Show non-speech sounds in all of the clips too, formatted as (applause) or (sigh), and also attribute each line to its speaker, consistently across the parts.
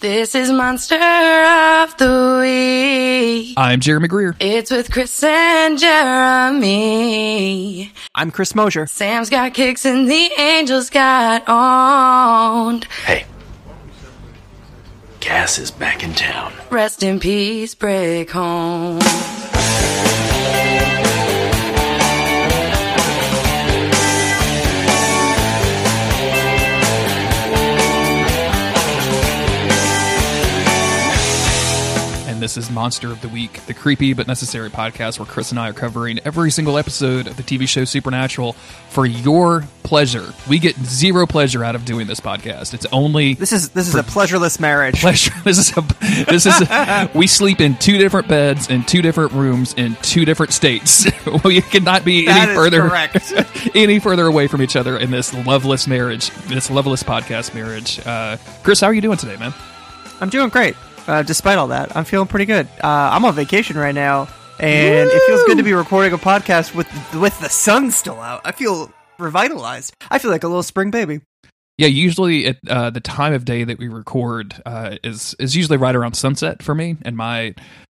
Speaker 1: This is Monster of the Week.
Speaker 2: I'm Jeremy Greer.
Speaker 1: It's with Chris and Jeremy.
Speaker 3: I'm Chris Mosier.
Speaker 1: Sam's got kicks and the Angels got owned.
Speaker 4: Hey. Cass is back in town.
Speaker 1: Rest in peace, break home.
Speaker 2: This is Monster of the Week, the creepy but necessary podcast where Chris and I are covering every single episode of the TV show Supernatural for your pleasure. We get zero pleasure out of doing this podcast. It's only
Speaker 3: This is this is a pleasureless marriage.
Speaker 2: pleasure. (laughs) This is a, this is a, we sleep in two different beds in two different rooms in two different states. (laughs) we cannot be
Speaker 3: That
Speaker 2: any further (laughs) any further away from each other in this loveless marriage, this loveless podcast marriage. Uh, Chris, how are you doing today, man?
Speaker 3: I'm doing great. Uh, despite all that, I'm feeling pretty good. Uh, I'm on vacation right now, and it feels good to be recording a podcast with with the sun still out. I feel revitalized. I feel like a little spring baby.
Speaker 2: Yeah, usually at uh, the time of day that we record uh, is is usually right around sunset for me, and my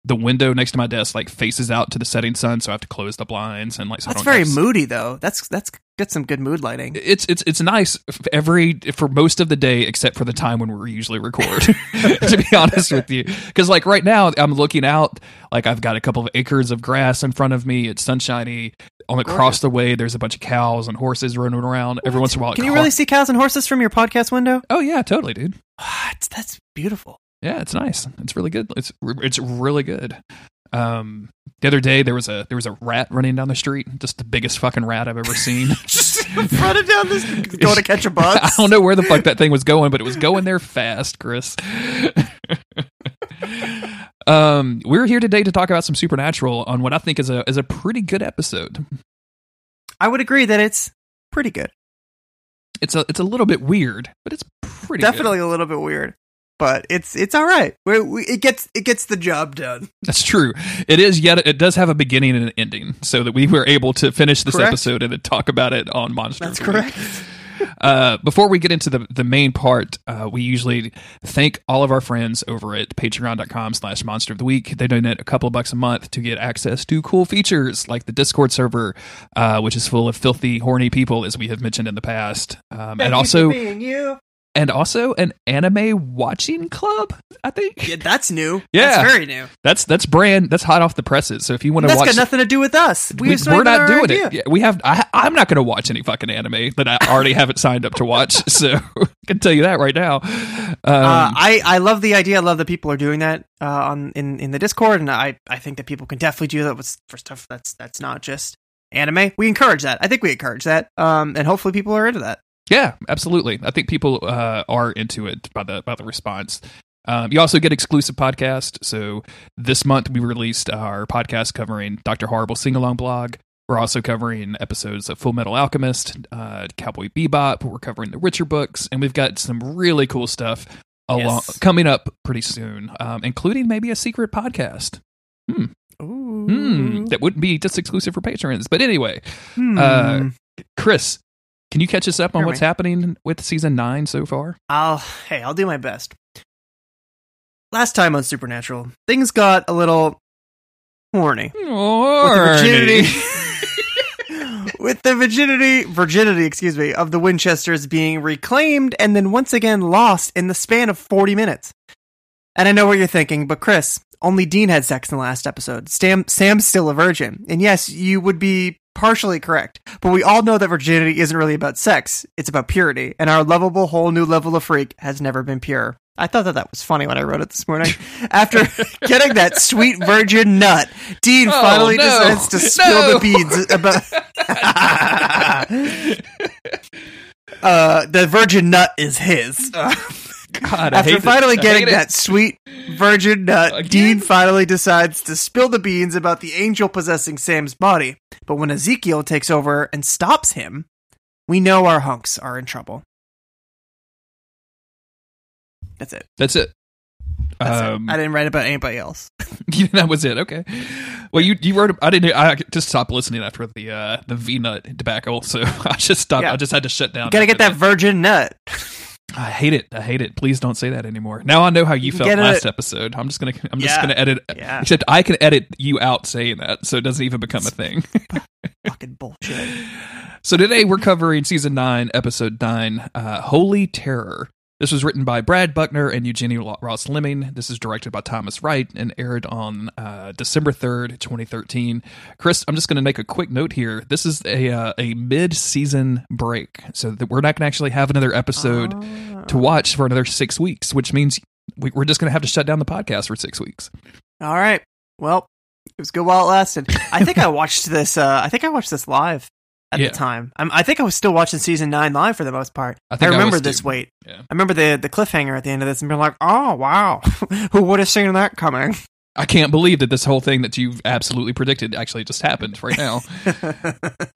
Speaker 2: the window next to my desk like faces out to the setting sun, so I have to close the blinds and like. So
Speaker 3: That's very moody, though. That's that's got some good mood lighting.
Speaker 2: It's it's it's nice every for most of the day except for the time when we usually record. (laughs) to be honest with you, because like right now I'm looking out, like I've got a couple of acres of grass in front of me. It's sunshiny. On across the way, there's a bunch of cows and horses running around. Every once in a while,
Speaker 3: Can you
Speaker 2: car-
Speaker 3: really see cows and horses from your podcast window?
Speaker 2: Oh yeah, totally, dude. (sighs)
Speaker 3: What? That's beautiful.
Speaker 2: Yeah, it's nice. It's really good. It's it's really good. Um, the other day there was a there was a rat running down the street, just the biggest fucking rat I've ever seen. (laughs)
Speaker 3: Just running down this, (laughs) going to catch a bus.
Speaker 2: I don't know where the fuck that thing was going, but it was going there fast, Chris. (laughs) um, we're here today to talk about some supernatural on what I think is a is a pretty good episode.
Speaker 3: I would agree that it's pretty good.
Speaker 2: It's a it's a little bit weird, but it's pretty good.
Speaker 3: Definitely a little bit weird, but it's it's all right. We, we, it gets it gets the job done. (laughs)
Speaker 2: That's true. It is yet it does have a beginning and an ending, so that we were able to finish this
Speaker 3: Correct.
Speaker 2: episode and then talk about it on Monster.
Speaker 3: That's correct. (laughs)
Speaker 2: Uh, before we get into the, the main part, uh, we usually thank all of our friends over at patreon.com slash monster of the week. They donate a couple of bucks a month to get access to cool features like the Discord server, uh, which is full of filthy, horny people, as we have mentioned in the past. Um, and also
Speaker 3: being you.
Speaker 2: And also an anime watching club, I think.
Speaker 3: Yeah, that's new.
Speaker 2: Yeah.
Speaker 3: that's very new.
Speaker 2: That's that's brand that's hot off the presses. So if you want to
Speaker 3: That's
Speaker 2: watch
Speaker 3: got nothing to do with us. We
Speaker 2: we,
Speaker 3: have no
Speaker 2: are not doing
Speaker 3: idea.
Speaker 2: it. Yeah, we have. I, I'm not going to watch any fucking anime that I already haven't signed up to watch. (laughs) So I can tell you that right now. Um,
Speaker 3: Uh, I, I love the idea. I love that people are doing that uh, on in, in the Discord, and I, I think that people can definitely do that with for stuff that's that's not just anime. We encourage that. I think we encourage that, um, and hopefully people are into that.
Speaker 2: Yeah, absolutely. I think people uh, are into it by the by the response. Um, you also get exclusive podcast. So this month we released our podcast covering Doctor Horrible sing along blog. We're also covering episodes of Full Metal Alchemist, uh, Cowboy Bebop. We're covering the Witcher books, and we've got some really cool stuff along
Speaker 3: Yes.
Speaker 2: coming up pretty soon, um, including maybe a secret podcast. Hmm.
Speaker 3: Ooh.
Speaker 2: Hmm. That wouldn't be just exclusive for patrons. But anyway,
Speaker 3: Hmm.
Speaker 2: uh, Chris, can you catch us up on what's happening with season nine so far?
Speaker 3: I'll hey, I'll do my best. Last time on Supernatural, things got a little horny. with the virginity (laughs) with the virginity virginity excuse me of the winchesters being reclaimed and then once again lost in the span of 40 minutes and i know what you're thinking but chris only dean had sex in the last episode sam sam's still a virgin and yes you would be partially correct but we all know that virginity isn't really about sex it's about purity and our lovable whole new level of freak has never been pure I thought that that was funny when I wrote it this morning. (laughs) After getting that sweet virgin nut, Dean
Speaker 2: Oh,
Speaker 3: finally
Speaker 2: no.
Speaker 3: decides to spill
Speaker 2: No.
Speaker 3: the beans about. (laughs) (laughs) uh, the virgin nut is his.
Speaker 2: God,
Speaker 3: after
Speaker 2: hate it.
Speaker 3: finally
Speaker 2: I
Speaker 3: getting
Speaker 2: hate it.
Speaker 3: that sweet virgin nut,
Speaker 2: Again?
Speaker 3: Dean finally decides to spill the beans about the angel possessing Sam's body. But when Ezekiel takes over and stops him, we know our hunks are in trouble. That's it.
Speaker 2: That's it.
Speaker 3: That's
Speaker 2: um,
Speaker 3: it. I didn't write about anybody else. (laughs) (laughs)
Speaker 2: that was it. Okay. Well, you you wrote. I didn't. I just stopped listening after the uh, the V nut debacle, so (laughs) I just stopped.
Speaker 3: Yeah.
Speaker 2: I just had to shut down.
Speaker 3: Gotta get
Speaker 2: after
Speaker 3: that virgin nut.
Speaker 2: I hate it. I hate it. Please don't say that anymore. Now I know how you,
Speaker 3: You
Speaker 2: felt last
Speaker 3: it.
Speaker 2: episode. I'm just gonna. I'm just gonna edit.
Speaker 3: Yeah.
Speaker 2: Except I can edit you out saying that, so it doesn't even become a thing. (laughs)
Speaker 3: Fucking bullshit.
Speaker 2: So today we're covering season nine, episode nine, uh, Holy Terror. This was written by Brad Buckner and Eugenie Ross Leming. This is directed by Thomas Wright and aired on uh, December third, twenty thirteen. Chris, I'm just going to make a quick note here. This is a uh, a mid season break, so that we're not going to actually have another episode
Speaker 3: Ah.
Speaker 2: to watch for another six weeks, which means we, we're just going to have to shut down the podcast for six weeks.
Speaker 3: All right. Well, it was good while it lasted. I think I (laughs) watched this. Uh, I think I watched this live at
Speaker 2: Yeah.
Speaker 3: the time. I'm, I think I was still watching season nine live for the most part.
Speaker 2: I
Speaker 3: I,
Speaker 2: I
Speaker 3: remember
Speaker 2: was
Speaker 3: this wait.
Speaker 2: Yeah.
Speaker 3: I remember the the cliffhanger at the end of this, and being like, "Oh wow, (laughs) who would have seen that coming?"
Speaker 2: I can't believe that this whole thing that you've absolutely predicted actually just happened right now. (laughs)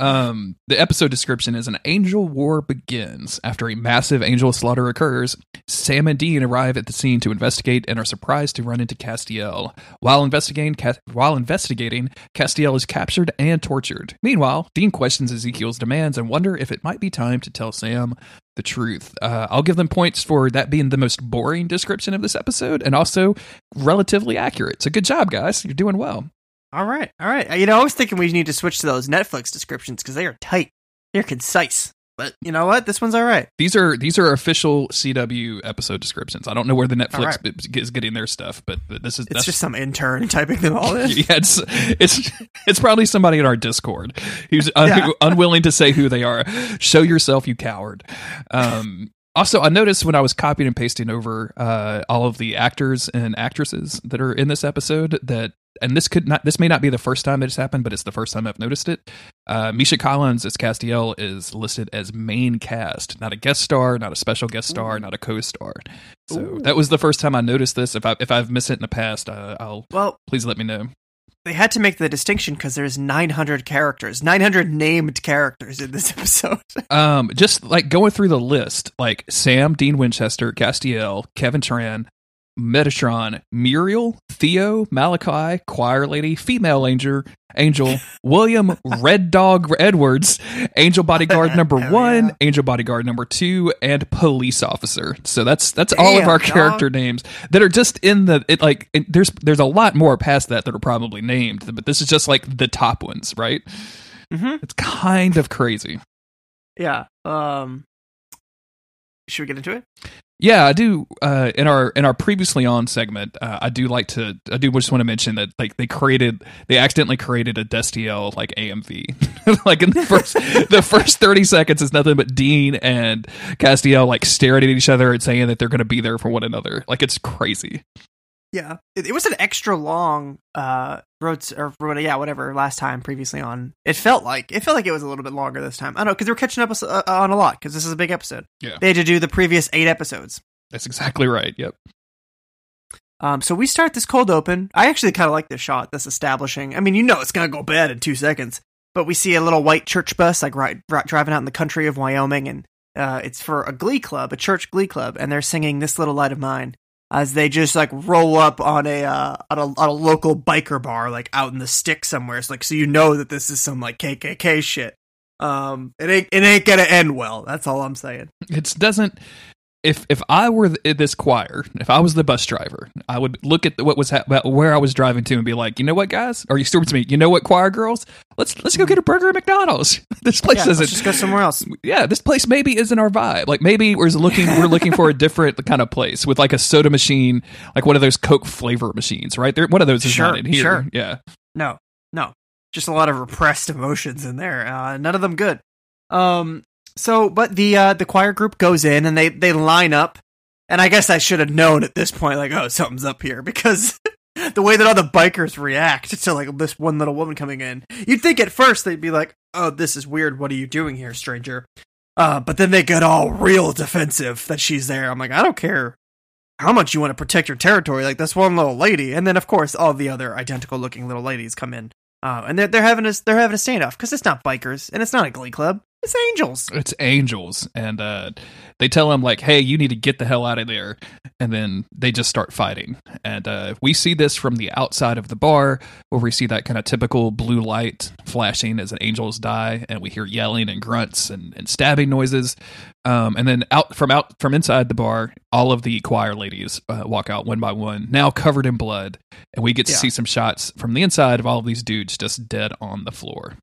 Speaker 2: Um, the episode description is an angel war begins. After a massive angel slaughter occurs, Sam and Dean arrive at the scene to investigate and are surprised to run into Castiel. While investigating, while investigating, Castiel is captured and tortured. Meanwhile, Dean questions Ezekiel's demands and wonder if it might be time to tell Sam the truth. Uh, I'll give them points for that being the most boring description of this episode and also relatively accurate. So good job, guys. You're doing well.
Speaker 3: all right, all right. You know, I was thinking we need to switch to those Netflix descriptions because they are tight, they're concise. But you know what? This one's all right.
Speaker 2: These are these are official CW episode descriptions. I don't know where the Netflix
Speaker 3: Alright.
Speaker 2: b- is getting their stuff, but this is
Speaker 3: It's
Speaker 2: that's
Speaker 3: just some intern typing them all in. (laughs)
Speaker 2: yeah, it's it's it's probably somebody in our Discord who's un-
Speaker 3: Yeah. (laughs)
Speaker 2: unwilling to say who they are. Show yourself, you coward. Um, also, I noticed when I was copying and pasting over uh, all of the actors and actresses that are in this episode that. And this could not. This may not be the first time it's happened, but it's the first time I've noticed it. Uh, Misha Collins as Castiel is listed as main cast, not a guest star, not a special guest star,
Speaker 3: Ooh.
Speaker 2: not a co-star. So
Speaker 3: Ooh.
Speaker 2: that was the first time I noticed this. If I if I've missed it in the past, uh, I'll
Speaker 3: Well,
Speaker 2: please let me know.
Speaker 3: they had to make the distinction because there's 900 characters, 900 named characters in this (laughs) episode.
Speaker 2: Um, just like going through the list, like Sam, Dean Winchester, Castiel, Kevin Tran, Metatron, Muriel, Theo, Malachi, Choir Lady, Female Angel, Angel, (laughs) William, Red Dog Edwards, Angel Bodyguard (laughs) number one,
Speaker 3: yeah.
Speaker 2: Angel Bodyguard number two, and Police Officer. So that's that's all of our
Speaker 3: dog.
Speaker 2: character names that are just in the it like it, there's there's a lot more past that that are probably named, but this is just like the top ones, right?
Speaker 3: hmm
Speaker 2: It's kind of crazy.
Speaker 3: Yeah. Um. Should we get into it?
Speaker 2: Yeah, I do. Uh, in our in our previously on segment, uh, I do like to. I do just want to mention that like they created, they accidentally created a Destiel like AMV. (laughs) like in the first (laughs) the first thirty seconds is nothing but Dean and Castiel like staring at each other and saying that they're going to be there for one another. Like it's crazy.
Speaker 3: Yeah. It, it was an extra long uh road or yeah whatever last time previously on. It felt like it felt like it was a little bit longer this time. I don't know because we're catching up uh, on a lot because this is a big episode.
Speaker 2: Yeah.
Speaker 3: They had to do the previous eight episodes.
Speaker 2: That's exactly right. Yep.
Speaker 3: Um, so we start this cold open. I actually kind of like this shot, this establishing. I mean, you know, it's gonna go bad in two seconds. But we see a little white church bus, like right, right driving out in the country of Wyoming, and uh, it's for a glee club, a church glee club, and they're singing "This Little Light of Mine" as they just like roll up on a uh, on a on a local biker bar, like out in the sticks somewhere. It's like so you know that this is some like KKK shit. Um, it ain't it ain't gonna end well. That's all I'm saying.
Speaker 2: It doesn't. If if I were th- this choir, if I was the bus driver, I would look at what was ha- where I was driving to and be like, you know what, guys, or you still to me, you know what, choir girls, let's let's go get a burger at McDonald's. (laughs) This place
Speaker 3: Yeah,
Speaker 2: isn't.
Speaker 3: let's just go somewhere else. (laughs)
Speaker 2: yeah, this place maybe isn't our vibe. Like maybe we're looking we're looking for a different kind of place with like a soda machine, like one of those Coke flavor machines, right? There, one of those is
Speaker 3: Sure,
Speaker 2: not in here.
Speaker 3: sure.
Speaker 2: Yeah,
Speaker 3: No, no, just a lot of repressed emotions in there. Uh, none of them good. Um. So, but the uh, the choir group goes in and they they line up, and I guess I should have known at this point, like, oh, something's up here because (laughs) the way that all the bikers react to like this one little woman coming in, you'd think at first they'd be like, oh, this is weird. What are you doing here, stranger? Uh, but then they get all real defensive that she's there. I'm like, I don't care how much you want to protect your territory, like this one little lady, and then of course all the other identical looking little ladies come in, uh, and they're they're having a they're having a standoff because it's not bikers and it's not a glee club. It's angels.
Speaker 2: It's angels, and uh, they tell him like, "Hey, you need to get the hell out of there," and then they just start fighting. And uh, we see this from the outside of the bar, where we see that kind of typical blue light flashing as the angels die, and we hear yelling and grunts and, and stabbing noises. Um, and then out from out from inside the bar, all of the choir ladies uh, walk out one by one, now covered in blood, and we get to
Speaker 3: Yeah.
Speaker 2: see some shots from the inside of all of these dudes just dead on the floor.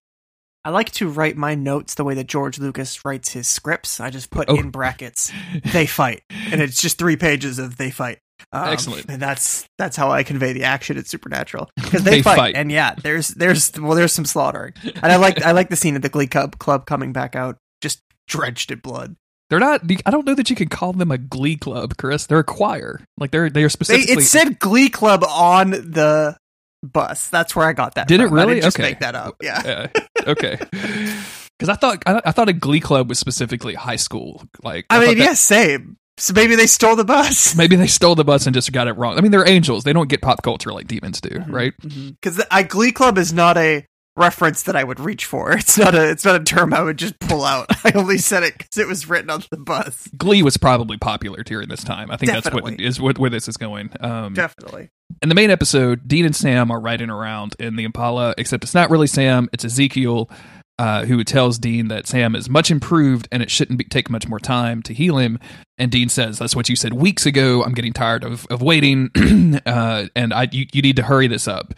Speaker 3: I like to write my notes the way that George Lucas writes his scripts. I just put
Speaker 2: Oh.
Speaker 3: in brackets "they fight," and it's just three pages of "they fight." Um,
Speaker 2: Excellent.
Speaker 3: and that's that's how I convey the action at Supernatural because they,
Speaker 2: They
Speaker 3: fight,
Speaker 2: fight.
Speaker 3: and yeah, there's there's well, there's some slaughtering, and I like I like the scene of the Glee Club club coming back out just drenched in blood.
Speaker 2: They're not. I don't know that you can call them a glee club, Chris. They're a choir. Like they're they are
Speaker 3: They,
Speaker 2: specifically.
Speaker 3: it said Glee Club on the bus. That's where I got that.
Speaker 2: Did it
Speaker 3: from. I
Speaker 2: really?
Speaker 3: didn't just
Speaker 2: Okay.
Speaker 3: make that up. Yeah.
Speaker 2: Okay. (laughs) Because I thought I, I thought a glee club was specifically high school. Like
Speaker 3: I
Speaker 2: thought
Speaker 3: mean,
Speaker 2: that-
Speaker 3: yeah, same. So maybe they stole the bus. (laughs)
Speaker 2: Maybe they stole the bus and just got it wrong. I mean, they're angels. They don't get pop culture like demons do,
Speaker 3: Mm-hmm.
Speaker 2: right?
Speaker 3: Because I Glee Club is not a reference that I would reach for. (laughs) It's not a it's not a term I would just pull out. (laughs) I only said it because it was written on the bus.
Speaker 2: Glee was probably popular during this time. I think that's what is what where this is going. Um,
Speaker 3: Definitely.
Speaker 2: in the main episode, Dean and Sam are riding around in the Impala, except it's not really Sam, it's Ezekiel, uh, who tells Dean that Sam is much improved and it shouldn't be, take much more time to heal him. And Dean says, That's what you said weeks ago. I'm getting tired of, of waiting, (clears throat) uh, and I, you, you need to hurry this up.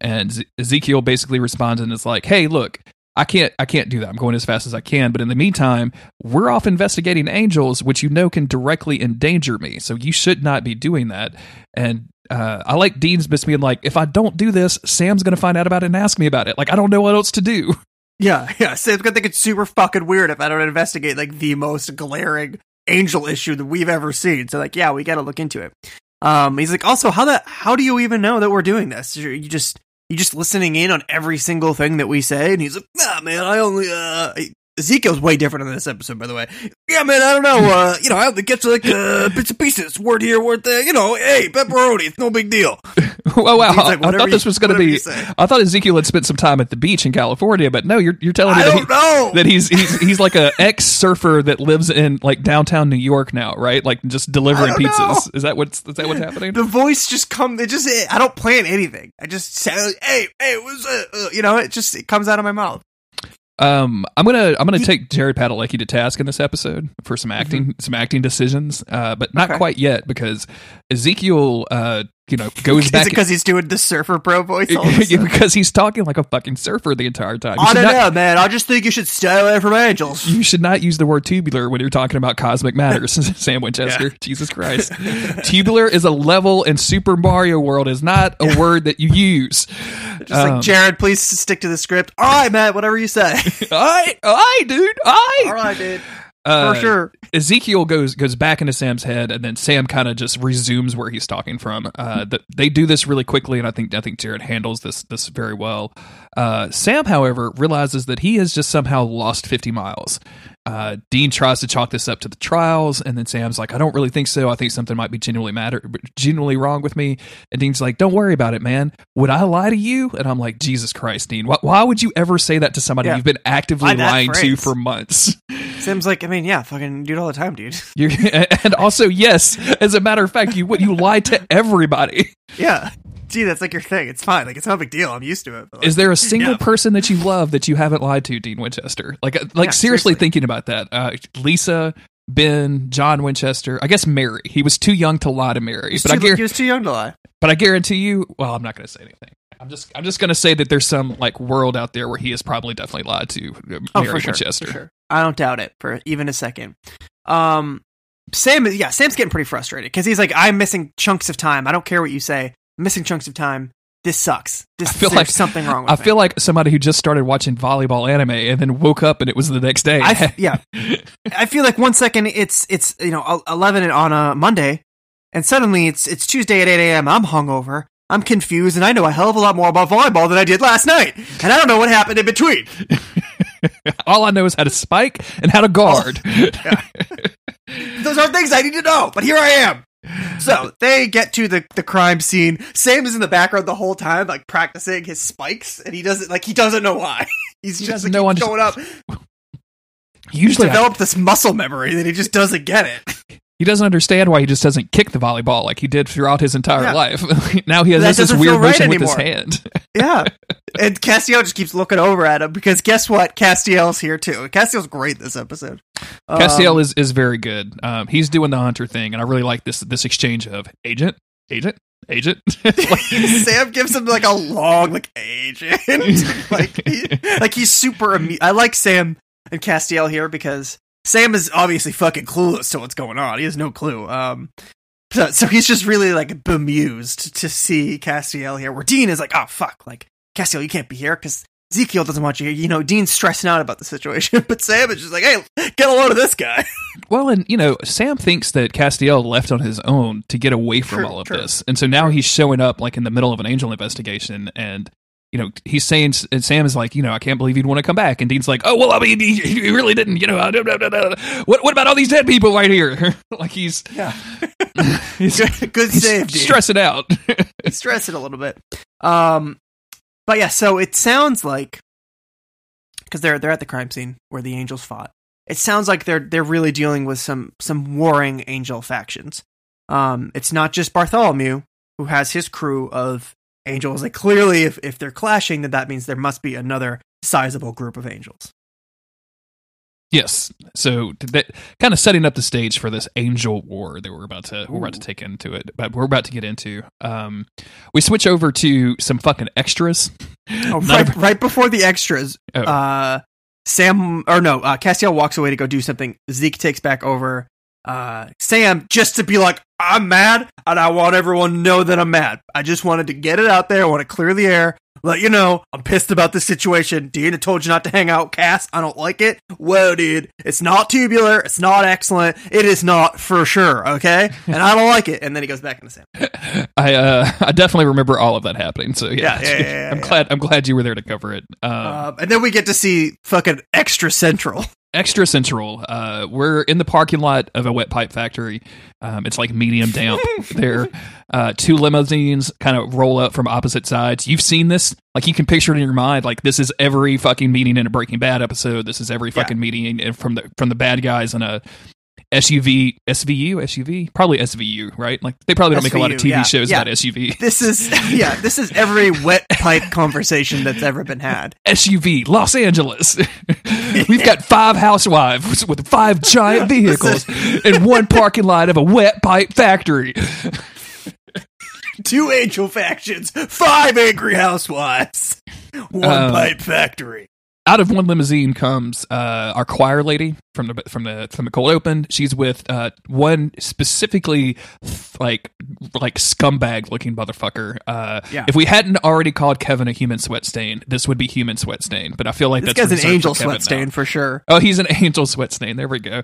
Speaker 2: And Ezekiel basically responds and is like, Hey, look. I can't I can't do that. I'm going as fast as I can, but in the meantime, we're off investigating angels which you know can directly endanger me. So you should not be doing that. And uh, I like Dean's just being like, if I don't do this, Sam's going to find out about it and ask me about it. Like, I don't know what else to do. (laughs)
Speaker 3: Yeah, (laughs) yeah. Sam's gonna think it's super fucking weird if I don't investigate like the most glaring angel issue that we've ever seen. So like, yeah, we got to look into it. Um, he's like, also, how that? How do you even know that we're doing this? You you just you just listening in on every single thing that we say? And he's like, nah, man, I only uh. Ezekiel's way different in this episode, by the way. Yeah, man, I don't know. (laughs) Uh, you know, I only get to like uh, bits and pieces, word here, word there. You know, hey, pepperoni, it's no big deal. (laughs) (laughs)
Speaker 2: oh wow!
Speaker 3: Like,
Speaker 2: I
Speaker 3: "Whatever
Speaker 2: thought this was going to be. I thought Ezekiel had spent some time at the beach in California, but no, you're you're telling me that, he, that he's he's he's like a ex surfer that lives in like downtown New York now, right? Like just delivering pizzas.
Speaker 3: know.
Speaker 2: Is that what's is that what's happening?
Speaker 3: the voice just come. It just I don't plan anything. I just say, hey, hey, what's uh, you know? It just it comes out of my mouth.
Speaker 2: Um, I'm gonna I'm gonna take Jared Padalecki to task in this episode for some acting some acting decisions, uh, but not
Speaker 3: Mm-hmm. Okay.
Speaker 2: quite yet because Ezekiel, uh, you know, goes
Speaker 3: Is
Speaker 2: back
Speaker 3: it because he's doing the surfer bro voice? All (laughs)
Speaker 2: because he's talking like a fucking surfer the entire time. You
Speaker 3: I don't
Speaker 2: not-
Speaker 3: know, man. I just think you should stay away from angels.
Speaker 2: You should not use the word tubular when you're talking about cosmic matters, (laughs) (laughs) Sam Winchester. Jesus Christ. tubular is a level in Super Mario World is not a word that you use.
Speaker 3: Just
Speaker 2: Um,
Speaker 3: like Jared, please stick to the script. All right, man. Whatever you say.
Speaker 2: I, I, dude, I.
Speaker 3: All right, dude.
Speaker 2: Uh,
Speaker 3: For sure.
Speaker 2: Ezekiel goes goes back into Sam's head, and then Sam kind of just resumes where he's talking from. Uh, th- they do this really quickly, and I think I think Jared handles this this very well. Uh, Sam, however, realizes that he has just somehow lost fifty miles. Uh, Dean tries to chalk this up to the trials, and then Sam's like, "I don't really think so. I think something might be genuinely matter, genuinely wrong with me." And Dean's like, "Don't worry about it, man. Would I lie to you?" And I'm like, "Jesus Christ, Dean, why, why would you ever say that to somebody
Speaker 3: Yeah.
Speaker 2: you've been actively lying to for months?" (laughs)
Speaker 3: Sam's like, I mean, yeah, fucking do it all the time, dude. (laughs)
Speaker 2: You're, and also, yes, as a matter of fact, you you lie to everybody.
Speaker 3: yeah. Gee, that's like your thing. It's fine. Like it's not a big deal. I'm used to it. Like,
Speaker 2: Is there a single
Speaker 3: Yeah.
Speaker 2: person that you love that you haven't lied to, Dean Winchester? Like, uh, like
Speaker 3: Yeah,
Speaker 2: seriously
Speaker 3: seriously.
Speaker 2: thinking about that. Uh, Lisa, Ben, John Winchester. I guess Mary. He was too young to lie to Mary, but I
Speaker 3: too- he was too young to lie.
Speaker 2: but I guarantee you. Well, I'm not going to say anything. I'm just I'm just going to say that there's some like world out there where he has probably definitely lied to uh,
Speaker 3: Oh,
Speaker 2: Mary
Speaker 3: for sure,
Speaker 2: Winchester.
Speaker 3: for sure. I don't doubt it for even a second. Um, Sam, yeah, Sam's getting pretty frustrated because he's like, I'm missing chunks of time. I don't care what you say. Missing chunks of time. This sucks. This
Speaker 2: I feel like
Speaker 3: something wrong. with
Speaker 2: I
Speaker 3: me.
Speaker 2: feel like somebody who just started watching volleyball anime and then woke up and it was the next day.
Speaker 3: I f- (laughs) yeah, I feel like one second it's it's you know eleven on a Monday, and suddenly it's it's Tuesday at eight a.m. I'm hungover. I'm confused, and I know a hell of a lot more about volleyball than I did last night, and I don't know what happened in between. (laughs)
Speaker 2: All I know is how to spike and how to guard.
Speaker 3: Oh, (laughs) Those are things I need to know, but here I am. So they get to the, the crime scene. Sam is in the background the whole time, like practicing his spikes, and he doesn't like he doesn't know why. (laughs) He's just like,
Speaker 2: one-
Speaker 3: going up. (laughs)
Speaker 2: Usually,
Speaker 3: He's developed this muscle memory that he just doesn't get it. (laughs)
Speaker 2: he doesn't understand why he just doesn't kick the volleyball like he did throughout his entire
Speaker 3: Yeah.
Speaker 2: life. (laughs) now he has
Speaker 3: That
Speaker 2: this, this weird
Speaker 3: right
Speaker 2: motion with his hand. (laughs)
Speaker 3: Yeah. and Castiel just keeps looking over at him because guess what? Castiel's here too. Castiel's great this episode.
Speaker 2: Castiel
Speaker 3: Um,
Speaker 2: is is very good. Um, he's doing the hunter thing, and I really like this this exchange of agent, agent, agent. (laughs) Like-
Speaker 3: Sam gives him like a long like agent, like he, like he's super. Amu- I like Sam and Castiel here because Sam is obviously fucking clueless to what's going on. He has no clue. Um, so, so he's just really like bemused to see Castiel here. Where Dean is like, oh fuck, like Castiel, you can't be here because Ezekiel doesn't want you here. You know, Dean's stressing out about the situation, (laughs) but Sam is just like, hey, get a load of this guy. (laughs)
Speaker 2: well, and you know, Sam thinks that Castiel left on his own to get away from
Speaker 3: True,
Speaker 2: all of
Speaker 3: true.
Speaker 2: this, and so now he's showing up like in the middle of an angel investigation, and you know, he's saying, and Sam is like, you know, I can't believe you'd want to come back, and Dean's like, oh well, I mean, he, he really didn't, you know, uh, what what about all these dead people right here? (laughs) like he's
Speaker 3: Yeah, (laughs)
Speaker 2: he's,
Speaker 3: good, good
Speaker 2: he's
Speaker 3: save, Dean.
Speaker 2: stressing out. (laughs)
Speaker 3: stress it a little bit. Um, but yeah, so it sounds like because they're they're at the crime scene where the angels fought. It sounds like they're they're really dealing with some some warring angel factions. Um, it's not just Bartholomew who has his crew of angels. Like clearly, if if they're clashing, then that means there must be another sizable group of angels.
Speaker 2: Yes. So that kind of setting up the stage for this angel war that we're about to we're about to take into it, but we're about to get into. Um, we switch over to some fucking extras.
Speaker 3: Oh, (laughs) right, right before the extras,
Speaker 2: Oh.
Speaker 3: uh, Sam or no, uh, Castiel walks away to go do something. Zeke takes back over. Uh, Sam just to be like, I'm mad, and I want everyone to know that I'm mad. I just wanted to get it out there. I want to clear the air. Let you know I'm pissed about this situation. Dean, I told you not to hang out, Cass. I don't like it. Whoa, dude. It's not tubular. It's not excellent. It is not for sure. Okay, (laughs) and I don't like it. And then he goes back into Sam. (laughs)
Speaker 2: I uh, I definitely remember all of that happening. So yeah,
Speaker 3: Yeah, yeah, yeah, (laughs)
Speaker 2: I'm glad I'm glad you were there to cover it. Um,
Speaker 3: Um, and then we get to see fucking extra central.
Speaker 2: Extra central. Uh, we're in the parking lot of a wet pipe factory. Um, it's like medium damp (laughs) there. Uh, two limousines kind of roll up from opposite sides. You've seen this, like you can picture it in your mind. Like this is every fucking meeting in a Breaking Bad episode. This is every
Speaker 3: Yeah.
Speaker 2: fucking meeting from the from the bad guys in a SUV, SVU, SUV, probably SVU, right? Like they probably don't make a lot of TV
Speaker 3: yeah,
Speaker 2: shows
Speaker 3: yeah.
Speaker 2: about SUV.
Speaker 3: This is (laughs) yeah, this is every wet pipe conversation that's ever been had.
Speaker 2: SUV, Los Angeles. (laughs) We've got five housewives with five giant (laughs) vehicles in one parking lot of a wet pipe factory.
Speaker 3: Two angel factions, five angry housewives, one
Speaker 2: Um,
Speaker 3: pipe factory.
Speaker 2: Out of one limousine comes uh, our choir lady from the from the from the cold open. She's with uh, one specifically like like scumbag looking motherfucker. Uh,
Speaker 3: Yeah.
Speaker 2: If we hadn't already called Kevin a human sweat stain, this would be human sweat stain. But I feel like
Speaker 3: This
Speaker 2: that's
Speaker 3: guy's an angel sweat stain for sure.
Speaker 2: Oh, he's an (laughs) angel sweat stain. There we go.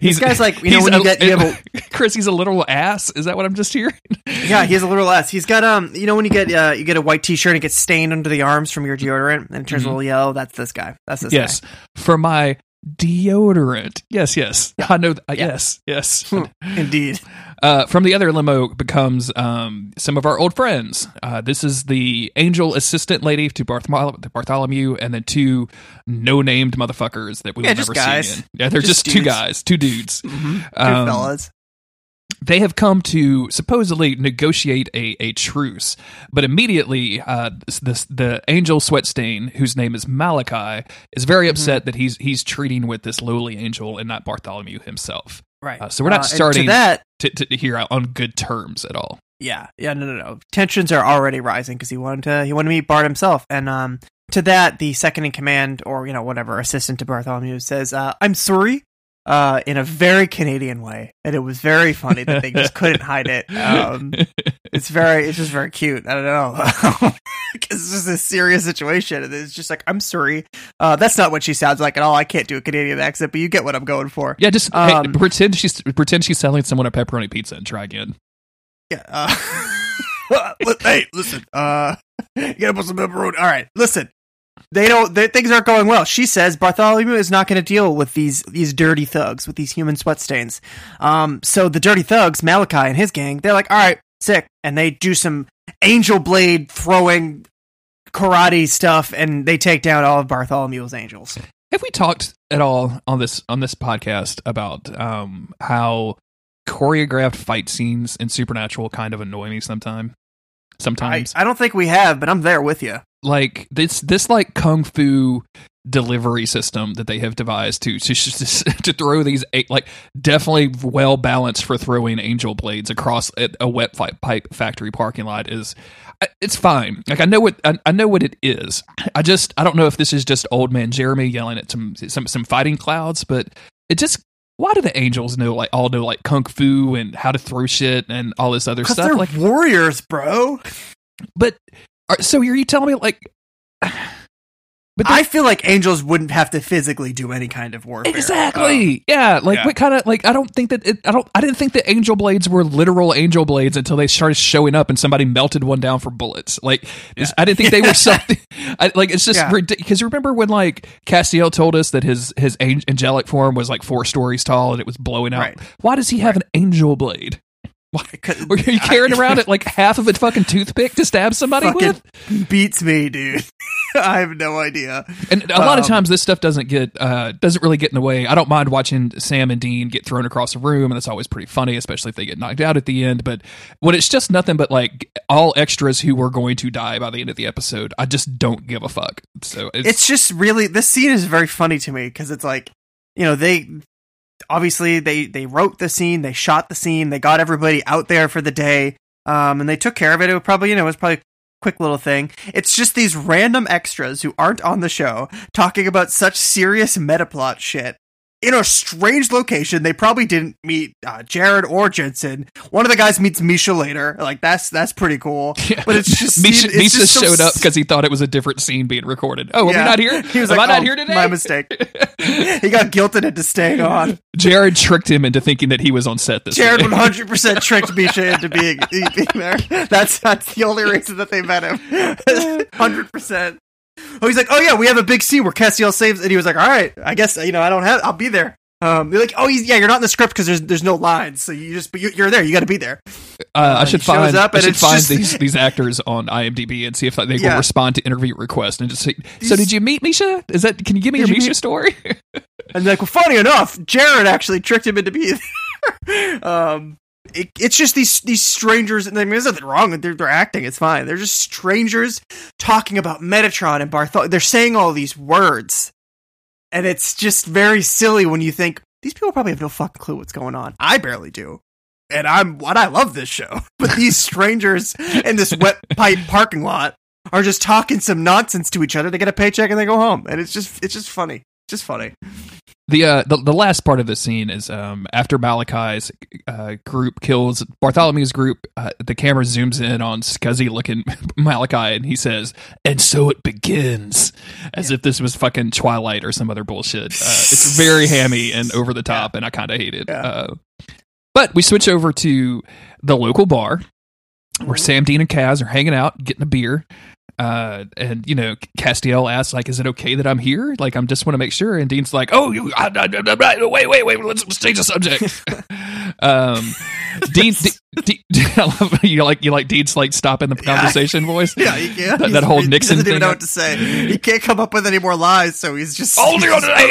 Speaker 2: He's
Speaker 3: guy's like, you know, when you
Speaker 2: a-
Speaker 3: get- you have (laughs)
Speaker 2: Chris. He's a literal ass. Is that what I'm just hearing? (laughs)
Speaker 3: Yeah, he's a literal ass. He's got um, you know, when you get uh, you get a white T-shirt and it gets stained under the arms from your deodorant and it turns
Speaker 2: Mhm.
Speaker 3: a little yellow. That's this guy. That's this
Speaker 2: yes, for my deodorant. Yes, yes. I know. Th-
Speaker 3: Yeah.
Speaker 2: Yes, yes.
Speaker 3: Indeed. (laughs)
Speaker 2: uh, from the other limo becomes um, some of our old friends. Uh, this is the angel assistant lady to Barthol- Bartholomew, and then two no-named motherfuckers that we
Speaker 3: Yeah,
Speaker 2: will never
Speaker 3: guys.
Speaker 2: see. Again. Yeah, they're
Speaker 3: Just
Speaker 2: just, two guys, two dudes.
Speaker 3: Mm-hmm. Two
Speaker 2: Um,
Speaker 3: fellas.
Speaker 2: They have come to supposedly negotiate a, a truce, but immediately uh, this, this the angel sweatstain, whose name is Malachi, is very
Speaker 3: Mm-hmm.
Speaker 2: upset that he's he's treating with this lowly angel and not Bartholomew himself.
Speaker 3: Right.
Speaker 2: uh, so we're not
Speaker 3: and
Speaker 2: starting-
Speaker 3: to that.
Speaker 2: To, to hear out on good terms at all.
Speaker 3: Yeah, yeah, no, no, no. Tensions are already rising because he wanted to he wanted to meet Bart himself, and um, to that, the second in command or you know whatever assistant to Bartholomew says, uh, "I'm sorry," uh, in a very Canadian way, and it was very funny that they just couldn't (laughs) hide it. Um, it's very, it's just very cute. I don't know (laughs) because it's just a serious situation, and it's just like, "I'm sorry." Uh, that's not what she sounds like at all. I can't do a Canadian accent, but you get what I'm going for.
Speaker 2: Yeah, just hey,
Speaker 3: Um,
Speaker 2: pretend she's pretend she's selling someone a pepperoni pizza and try again.
Speaker 3: Yeah. Uh, (laughs) hey, listen. Uh, you gotta put some pepperoni. All right, listen. They don't. They, things aren't going well. She says Bartholomew is not going to deal with these these dirty thugs with these human sweat stains. Um, so the dirty thugs, Malachi and his gang, they're like, all right, sick, and they do some angel blade throwing karate stuff, and they take down all of Bartholomew's angels.
Speaker 2: have we talked at all on this on this podcast about um how choreographed fight scenes in Supernatural kind of annoy me sometimes?
Speaker 3: I,
Speaker 2: Sometimes,
Speaker 3: I don't think we have, but I'm there with you.
Speaker 2: like this this like kung fu delivery system that they have devised to to to throw these eight, like definitely well balanced for throwing angel blades across a, a wet fi- pipe factory parking lot is it's fine. Like i know what I, I know what it is. I just i don't know if this is just old man jeremy yelling at some some some fighting clouds but it just why do the angels know like all know like kung fu and how to throw shit and all this other stuff
Speaker 3: they're
Speaker 2: like
Speaker 3: warriors, bro.
Speaker 2: but so are you telling me like but
Speaker 3: I feel like angels wouldn't have to physically do any kind of warfare.
Speaker 2: Exactly. Uh, yeah. Like
Speaker 3: yeah.
Speaker 2: what kind of like I don't think that it, I don't I didn't think the angel blades were literal angel blades until they started showing up and somebody melted one down for bullets. Like it's- I didn't think they were (laughs) something. I, like it's just
Speaker 3: Yeah.
Speaker 2: ridiculous. Because remember when like Castiel told us that his his angelic form was like four stories tall and it was blowing out.
Speaker 3: Right.
Speaker 2: Why does he have an angel blade? Were (laughs) you carrying (laughs) around it like half of a fucking toothpick to stab somebody with?
Speaker 3: beats me, dude. (laughs) I have no idea.
Speaker 2: And a lot of
Speaker 3: Um,
Speaker 2: times this stuff doesn't get uh doesn't really get in the way. I don't mind watching Sam and Dean get thrown across a room, and that's always pretty funny, especially if they get knocked out at the end. But when it's just nothing but like all extras who were going to die by the end of the episode, I just don't give a fuck. So it's,
Speaker 3: It's just really this scene is very funny to me because it's like, you know, they obviously they they wrote the scene, they shot the scene, they got everybody out there for the day, um, and they took care of it. It was probably you know it was probably quick little thing. It's just these random extras who aren't on the show talking about such serious metaplot shit. In a strange location, they probably didn't meet uh, Jared or Jensen. One of the guys meets Misha later. Like that's that's pretty cool. (laughs) But it's just
Speaker 2: Misha,
Speaker 3: it's
Speaker 2: Misha
Speaker 3: just so
Speaker 2: showed up because he thought it was a different scene being recorded. Oh, are we
Speaker 3: Yeah.
Speaker 2: not here? (laughs)
Speaker 3: He was
Speaker 2: Am
Speaker 3: like,
Speaker 2: I not
Speaker 3: "Oh,
Speaker 2: here today?
Speaker 3: my mistake." (laughs) he got guilted into staying on.
Speaker 2: Jared tricked him into thinking that he was on set this
Speaker 3: Jared one hundred percent tricked Misha into being, being there. That's that's the only reason that they met him. Hundred percent. Oh, he's like, oh yeah, we have a big scene where Castiel saves, and he was like, all right, I guess you know I don't have, I'll be there. Um, they're like, oh, he's, yeah, you're not in the script because there's there's no lines, so you just but you, you're there, you got to be there.
Speaker 2: Uh, I should find
Speaker 3: up
Speaker 2: I should find
Speaker 3: just-
Speaker 2: these (laughs) these actors on IMDb and see if they will respond to interview requests and just say. So did you meet Misha? Is that? Can you give me
Speaker 3: Did
Speaker 2: your
Speaker 3: you
Speaker 2: Misha
Speaker 3: meet-
Speaker 2: story?
Speaker 3: And like, well, funny enough, Jared actually tricked him into being (laughs) there. um, it, it's just these these strangers, and I mean, there's nothing wrong with they're, they're acting. It's fine. They're just strangers talking about Metatron and Barthol. They're saying all these words, and it's just very silly when you think these people probably have no fucking clue what's going on. I barely do. And I'm what I love this show, (laughs) but these strangers in this wet pipe parking lot are just talking some nonsense to each other. They get a paycheck and they go home, and it's just it's just funny, just funny.
Speaker 2: The uh the, the last part of the scene is um after Malachi's uh group kills Bartholomew's group, uh, the camera zooms in on scuzzy looking (laughs) Malachi and he says, "And so it begins," as if this was fucking Twilight or some other bullshit. Uh, it's (laughs) very hammy and over the top, and I kind of hate it.
Speaker 3: Yeah.
Speaker 2: Uh, but we switch over to the local bar where Sam, Dean, and Cass are hanging out, getting a beer. Uh, and you know, Castiel asks, like, "Is it okay that I'm here? Like, I'm just want to make sure." And Dean's like, "Oh, you, I, I, I, wait, wait, wait, let's, let's change the subject." um, Dean, D- D- I love you like you like Dean's like stopping the
Speaker 3: Yeah.
Speaker 2: conversation voice.
Speaker 3: Yeah, he can't.
Speaker 2: That- that whole
Speaker 3: he
Speaker 2: Nixon
Speaker 3: doesn't even
Speaker 2: thing.
Speaker 3: know what to say. He can't come up with any more lies, so he's just.
Speaker 2: Oh,
Speaker 3: he's
Speaker 2: no,
Speaker 3: just-
Speaker 2: no, hey,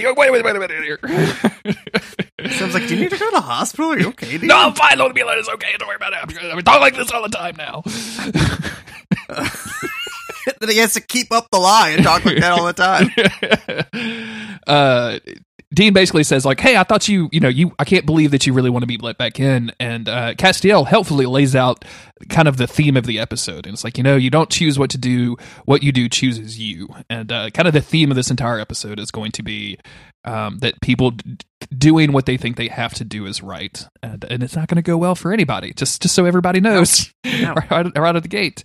Speaker 2: hey, wait, wait, wait a minute here. (laughs)
Speaker 3: Sounds like, do you need to go to the hospital? Are you okay? dude?"
Speaker 2: No, I'm fine. Let me alone. It's okay. Don't worry about it. I'm, I'm talking like this all the time now. (laughs)
Speaker 3: then he has to keep up the lie and talk like that all the time. (laughs)
Speaker 2: uh, Dean basically says like, "Hey, I thought you, you know, you, I can't believe that you really want to be let back in." And uh, Castiel helpfully lays out kind of the theme of the episode, and it's like, you know, you don't choose what to do; what you do chooses you. And uh, kind of the theme of this entire episode is going to be um, that people d- doing what they think they have to do is right, and, and it's not going to go well for anybody. Just, just so everybody knows,
Speaker 3: No. (laughs)
Speaker 2: right, right of the gate.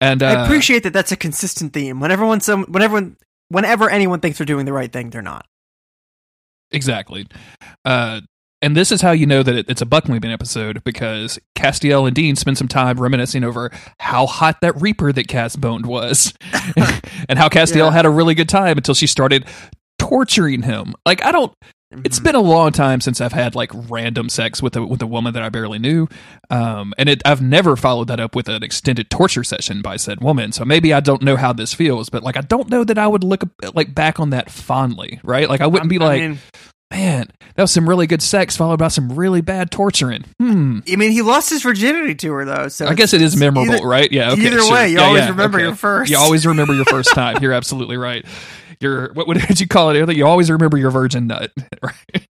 Speaker 2: And uh,
Speaker 3: I appreciate that. That's a consistent theme. Whenever when some, whenever, whenever anyone thinks they're doing the right thing, they're not.
Speaker 2: Exactly. Uh, and this is how you know that it, it's a Buckleming episode because Castiel and Dean spend some time reminiscing over how hot that Reaper that Cass boned was, (laughs) (laughs) and how Castiel
Speaker 3: Yeah.
Speaker 2: had a really good time until she started torturing him. Like I don't. It's been a long time since I've had like random sex with a with a woman that I barely knew, um, and it I've never followed that up with an extended torture session by said woman. So maybe I don't know how this feels, but like I don't know that I would look like back on that fondly, right? Like I wouldn't be
Speaker 3: I
Speaker 2: like,
Speaker 3: mean,
Speaker 2: man, that was some really good sex followed by some really bad torturing. Hmm.
Speaker 3: I mean, he lost his virginity to her though, so
Speaker 2: I guess it is memorable,
Speaker 3: either-
Speaker 2: right? Yeah. Okay,
Speaker 3: either
Speaker 2: sure.
Speaker 3: way, you
Speaker 2: Yeah,
Speaker 3: always
Speaker 2: yeah,
Speaker 3: remember
Speaker 2: okay.
Speaker 3: your first.
Speaker 2: You always remember your first (laughs) time. You're absolutely right. Your what, what (laughs) did you call it? You always remember your virgin nut, (laughs) right?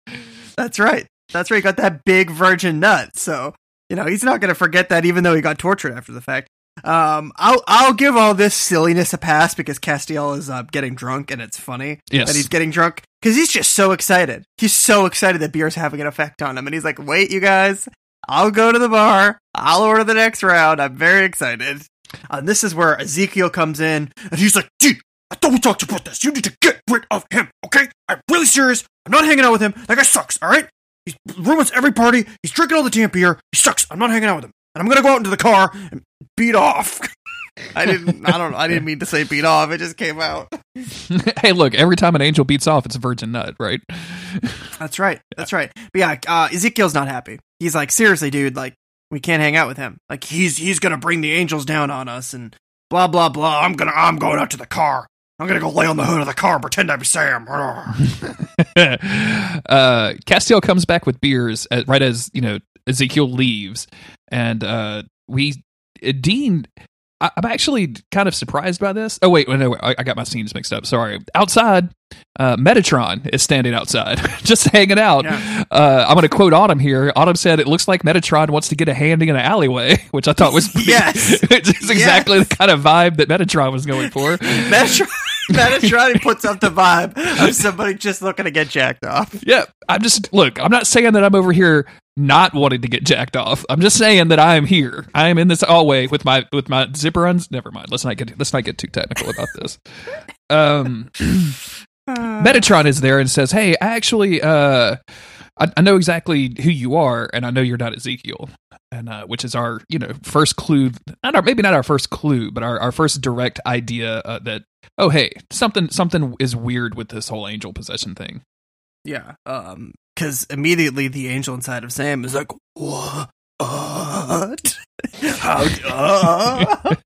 Speaker 3: That's right. That's right. He got that big virgin nut. So, you know, he's not going to forget that even though he got tortured after the fact. Um, I'll, I'll give all this silliness a pass because Castiel is uh, getting drunk and it's funny
Speaker 2: Yes.
Speaker 3: that he's getting drunk because he's just so excited. He's so excited that beer's having an effect on him. And he's like, wait, you guys, I'll go to the bar. I'll order the next round. I'm very excited. Uh, and this is where Ezekiel comes in and he's like, dude, I thought we talked about this. You need to get rid of him, okay? I'm really serious. I'm not hanging out with him. That guy sucks, all right? He ruins every party. He's drinking all the damn beer. He sucks. I'm not hanging out with him. And I'm gonna go out into the car and beat off. (laughs) I didn't. I don't. I didn't mean to say beat off. It just came out. (laughs)
Speaker 2: hey, look, every time an angel beats off, it's a virgin nut, right? (laughs)
Speaker 3: That's right. That's right. But yeah, uh, Ezekiel's not happy. He's like, seriously, dude. Like, we can't hang out with him. Like, he's he's gonna bring the angels down on us and blah blah blah. I'm gonna. I'm going out to the car. I'm gonna go lay on the hood of the car and pretend I'm Sam. (laughs)
Speaker 2: uh, Castiel comes back with beers uh right as you know Ezekiel leaves, and uh, we uh, Dean. I, I'm actually kind of surprised by this. Oh wait, no, I, I got my scenes mixed up. Sorry. Outside, uh, Metatron is standing outside, (laughs) just hanging out.
Speaker 3: Yeah.
Speaker 2: Uh, I'm going to quote Autumn here. Autumn said, "It looks like Metatron wants to get a handy in an alleyway," (laughs) which I thought was
Speaker 3: Yes.
Speaker 2: it's exactly the kind of vibe that Metatron was going for.
Speaker 3: Metatron, Metatron puts up the vibe of somebody just looking to get jacked off.
Speaker 2: Yeah, I'm just look. I'm not saying that I'm over here not wanting to get jacked off. I'm just saying that I am here. I am in this hallway with my with my zipper uns. Never mind. Let's not get let's not get too technical about this. Um, (sighs) Metatron is there and says, "Hey, I actually, uh, I, I know exactly who you are, and I know you're not Ezekiel." And uh, which is our, you know, first clue. Not our, maybe not our first clue, but our, our first direct idea uh, that oh, hey, something something is weird with this whole angel possession thing.
Speaker 3: Yeah. Um. Because immediately the angel inside of Sam is like, what? (laughs)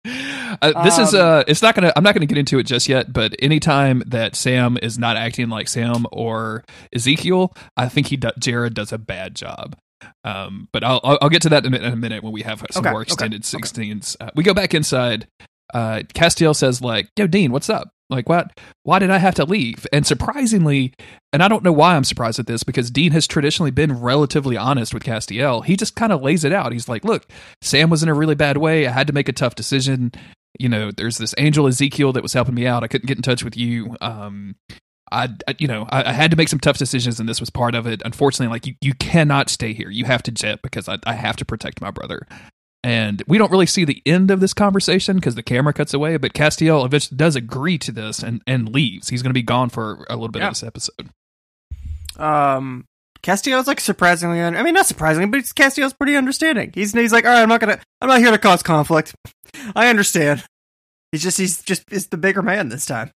Speaker 3: Uh?
Speaker 2: this is
Speaker 3: Um,
Speaker 2: uh it's not gonna i'm not gonna get into it just yet but anytime that sam is not acting like sam or ezekiel i think he do- jared does a bad job um but i'll i'll, get to that in a, in a minute when we have some
Speaker 3: Okay,
Speaker 2: more extended
Speaker 3: okay.
Speaker 2: 16s uh, we go back inside uh castiel says like yo dean what's up like what why did i have to leave? And surprisingly and i don't know why i'm surprised at this because dean has traditionally been relatively honest with castiel. He just kind of lays it out. He's like look sam was in a really bad way. I had to make a tough decision. You know there's this angel ezekiel that was helping me out. I couldn't get in touch with you. Um I, you know I, I had to make some tough decisions and this was part of it. Unfortunately like you, you cannot stay here. You have to jet because I, I have to protect my brother and we don't really see the end of this conversation because the camera cuts away but castiel eventually does agree to this and, and leaves he's going to be gone for a little bit
Speaker 3: Yeah.
Speaker 2: of this episode
Speaker 3: um. Castiel's like surprisingly, un- I mean, not surprisingly, but Castiel's pretty understanding. He's he's like, all right, I'm not gonna, I'm not here to cause conflict. I understand. He's just, he's just, is the bigger man this time.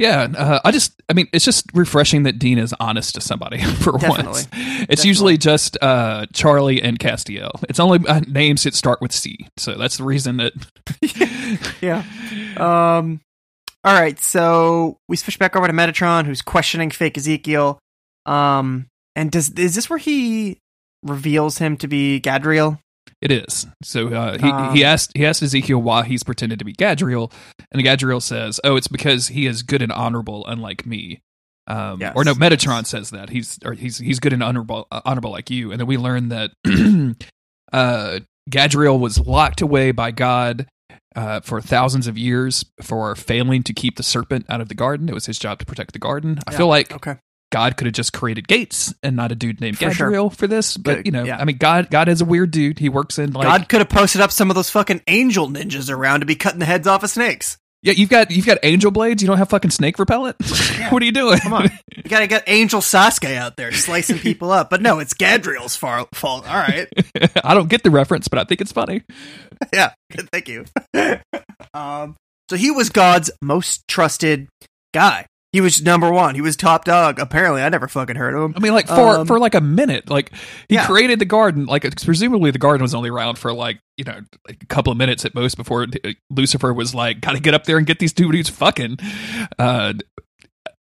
Speaker 2: Yeah, uh, I just, I mean, it's just refreshing that Dean is honest to somebody (laughs) for
Speaker 3: Definitely.
Speaker 2: once. It's usually just uh, Charlie and Castiel. It's only uh, names that start with C, so that's the reason that. (laughs)
Speaker 3: Yeah. Um. All right, so we switch back over to Metatron, who's questioning fake Ezekiel. Um, and does is this where he reveals him to be Gadriel?
Speaker 2: It is. So uh, he
Speaker 3: Um,
Speaker 2: he asked he asked Ezekiel why he's pretended to be Gadriel, and Gadriel says, "Oh, it's because he is good and honorable, unlike me." Um,
Speaker 3: Yes.
Speaker 2: Or no, Metatron says that he's or he's he's good and honorable uh, honorable like you, and then we learn that (clears throat) uh, Gadriel was locked away by God uh, for thousands of years for failing to keep the serpent out of the garden. It was his job to protect the garden. I
Speaker 3: Yeah.
Speaker 2: feel like
Speaker 3: Okay.
Speaker 2: God could have just created Gates and not a dude named
Speaker 3: For sure.
Speaker 2: Gadriel for this, but
Speaker 3: Good,
Speaker 2: you know,
Speaker 3: yeah.
Speaker 2: I mean, God God is a weird dude. He works in like
Speaker 3: God could have posted up some of those fucking angel ninjas around to be cutting the heads off of snakes.
Speaker 2: Yeah, you've got you've got angel blades. You don't have fucking snake repellent. (laughs) what are you doing?
Speaker 3: Come on, (laughs) you gotta get Angel Sasuke out there slicing people up. But no, it's Gadriel's fault. All right, (laughs)
Speaker 2: I don't get the reference, but I think it's funny.
Speaker 3: yeah, thank you. um, so he was God's most trusted guy. He was number one. He was top dog. Apparently, I never fucking heard of him.
Speaker 2: I mean, like for
Speaker 3: Um,
Speaker 2: for like a minute, like he
Speaker 3: yeah.
Speaker 2: created the garden. Like presumably the garden was only around for like you know like a couple of minutes at most before uh, Lucifer was like, got to get up there and get these two dudes fucking. Uh,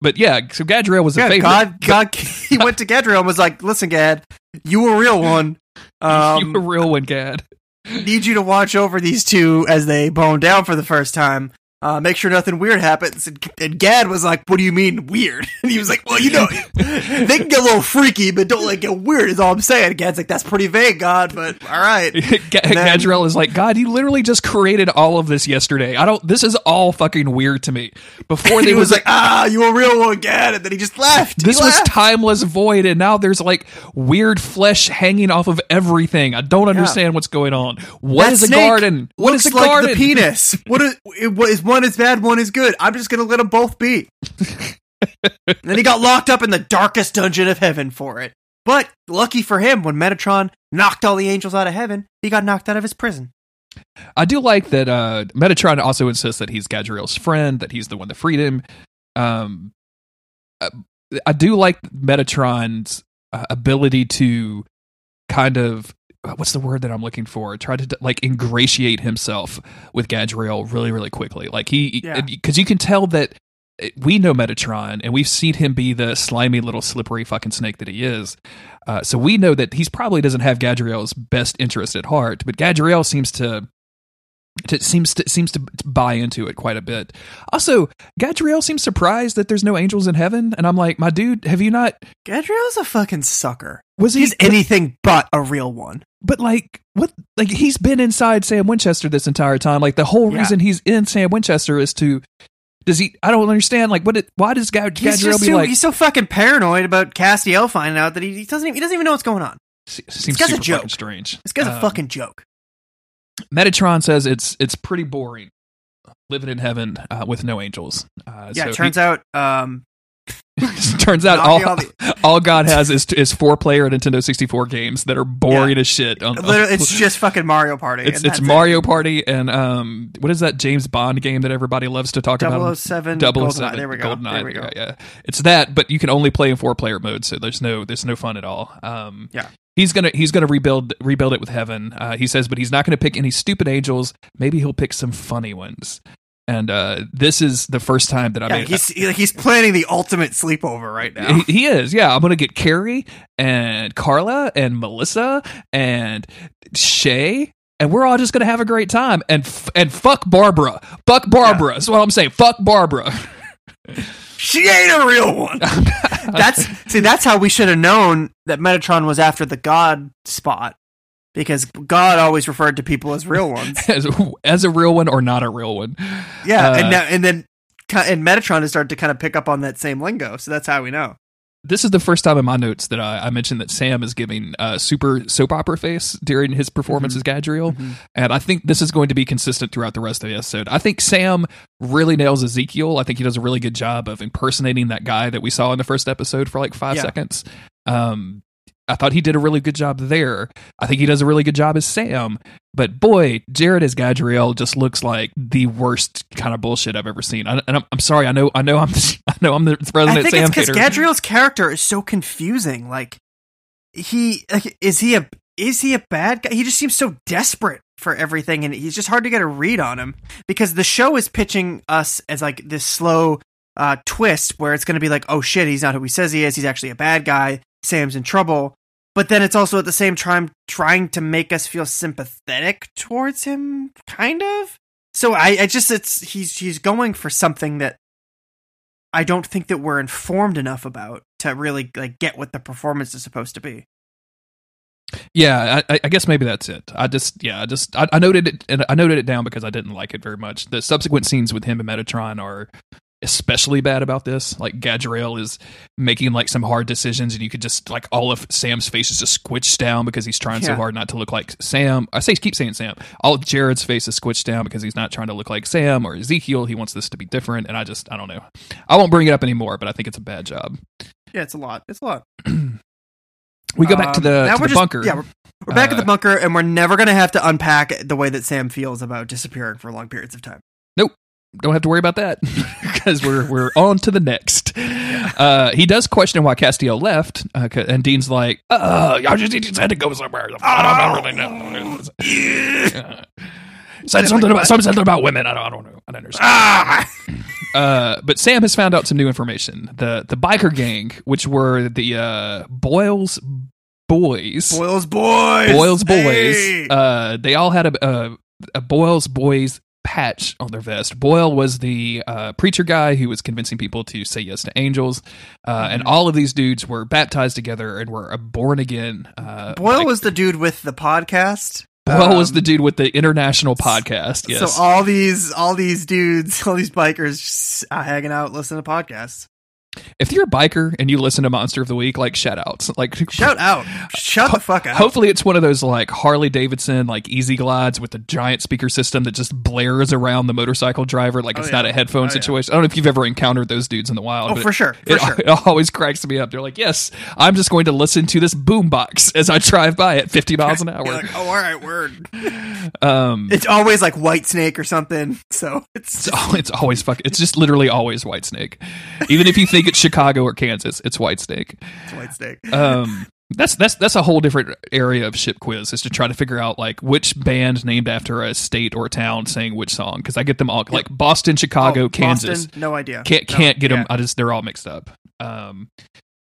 Speaker 2: but yeah, so Gadriel was a
Speaker 3: Yeah,
Speaker 2: favorite.
Speaker 3: God, God, (laughs) he went to Gadriel and was like, "Listen, Gad, you a real one. (laughs) Um,
Speaker 2: you a real one, Gad.
Speaker 3: need you to watch over these two as they bone down for the first time. Uh, make sure nothing weird happens. And, and Gad was like, "What do you mean weird?" (laughs) And he was like, "Well, you know, (laughs) they can get a little freaky, but don't like get weird." Is all I'm saying. And Gad's like, "That's pretty vague, God, but all right." (laughs)
Speaker 2: Ga-
Speaker 3: And then-
Speaker 2: Gadriel is like, God, you literally just created all of this yesterday. I don't. This is all fucking weird to me. Before they
Speaker 3: he was like, "Ah, you a real one, Gad," and then he just left. He
Speaker 2: This was
Speaker 3: left.
Speaker 2: timeless void, and now there's like weird flesh hanging off of everything. I don't understand what's going on. What
Speaker 3: That
Speaker 2: is a garden? What is a
Speaker 3: like
Speaker 2: garden?
Speaker 3: the penis. What is, what is one is bad, one is good. I'm just gonna let them both be. (laughs) and then he got locked up in the darkest dungeon of heaven for it. But lucky for him, when Metatron knocked all the angels out of heaven, he got knocked out of his prison.
Speaker 2: I do like that. Uh, Metatron also insists that he's Gadriel's friend, that he's the one that freed him. Um, uh, I do like Metatron's uh, ability to kind of what's the word that I'm looking for? Try to like ingratiate himself with Gadriel really, really quickly. Like he,
Speaker 3: Yeah.
Speaker 2: because you can tell that uh, we know Metatron and we've seen him be the slimy little slippery fucking snake that he is. Uh, so we know that he's probably doesn't have Gadriel's best interest at heart, but Gadriel seems to. It seems to seems to buy into it quite a bit. Also, Gadriel seems surprised that there's no angels in heaven, and I'm like, my dude, have you not?
Speaker 3: Gadriel's a fucking sucker.
Speaker 2: Was he?
Speaker 3: He's anything but a real one.
Speaker 2: But like what like he's been inside Sam Winchester this entire time. Like the whole
Speaker 3: Yeah.
Speaker 2: reason he's in Sam Winchester is to does he I don't understand like what it, why does Gad,
Speaker 3: He's
Speaker 2: Gadriel be
Speaker 3: so,
Speaker 2: like
Speaker 3: he's so fucking paranoid about Castiel finding out that he, he doesn't even, he doesn't even know what's going on.
Speaker 2: se- seems
Speaker 3: guy's a joke.
Speaker 2: strange.
Speaker 3: This guy's a
Speaker 2: Um,
Speaker 3: fucking joke.
Speaker 2: Metatron says it's it's pretty boring living in heaven uh, with no angels. Uh,
Speaker 3: Yeah,
Speaker 2: so
Speaker 3: it turns out um,
Speaker 2: he- (laughs) turns out all,
Speaker 3: all (laughs)
Speaker 2: all God has is is four player Nintendo 64 games that are boring as shit. On,
Speaker 3: literally, (laughs) it's just fucking Mario Party.
Speaker 2: it's it's Mario Party and um what is that James Bond game that everybody loves to talk
Speaker 3: it.
Speaker 2: about?
Speaker 3: 007 GoldenEye.
Speaker 2: seven.
Speaker 3: There we go.
Speaker 2: GoldenEye,
Speaker 3: There we go.
Speaker 2: Yeah, yeah. It's that, but you can only play in four player mode, so there's no there's no fun at all. Um,
Speaker 3: Yeah.
Speaker 2: He's gonna he's gonna rebuild rebuild it with heaven. Uh, he says, but he's not gonna pick any stupid angels. Maybe he'll pick some funny ones. And uh, this is the first time that I
Speaker 3: Yeah,
Speaker 2: mean,
Speaker 3: he's he- he's planning the ultimate sleepover right now.
Speaker 2: he, he is. Yeah, I'm gonna get Carrie and Carla and Melissa and Shay. And we're all just gonna have a great time, and f- and fuck Barbara, fuck Barbara. That's what I'm saying. Fuck Barbara. (laughs)
Speaker 3: She ain't a real one. (laughs) that's see, that's how we should have known that Metatron was after the God spot, because God always referred to people as real ones. (laughs)
Speaker 2: as, as a real one or not a real one.
Speaker 3: Yeah,
Speaker 2: Uh,
Speaker 3: and now, and then and Metatron has started to kind of pick up on that same lingo, so that's how we know.
Speaker 2: This is the first time in my notes that I, I mentioned that Sam is giving uh, super soap opera face during his performance as Gadriel, and I think this is going to be consistent throughout the rest of the episode. I think Sam really nails Ezekiel. I think he does a really good job of impersonating that guy that we saw in the first episode for like five
Speaker 3: Yeah.
Speaker 2: seconds. Um, I thought he did a really good job there. I think he does a really good job as Sam. But boy, Jared as Gadriel just looks like the worst kind of bullshit I've ever seen. I, and I'm, I'm sorry. I know. I know. I'm. (laughs) I know. I'm the
Speaker 3: I think
Speaker 2: Sam
Speaker 3: it's because. Gadriel's character is so confusing. Like he like, is he a is he a bad guy? He just seems so desperate for everything, and he's just hard to get a read on him because the show is pitching us as like this slow uh, twist where it's going to be like, oh shit, he's not who he says he is. He's actually a bad guy. Sam's in trouble. But then it's also at the same time trying to make us feel sympathetic towards him, kind of. So I, I just it's he's he's going for something that I don't think that we're informed enough about to really like get what the performance is supposed to be.
Speaker 2: Yeah, I, I guess maybe that's it. I just, yeah, I just, I, I noted it, and I noted it down because I didn't like it very much. The subsequent scenes with him and Metatron are especially bad about this. Like Gadriel is making like some hard decisions, and you could just like all of Sam's face is just squished down because he's trying so hard not to look like Sam. I say keep saying Sam. All of Jared's face is squished down because he's not trying to look like Sam or Ezekiel. He wants this to be different, and I just, I don't know. I won't bring it up anymore, but I think it's a bad job.
Speaker 3: Yeah, it's a lot. It's a lot. (clears throat)
Speaker 2: We go back to
Speaker 3: Um,
Speaker 2: the,
Speaker 3: now
Speaker 2: to the
Speaker 3: just-
Speaker 2: bunker.
Speaker 3: Yeah, we're, we're back at
Speaker 2: Uh,
Speaker 3: the bunker, and we're never gonna have to unpack the way that Sam feels about disappearing for long periods of time.
Speaker 2: Nope, don't have to worry about that. (laughs) because we're we're on to the next. Uh, he does question why Castiel left, uh, and Dean's like, "Uh, I just, he just had to go somewhere. I don't, I don't really know." Said something about something about women. I don't, I don't know. I don't understand.
Speaker 3: Ah!
Speaker 2: Uh, but Sam has found out some new information. The the biker gang, which were the uh, Boyles boys,
Speaker 3: Boyle's boys.
Speaker 2: Boyles boys,
Speaker 3: Hey!
Speaker 2: uh, they all had a, a, a Boyles boys patch on their vest. Boyle was the uh, preacher guy who was convincing people to say yes to angels, uh, and
Speaker 3: Mm-hmm.
Speaker 2: all of these dudes were baptized together and were uh, born again. Uh,
Speaker 3: Boyle
Speaker 2: like-
Speaker 3: was the dude with the podcast.
Speaker 2: Boyle was
Speaker 3: Um,
Speaker 2: the dude with the international podcast. Yes,
Speaker 3: So all these, all these dudes, (laughs) all these bikers, just, uh, hanging out, listening to podcasts.
Speaker 2: If you're a biker and you listen to Monster of the Week, like shout outs, (laughs) like
Speaker 3: Shout out! Shout the fuck out!
Speaker 2: Hopefully, it's one of those like Harley Davidson, like Easy Glides with the giant speaker system that just blares around the motorcycle driver like
Speaker 3: Oh,
Speaker 2: it's
Speaker 3: yeah.
Speaker 2: not a headphone
Speaker 3: Oh, yeah.
Speaker 2: situation. I don't know if you've ever encountered those dudes in the wild.
Speaker 3: Oh,
Speaker 2: but
Speaker 3: for sure, for
Speaker 2: it,
Speaker 3: sure.
Speaker 2: it (laughs) always cracks me up. They're like, "Yes, I'm just going to listen to this boombox as I drive by at 50 miles an (laughs) hour."
Speaker 3: like, oh, all right, word.
Speaker 2: Um,
Speaker 3: It's always like White Snake or something. So it's
Speaker 2: it's, it's always fuck. It's just literally always White Snake. Even if you think it's Chicago or Kansas, it's Whitesnake.
Speaker 3: it's White Snake. (laughs)
Speaker 2: um that's that's that's a whole different area of ship quiz is to try to figure out like which band named after a state or town sang which song because I get them all like Boston, Chicago,
Speaker 3: Oh,
Speaker 2: Kansas.
Speaker 3: Boston, no idea.
Speaker 2: Can't
Speaker 3: No,
Speaker 2: can't get them. I just they're all mixed up. Um,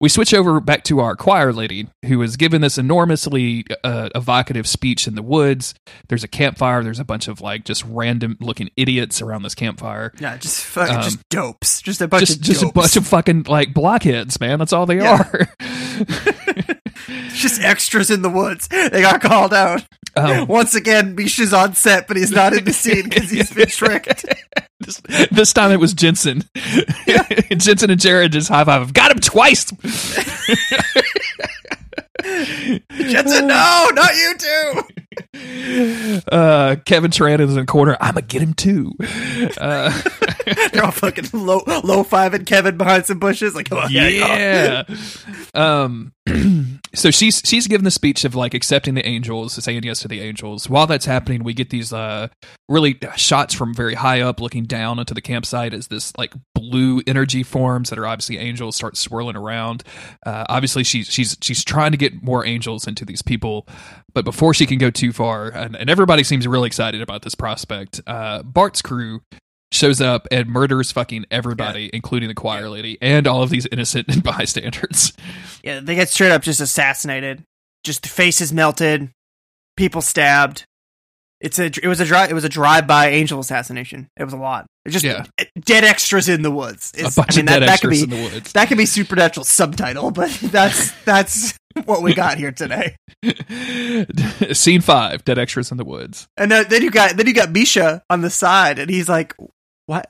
Speaker 2: we switch over back to our choir lady who is given this enormously uh, evocative speech in the woods. There's a campfire. There's a bunch of like just random looking idiots around this campfire.
Speaker 3: Yeah, just fucking,
Speaker 2: Um,
Speaker 3: just dopes. Just a bunch
Speaker 2: Just
Speaker 3: of
Speaker 2: just a bunch of fucking like blockheads, man. That's all they
Speaker 3: Yeah.
Speaker 2: are. (laughs)
Speaker 3: just extras in the woods. They got called out.
Speaker 2: um,
Speaker 3: Once again, Misha's on set, but he's not in the scene because he's been tricked. (laughs)
Speaker 2: This, this time it was Jensen. (laughs) Jensen and Jared just high five. Got him twice.
Speaker 3: Jensen, no, not you too. (laughs)
Speaker 2: Uh, Kevin Tran is in the corner. I'm gonna get him too. Uh, (laughs)
Speaker 3: They're all fucking low, low five and Kevin behind some bushes. Like, oh, yeah.
Speaker 2: Um. (clears throat) So she's she's given the speech of like accepting the angels, saying yes to the angels. While that's happening, we get these uh really shots from very high up, looking down onto the campsite as this like blue energy forms that are obviously angels start swirling around. Uh, obviously, she's she's she's trying to get more angels into these people, but before she can go too far, and, and everybody seems really excited about this prospect. Uh, Bart's crew shows up and murders fucking everybody, including the choir lady and all of these innocent (laughs) bystanders.
Speaker 3: Yeah, they get straight up just assassinated. Just faces melted, people stabbed. It's a it was a drive it was a drive by angel assassination. It was a lot. It's just
Speaker 2: Yeah.
Speaker 3: dead extras in the woods. It's-
Speaker 2: a bunch
Speaker 3: I mean,
Speaker 2: of
Speaker 3: that,
Speaker 2: dead
Speaker 3: that could
Speaker 2: extras
Speaker 3: be
Speaker 2: in the woods.
Speaker 3: that could be supernatural subtitle, (laughs) but that's that's (laughs) what we got here today. (laughs)
Speaker 2: Scene five: dead extras in the woods.
Speaker 3: And then, then you got then you got Misha on the side, and he's like, "What?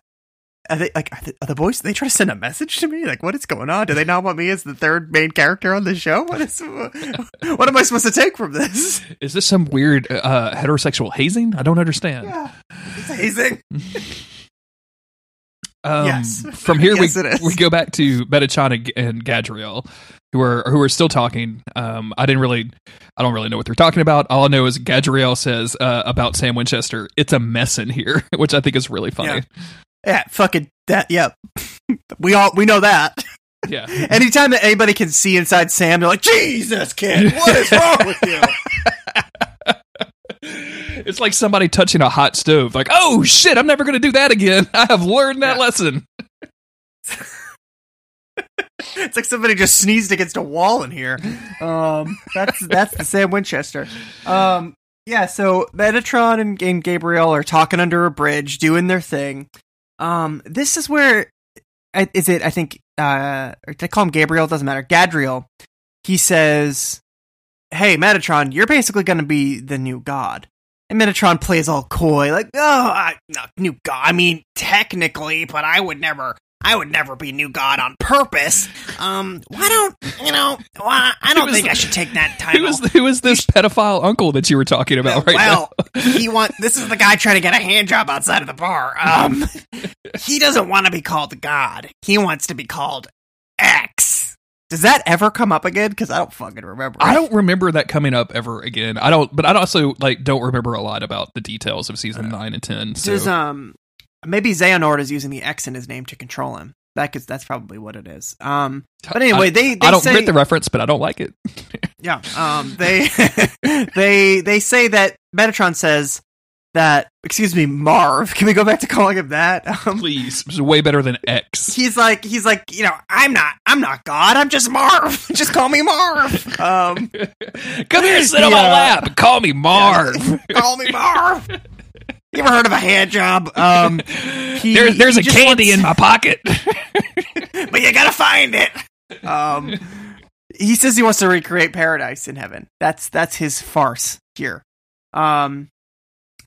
Speaker 3: Are they like are the, are the boys? They try to send a message to me? Like, what is going on? Do they not want me as the third main character on the show? What is (laughs) what am I supposed to take from this?
Speaker 2: Is this some weird uh, heterosexual hazing? I don't understand.
Speaker 3: Yeah, it's hazing.
Speaker 2: Um,
Speaker 3: Yes. (laughs)
Speaker 2: From here,
Speaker 3: Yes,
Speaker 2: we we go back to Metatron and, Gadriel, who are who are still talking. Um, I didn't really, I don't really know what they're talking about. All I know is Gadriel says uh, about Sam Winchester, "It's a mess in here," (laughs) which I think is really funny.
Speaker 3: Yeah, fucking that. Yep, (laughs) we all we know that.
Speaker 2: Yeah,
Speaker 3: Anytime that anybody can see inside Sam, they're like, "Jesus, kid, what is wrong with you?"
Speaker 2: It's like somebody touching a hot stove. Like, oh shit, I'm never going to do that again. (laughs) I have learned that
Speaker 3: Yeah.
Speaker 2: lesson. (laughs)
Speaker 3: It's like somebody just sneezed against a wall in here. Um, that's that's the Sam Winchester. Um, yeah. So Metatron and, and Gabriel are talking under a bridge, doing their thing. Um, this is where is it? I think uh, I call him Gabriel? Doesn't matter. Gadriel. He says, "Hey, Metatron, you're basically going to be the new god." And Metatron plays all coy, like, "Oh, I, no, new god. I mean, technically, but I would never." I would never be new god on purpose. Um, why don't you know? Why, I don't think I should take that (laughs) title.
Speaker 2: Who is who is this pedophile uncle that you were talking about right
Speaker 3: well,
Speaker 2: now? (laughs)
Speaker 3: he want this is the guy trying to get a hand job outside of the bar. Um, (laughs) he doesn't want to be called God. He wants to be called X. Does that ever come up again? Because I don't fucking remember.
Speaker 2: I don't remember that coming up ever again. I don't, but I also like don't remember a lot about the details of season nine and ten. So
Speaker 3: Does um maybe Xehanort is using the X in his name to control him. That could, that's probably what it is. Um, but anyway,
Speaker 2: I,
Speaker 3: they, they
Speaker 2: I don't
Speaker 3: say,
Speaker 2: get the reference, but I don't like it.
Speaker 3: yeah. Um, they (laughs) they they say that Metatron says that. Excuse me, Marv. Can we go back to calling him that? (laughs) Um,
Speaker 2: Please, it's way better than X.
Speaker 3: he's like he's like you know I'm not I'm not God. I'm just Marv. (laughs) just call me Marv. Um, (laughs)
Speaker 2: Come here, sit on my lap, and call me Marv.
Speaker 3: call me Marv. You ever heard of a hand job? Um, he-
Speaker 2: There, there's
Speaker 3: he
Speaker 2: a candy
Speaker 3: wants-
Speaker 2: in my pocket.
Speaker 3: but you gotta find it. Um, he says he wants to recreate paradise in heaven. That's that's his farce here. Um,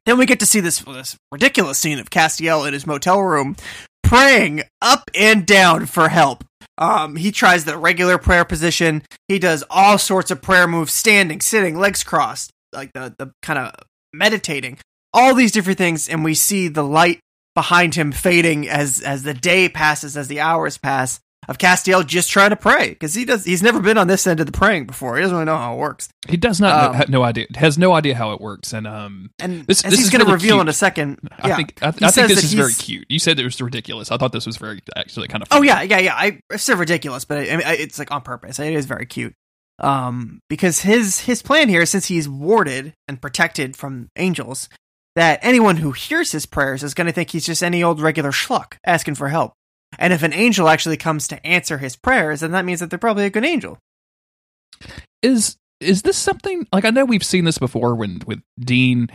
Speaker 3: then we get to see this this ridiculous scene of Castiel in his motel room praying up and down for help. Um, he tries the regular prayer position. He does all sorts of prayer moves, standing, sitting, legs crossed, like the the kind of meditating. All these different things, and we see the light behind him fading as as the day passes, as the hours pass. Of Castiel just trying to pray because he does. He's never been on this end of the praying before. He doesn't really know how it works.
Speaker 2: he does not
Speaker 3: Um,
Speaker 2: no idea. Has no idea how it works, and um,
Speaker 3: And
Speaker 2: This- this
Speaker 3: he's
Speaker 2: is
Speaker 3: going to
Speaker 2: really
Speaker 3: reveal
Speaker 2: cute.
Speaker 3: in a second,
Speaker 2: I
Speaker 3: yeah.
Speaker 2: think I, I think this is very cute. You said it was ridiculous. I thought this was very actually kind of.
Speaker 3: Oh yeah, yeah, yeah. I, I said ridiculous, but I, I mean, I- it's like on purpose. It is very cute. Um, because his his plan here, since he's warded and protected from angels, that anyone who hears his prayers is going to think he's just any old regular schluck asking for help. And if an angel actually comes to answer his prayers, then that means that they're probably a good angel.
Speaker 2: is is this something like I know we've seen this before when with Dean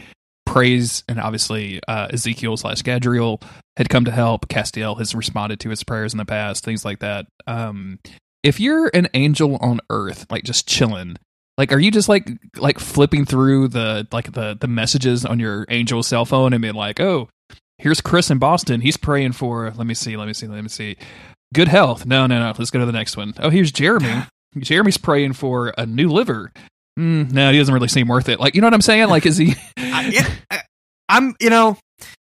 Speaker 2: prays and obviously uh, Ezekiel slash Gadriel had come to help. Castiel has responded to his prayers in the past, things like that. Um, if you're an angel on Earth, like just chilling, like are you just like like flipping through the like the the messages on your angel cell phone and being like, oh, here's Chris in Boston. He's praying for. Let me see. Let me see. Let me see. Good health. No, no, no. Let's go to the next one. Oh, here's Jeremy. (laughs) Jeremy's praying for a new liver. Mm, no, he doesn't really seem worth it. Like, you know what I'm saying? Like, is he? (laughs)
Speaker 3: I, I'm, you know,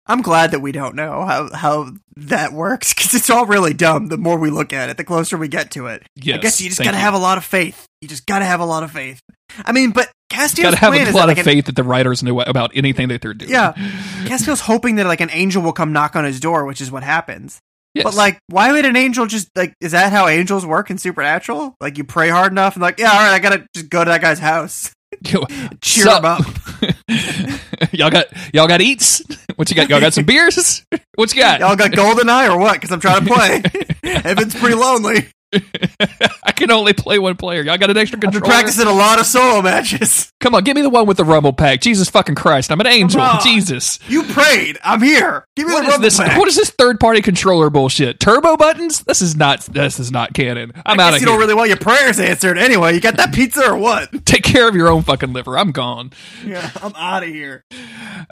Speaker 3: I'm glad that we don't know how how that works because it's all really dumb. The more we look at it, the closer we get to it.
Speaker 2: yes,
Speaker 3: I guess you just gotta have a lot of faith. You just gotta have a lot of faith. I mean, but Castiel's
Speaker 2: Gotta have a lot of
Speaker 3: like, an-
Speaker 2: faith that the writers know about anything that they're doing.
Speaker 3: Yeah. (laughs) Castiel's hoping that like an angel will come knock on his door, which is what happens.
Speaker 2: Yes.
Speaker 3: But like, why would an angel just like? Is that how angels work in Supernatural? Like, you pray hard enough and like, yeah, all right, I gotta just go to that guy's house, (laughs) cheer
Speaker 2: sup?
Speaker 3: him up. (laughs) (laughs)
Speaker 2: y'all got y'all got eats. (laughs) What you got? Y'all got some beers. (laughs) What you got?
Speaker 3: Y'all got golden eye or what? Because I'm trying to play. Evan's pretty lonely. (laughs)
Speaker 2: I can only play one player. Y'all got an extra
Speaker 3: I've been
Speaker 2: controller?
Speaker 3: practicing a lot of solo matches. (laughs)
Speaker 2: Come on, give me the one with the rumble pack. Jesus fucking Christ! I'm an angel. Jesus.
Speaker 3: You prayed. I'm here. Give me
Speaker 2: What
Speaker 3: the rumble
Speaker 2: this?
Speaker 3: pack.
Speaker 2: What is this third party controller bullshit? Turbo buttons? This is not. This is not canon. I'm out of
Speaker 3: you
Speaker 2: here.
Speaker 3: don't really want your prayers answered anyway. You got that pizza or what? (laughs)
Speaker 2: Take care of your own fucking liver. I'm gone.
Speaker 3: Yeah, I'm out of here.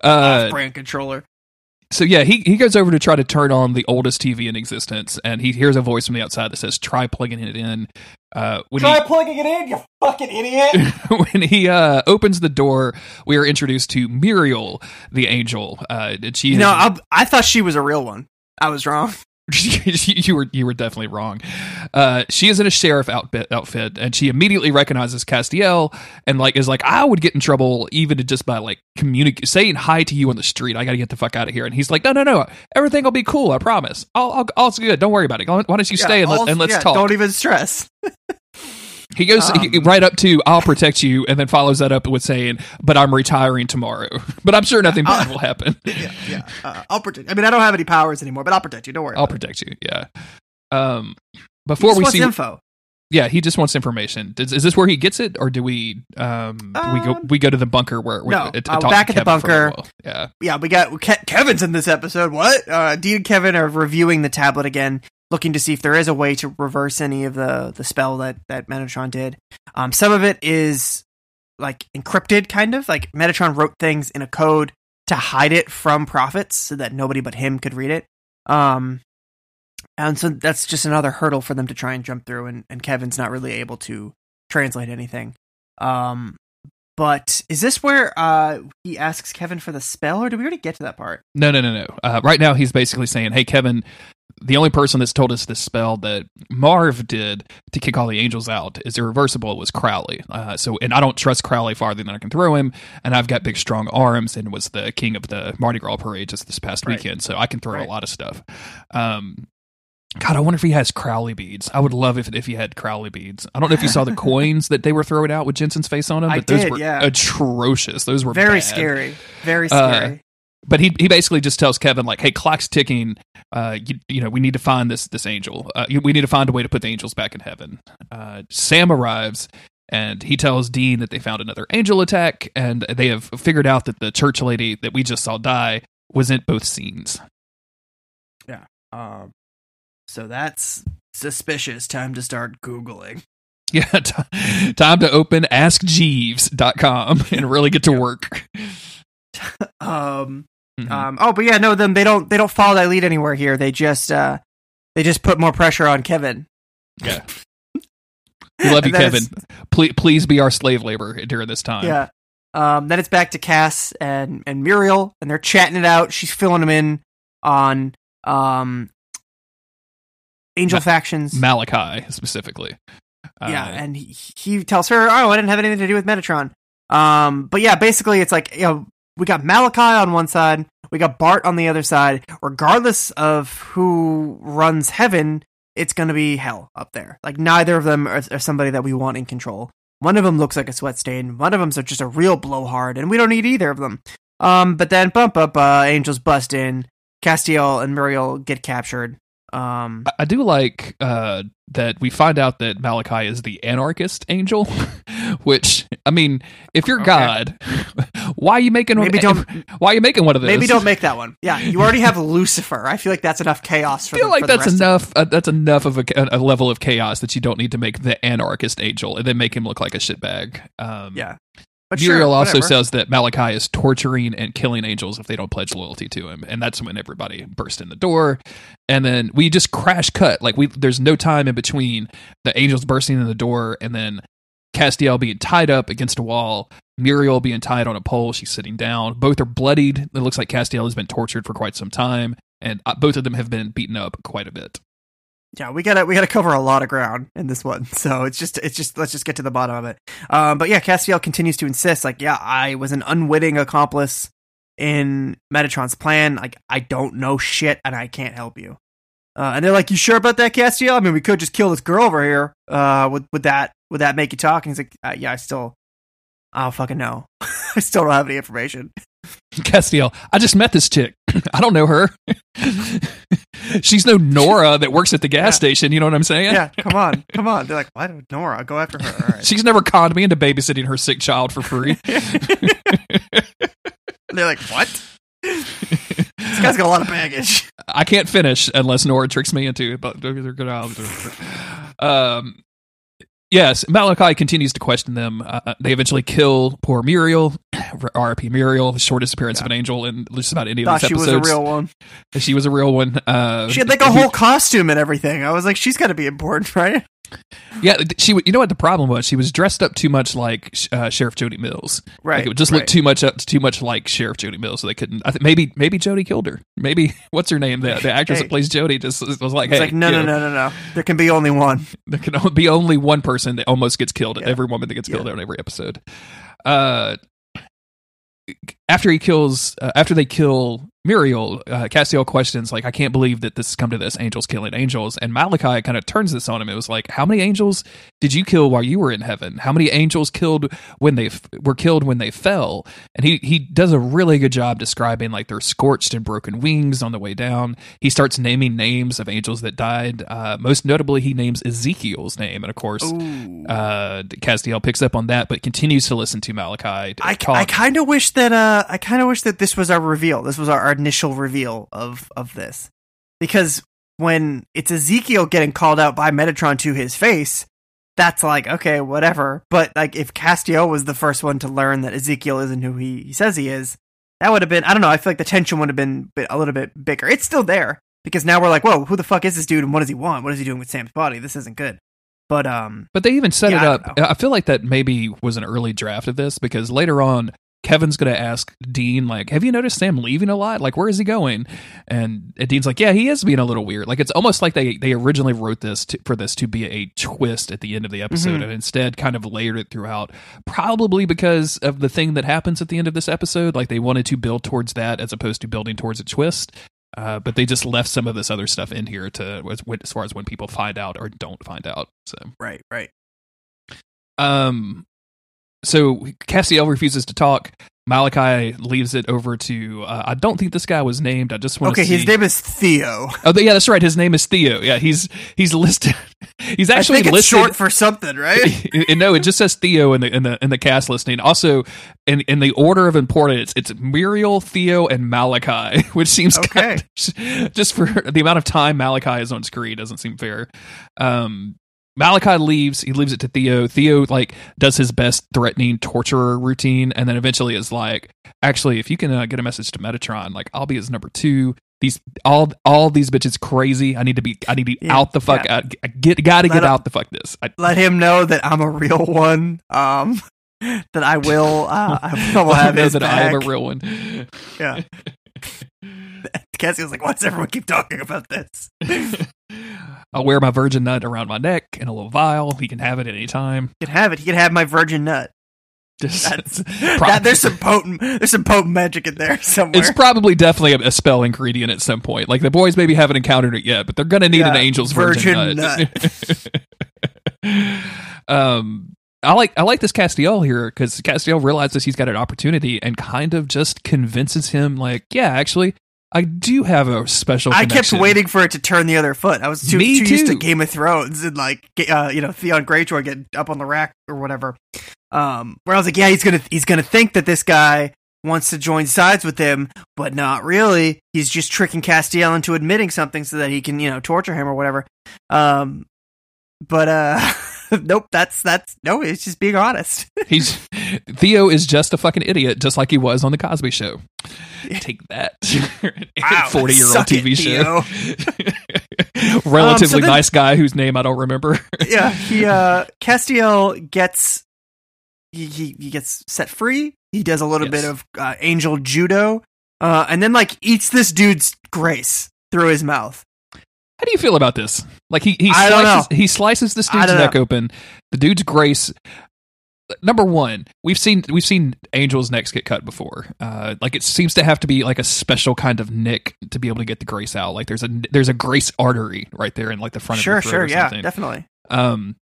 Speaker 2: Uh,
Speaker 3: Brand controller.
Speaker 2: So yeah, he he goes over to try to turn on the oldest TV in existence, and he hears a voice from the outside that says, "Try plugging it in." Uh, when
Speaker 3: Try plugging it in, you fucking idiot. (laughs)
Speaker 2: when he uh, opens the door, we are introduced to Muriel, the angel. Uh, and she
Speaker 3: You know, I, I thought she was a real one. I was wrong. (laughs)
Speaker 2: you were you were definitely wrong. Uh, she is in a sheriff outfit, outfit, and she immediately recognizes Castiel, and like is like, I would get in trouble even to just by like communicating, saying hi to you on the street. I got to get the fuck out of here. And he's like, No, no, no, everything will be cool. I promise. I'll, I'll all's good. Don't worry about it. Why don't you
Speaker 3: Yeah,
Speaker 2: stay and, let, and let's
Speaker 3: yeah,
Speaker 2: talk?
Speaker 3: Don't even stress. (laughs)
Speaker 2: He goes he-
Speaker 3: Um,
Speaker 2: right up to "I'll protect you," and then follows that up with saying, "But I'm retiring tomorrow." (laughs) But I'm sure nothing bad will happen. (laughs)
Speaker 3: yeah, yeah. Uh, I'll protect. I mean, I don't have any powers anymore, but I'll protect you. Don't worry.
Speaker 2: I'll
Speaker 3: about it.
Speaker 2: protect you. Yeah. Um,
Speaker 3: He
Speaker 2: before
Speaker 3: just
Speaker 2: we
Speaker 3: wants
Speaker 2: see,
Speaker 3: info.
Speaker 2: yeah, he just wants information. Is, is this where he gets it, or do we um, do we go
Speaker 3: Um,
Speaker 2: we go to the bunker where, we
Speaker 3: no, uh, back at the
Speaker 2: Kevin for a
Speaker 3: bunker.
Speaker 2: Yeah.
Speaker 3: yeah, we got Ke- Kevin's in this episode. What? Uh, Dean and Kevin are reviewing the tablet again, looking to see if there is a way to reverse any of the the spell that that Metatron did. Um, some of it is like encrypted, kind of like Metatron wrote things in a code to hide it from prophets so that nobody but him could read it. Um, and so that's just another hurdle for them to try and jump through, and, and Kevin's not really able to translate anything. Um, but is this where uh he asks Kevin for the spell, or did we already get to that part?
Speaker 2: No, no, no, no. Uh, right now, he's basically saying, "Hey, Kevin, the only person that's told us this spell that Marv did to kick all the angels out is irreversible was Crowley. Uh, so, and I don't trust Crowley farther than I can throw him, and I've got big strong arms, and was the king of the Mardi Gras parade just this past
Speaker 3: Right.
Speaker 2: weekend, so I can throw
Speaker 3: Right.
Speaker 2: a lot of stuff. Um, God, I wonder if he has Crowley beads. I would love if if he had Crowley beads. I don't know if you saw the (laughs) coins that they were throwing out with Jensen's face on them,
Speaker 3: I
Speaker 2: but those
Speaker 3: did,
Speaker 2: were
Speaker 3: yeah.
Speaker 2: atrocious. Those were
Speaker 3: Very
Speaker 2: bad.
Speaker 3: scary. Very
Speaker 2: Uh,
Speaker 3: scary.
Speaker 2: But he he basically just tells Kevin like, "Hey, clock's ticking. Uh, you, you know, we need to find this this angel. Uh, we need to find a way to put the angels back in heaven." Uh, Sam arrives. And he tells Dean that they found another angel attack, and they have figured out that the church lady that we just saw die was in both scenes. Yeah.
Speaker 3: Um, so that's suspicious. Time to start googling. (laughs)
Speaker 2: Yeah, t- time to open AskJeeves.com and really get to work. (laughs)
Speaker 3: Um,
Speaker 2: Mhm.
Speaker 3: um, oh, but yeah, no, them they don't they don't follow that lead anywhere here. They just uh, they just put more pressure on Kevin.
Speaker 2: Yeah. (laughs) We love you, Kevin. Please, please be our slave labor during this time.
Speaker 3: Yeah. Um, then it's back to Cass and and Muriel, and they're chatting it out. She's filling them in on um, angel
Speaker 2: Ma-
Speaker 3: factions.
Speaker 2: Malachi specifically.
Speaker 3: yeah,
Speaker 2: Uh,
Speaker 3: and he, he tells her, "Oh, I didn't have anything to do with Metatron." Um, but yeah, basically, it's like you know, we got Malachi on one side, we got Bart on the other side. Regardless of who runs heaven, it's going to be hell up there. Like neither of them are, are somebody that we want in control. One of them looks like a sweat stain. One of them's just a real blowhard, and we don't need either of them. Um, but then bump up, uh, angels bust in. Castiel and Muriel get captured. Um,
Speaker 2: I- do like uh, that we find out that Malachi is the anarchist angel, (laughs) which I mean, if you're
Speaker 3: Okay.
Speaker 2: God, (laughs) why are you making
Speaker 3: maybe
Speaker 2: one?
Speaker 3: don't
Speaker 2: Why are you making one of those?
Speaker 3: Maybe don't make that one. Yeah, you already have Lucifer. I feel like that's enough chaos. For
Speaker 2: I feel
Speaker 3: the,
Speaker 2: like that's enough. Uh, that's enough of a, a level of chaos that you don't need to make the anarchist angel and then make him look like a shitbag. Um,
Speaker 3: Yeah, but
Speaker 2: Muriel
Speaker 3: sure,
Speaker 2: also says that Malachi is torturing and killing angels if they don't pledge loyalty to him, and that's when everybody burst in the door, and then we just crash cut. Like we, there's no time in between the angels bursting in the door and then Castiel being tied up against a wall, Muriel being tied on a pole. She's sitting down. Both are bloodied. It looks like Castiel has been tortured for quite some time, and uh, both of them have been beaten up quite a bit.
Speaker 3: yeah, we gotta we gotta cover a lot of ground in this one. (laughs) So it's just it's just let's just get to the bottom of it. Um, but yeah, Castiel continues to insist, like, yeah, I was an unwitting accomplice in Metatron's plan. Like, I don't know shit, and I can't help you. Uh, and they're like, "You sure about that, Castiel? I mean, we could just kill this girl over here. Uh, with would that would that make you talk?" And he's like, uh, "Yeah, I still, I don't fucking know. (laughs) I still don't have any information." (laughs)
Speaker 2: Castiel, I just met this chick. (clears throat) I don't know her. (laughs) She's no Nora that works at the gas
Speaker 3: Yeah.
Speaker 2: station. You know what I'm saying?
Speaker 3: yeah, come on, come on. They're like, what? Nora, go after her. All right.
Speaker 2: She's never conned me into babysitting her sick child for free.
Speaker 3: They're like, what? this guy's got a lot of baggage.
Speaker 2: I can't finish unless Nora tricks me into it. But they're good. Albums. Um, yes, Malachi continues to question them. Uh, they eventually kill poor Muriel, (clears throat) R.I.P. Muriel, shortest appearance of an angel in just about any of these
Speaker 3: she was a real one.
Speaker 2: she was a real one. Uh,
Speaker 3: She had like a whole costume and everything. I was like, she's got to be important, (laughs) right?
Speaker 2: Yeah, she. You know what the problem was? She was dressed up too much like uh, Sheriff Jody Mills.
Speaker 3: Right.
Speaker 2: Like it just
Speaker 3: right.
Speaker 2: looked too much up, too much like Sheriff Jody Mills. So they couldn't. I think maybe maybe Jody killed her. Maybe (laughs) what's her name? The, the actress
Speaker 3: Hey.
Speaker 2: that plays Jody just was like,
Speaker 3: It's
Speaker 2: hey,
Speaker 3: like, no, no,
Speaker 2: know,
Speaker 3: no, no, no. There can be only one. (laughs)
Speaker 2: There can be only one person that almost gets killed.
Speaker 3: Yeah.
Speaker 2: Every woman that gets killed on every episode. Uh, after he kills, uh, after they kill Muriel, uh, Castiel questions like, "I can't believe that this has come to this. Angels killing angels." And Malachi kind of turns this on him. It was like, "How many angels did you kill while you were in heaven? How many angels killed when they f- were killed when they fell?" And he he does a really good job describing like their scorched and broken wings on the way down. He starts naming names of angels that died. Uh, most notably, he names Ezekiel's name, and of course, uh, Castiel picks up on that, but continues to listen to Malachi.
Speaker 3: I. I kind of wish that uh I kind of wish that this was our reveal. This was our, our initial reveal of of this, because when it's Ezekiel getting called out by Metatron to his face, that's like okay, whatever. But like if Castiel was the first one to learn that Ezekiel isn't who he, he says he is, that would have been I don't know. I feel like the tension would have been a little bit bigger. It's still there because now we're like, whoa, who the fuck is this dude and what does he want? What is he doing with Sam's body? This isn't good. But um,
Speaker 2: But they even set
Speaker 3: Yeah,
Speaker 2: it up.
Speaker 3: don't
Speaker 2: I, feel like that maybe was an early draft of this because later on, Kevin's going to ask Dean, like, have you noticed Sam leaving a lot? Like, where is he going? And, and Dean's like, yeah, he is being a little weird. Like, it's almost like they, they originally wrote this to, for this to be a twist at the end of the episode
Speaker 3: Mhm.
Speaker 2: and instead kind of layered it throughout, probably because of the thing that happens at the end of this episode. Like, they wanted to build towards that as opposed to building towards a twist. Uh, but they just left some of this other stuff in here to as, as far as when people find out or don't find out. So,
Speaker 3: Right, right.
Speaker 2: um, so Cassiel refuses to talk. Malachi leaves it over to. Uh, I don't think this guy was named. I just want
Speaker 3: Okay,
Speaker 2: see.
Speaker 3: his name is Theo.
Speaker 2: Oh, yeah, that's right. His name is Theo. Yeah, he's he's listed. (laughs) He's actually
Speaker 3: I think it's
Speaker 2: listed.
Speaker 3: short for something, right? (laughs)
Speaker 2: and no, it just says Theo in the in the in the cast listing. Also, in in the order of importance, it's Muriel, Theo, and Malachi, (laughs) which seems
Speaker 3: Okay.
Speaker 2: kind of- just for the amount of time Malachi is on screen doesn't seem fair. Um, Malachi leaves. He leaves it to Theo. Theo like does his best threatening torturer routine, and then eventually is like, actually, if you can uh, get a message to Metatron, like I'll be his number two. These all all these bitches crazy. I need to be. I need to be
Speaker 3: Yeah,
Speaker 2: out the fuck
Speaker 3: yeah.
Speaker 2: out. I get got to
Speaker 3: Let
Speaker 2: get
Speaker 3: him-
Speaker 2: out the fuck this. I,
Speaker 3: Let him know that I'm a real one. Um, (laughs) that I will. Uh, I (laughs) will have
Speaker 2: know
Speaker 3: his
Speaker 2: that
Speaker 3: back.
Speaker 2: I am a real one.
Speaker 3: Yeah. (laughs) Cassie was like, "Why does everyone keep talking about this?"
Speaker 2: I'll wear my virgin nut around my neck in a little vial. He can have it at any time.
Speaker 3: You can have it. He can have my virgin nut.
Speaker 2: Just,
Speaker 3: That's,
Speaker 2: Pro- (laughs)
Speaker 3: that, there's some potent. There's some potent magic in there (laughs) somewhere.
Speaker 2: it's probably definitely a, a spell ingredient at some point. Like the boys maybe haven't encountered it yet, but they're gonna need an angel's virgin,
Speaker 3: virgin
Speaker 2: nut. (laughs) um, I like I like this Castiel here because Castiel realizes he's got an opportunity and kind of just convinces him like, yeah, actually, I do have a special.
Speaker 3: I kept waiting for it to turn the other foot. I was too, too used to. Game of Thrones and like uh, you know Theon Greyjoy getting up on the rack or whatever. Um, where I was like, yeah, he's gonna he's gonna think that this guy wants to join sides with him, but not really. He's just tricking Castiel into admitting something so that he can you know torture him or whatever. Um, but uh, (laughs) (laughs) nope, that's that's no, it's just being honest. (laughs)
Speaker 2: He's Theo is just a fucking idiot, just like he was on the Cosby Show. Take that, (laughs) forty year old
Speaker 3: suck it,
Speaker 2: TV show. Relatively
Speaker 3: Um, then-
Speaker 2: nice guy whose name I don't remember.
Speaker 3: yeah, he uh Castiel gets he, he he gets set free. He does a little
Speaker 2: Yes.
Speaker 3: bit of uh, angel judo, uh, and then like eats this dude's grace through his mouth.
Speaker 2: How do you feel about this? Like he he slices he slices this dude's neck
Speaker 3: know.
Speaker 2: open. The dude's grace. Number one, we've seen we've seen angels' necks get cut before. Uh, like it seems to have to be like a special kind of nick to be able to get the grace out. Like there's a there's a grace artery right there in like the front
Speaker 3: Sure,
Speaker 2: of your
Speaker 3: sure, yeah,
Speaker 2: something.
Speaker 3: definitely.
Speaker 2: Um,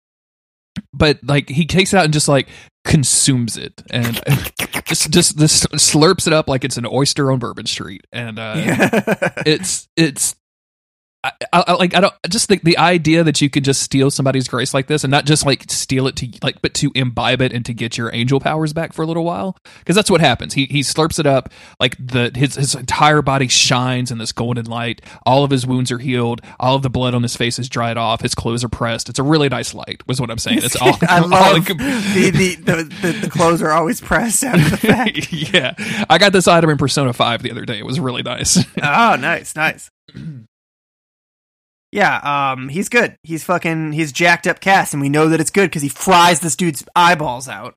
Speaker 2: but like he takes it out and just like consumes it and (laughs) just just this slurps it up like it's an oyster on Bourbon Street, and uh, (laughs)
Speaker 3: Yeah.
Speaker 2: it's it's. I, I, like I don't just think the idea that you could just steal somebody's grace like this and not just like steal it to like but to imbibe it and to get your angel powers back for a little while because that's what happens. He he slurps it up like the his his entire body shines in this golden light. All of his wounds are healed. All of the blood on his face is dried off. His clothes are pressed. It's a really nice light was what I'm saying. It's all (laughs)
Speaker 3: I
Speaker 2: all
Speaker 3: love the, the, the, the the clothes are always pressed after the (laughs) fact.
Speaker 2: yeah. I got this item in Persona 5 the other day. It was really nice.
Speaker 3: Oh, nice, nice. (clears throat) Yeah, um, he's good. He's fucking, he's jacked up cast, and we know that it's good because he fries this dude's eyeballs out.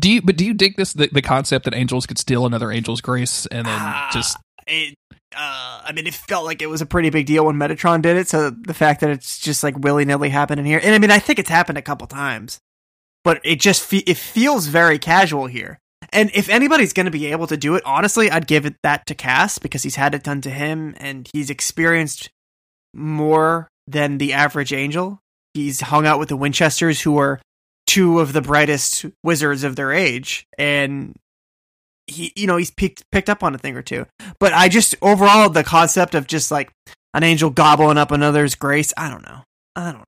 Speaker 2: Do you? But do you dig this? The, the concept that angels could steal another angel's grace and then
Speaker 3: Ah,
Speaker 2: just
Speaker 3: it, uh, I mean, it felt like it was a pretty big deal when Metatron did it. So the fact that it's just like willy nilly happening here, and I mean, I think it's happened a couple times, but it just fe- it feels very casual here. And if anybody's going to be able to do it, honestly, I'd give it that to Cass because he's had it done to him and he's experienced more than the average angel. He's hung out with the Winchesters, who are two of the brightest wizards of their age, and he, you know, he's picked picked up on a thing or two. But I just overall the concept of just like an angel gobbling up another's grace, I don't know. I don't.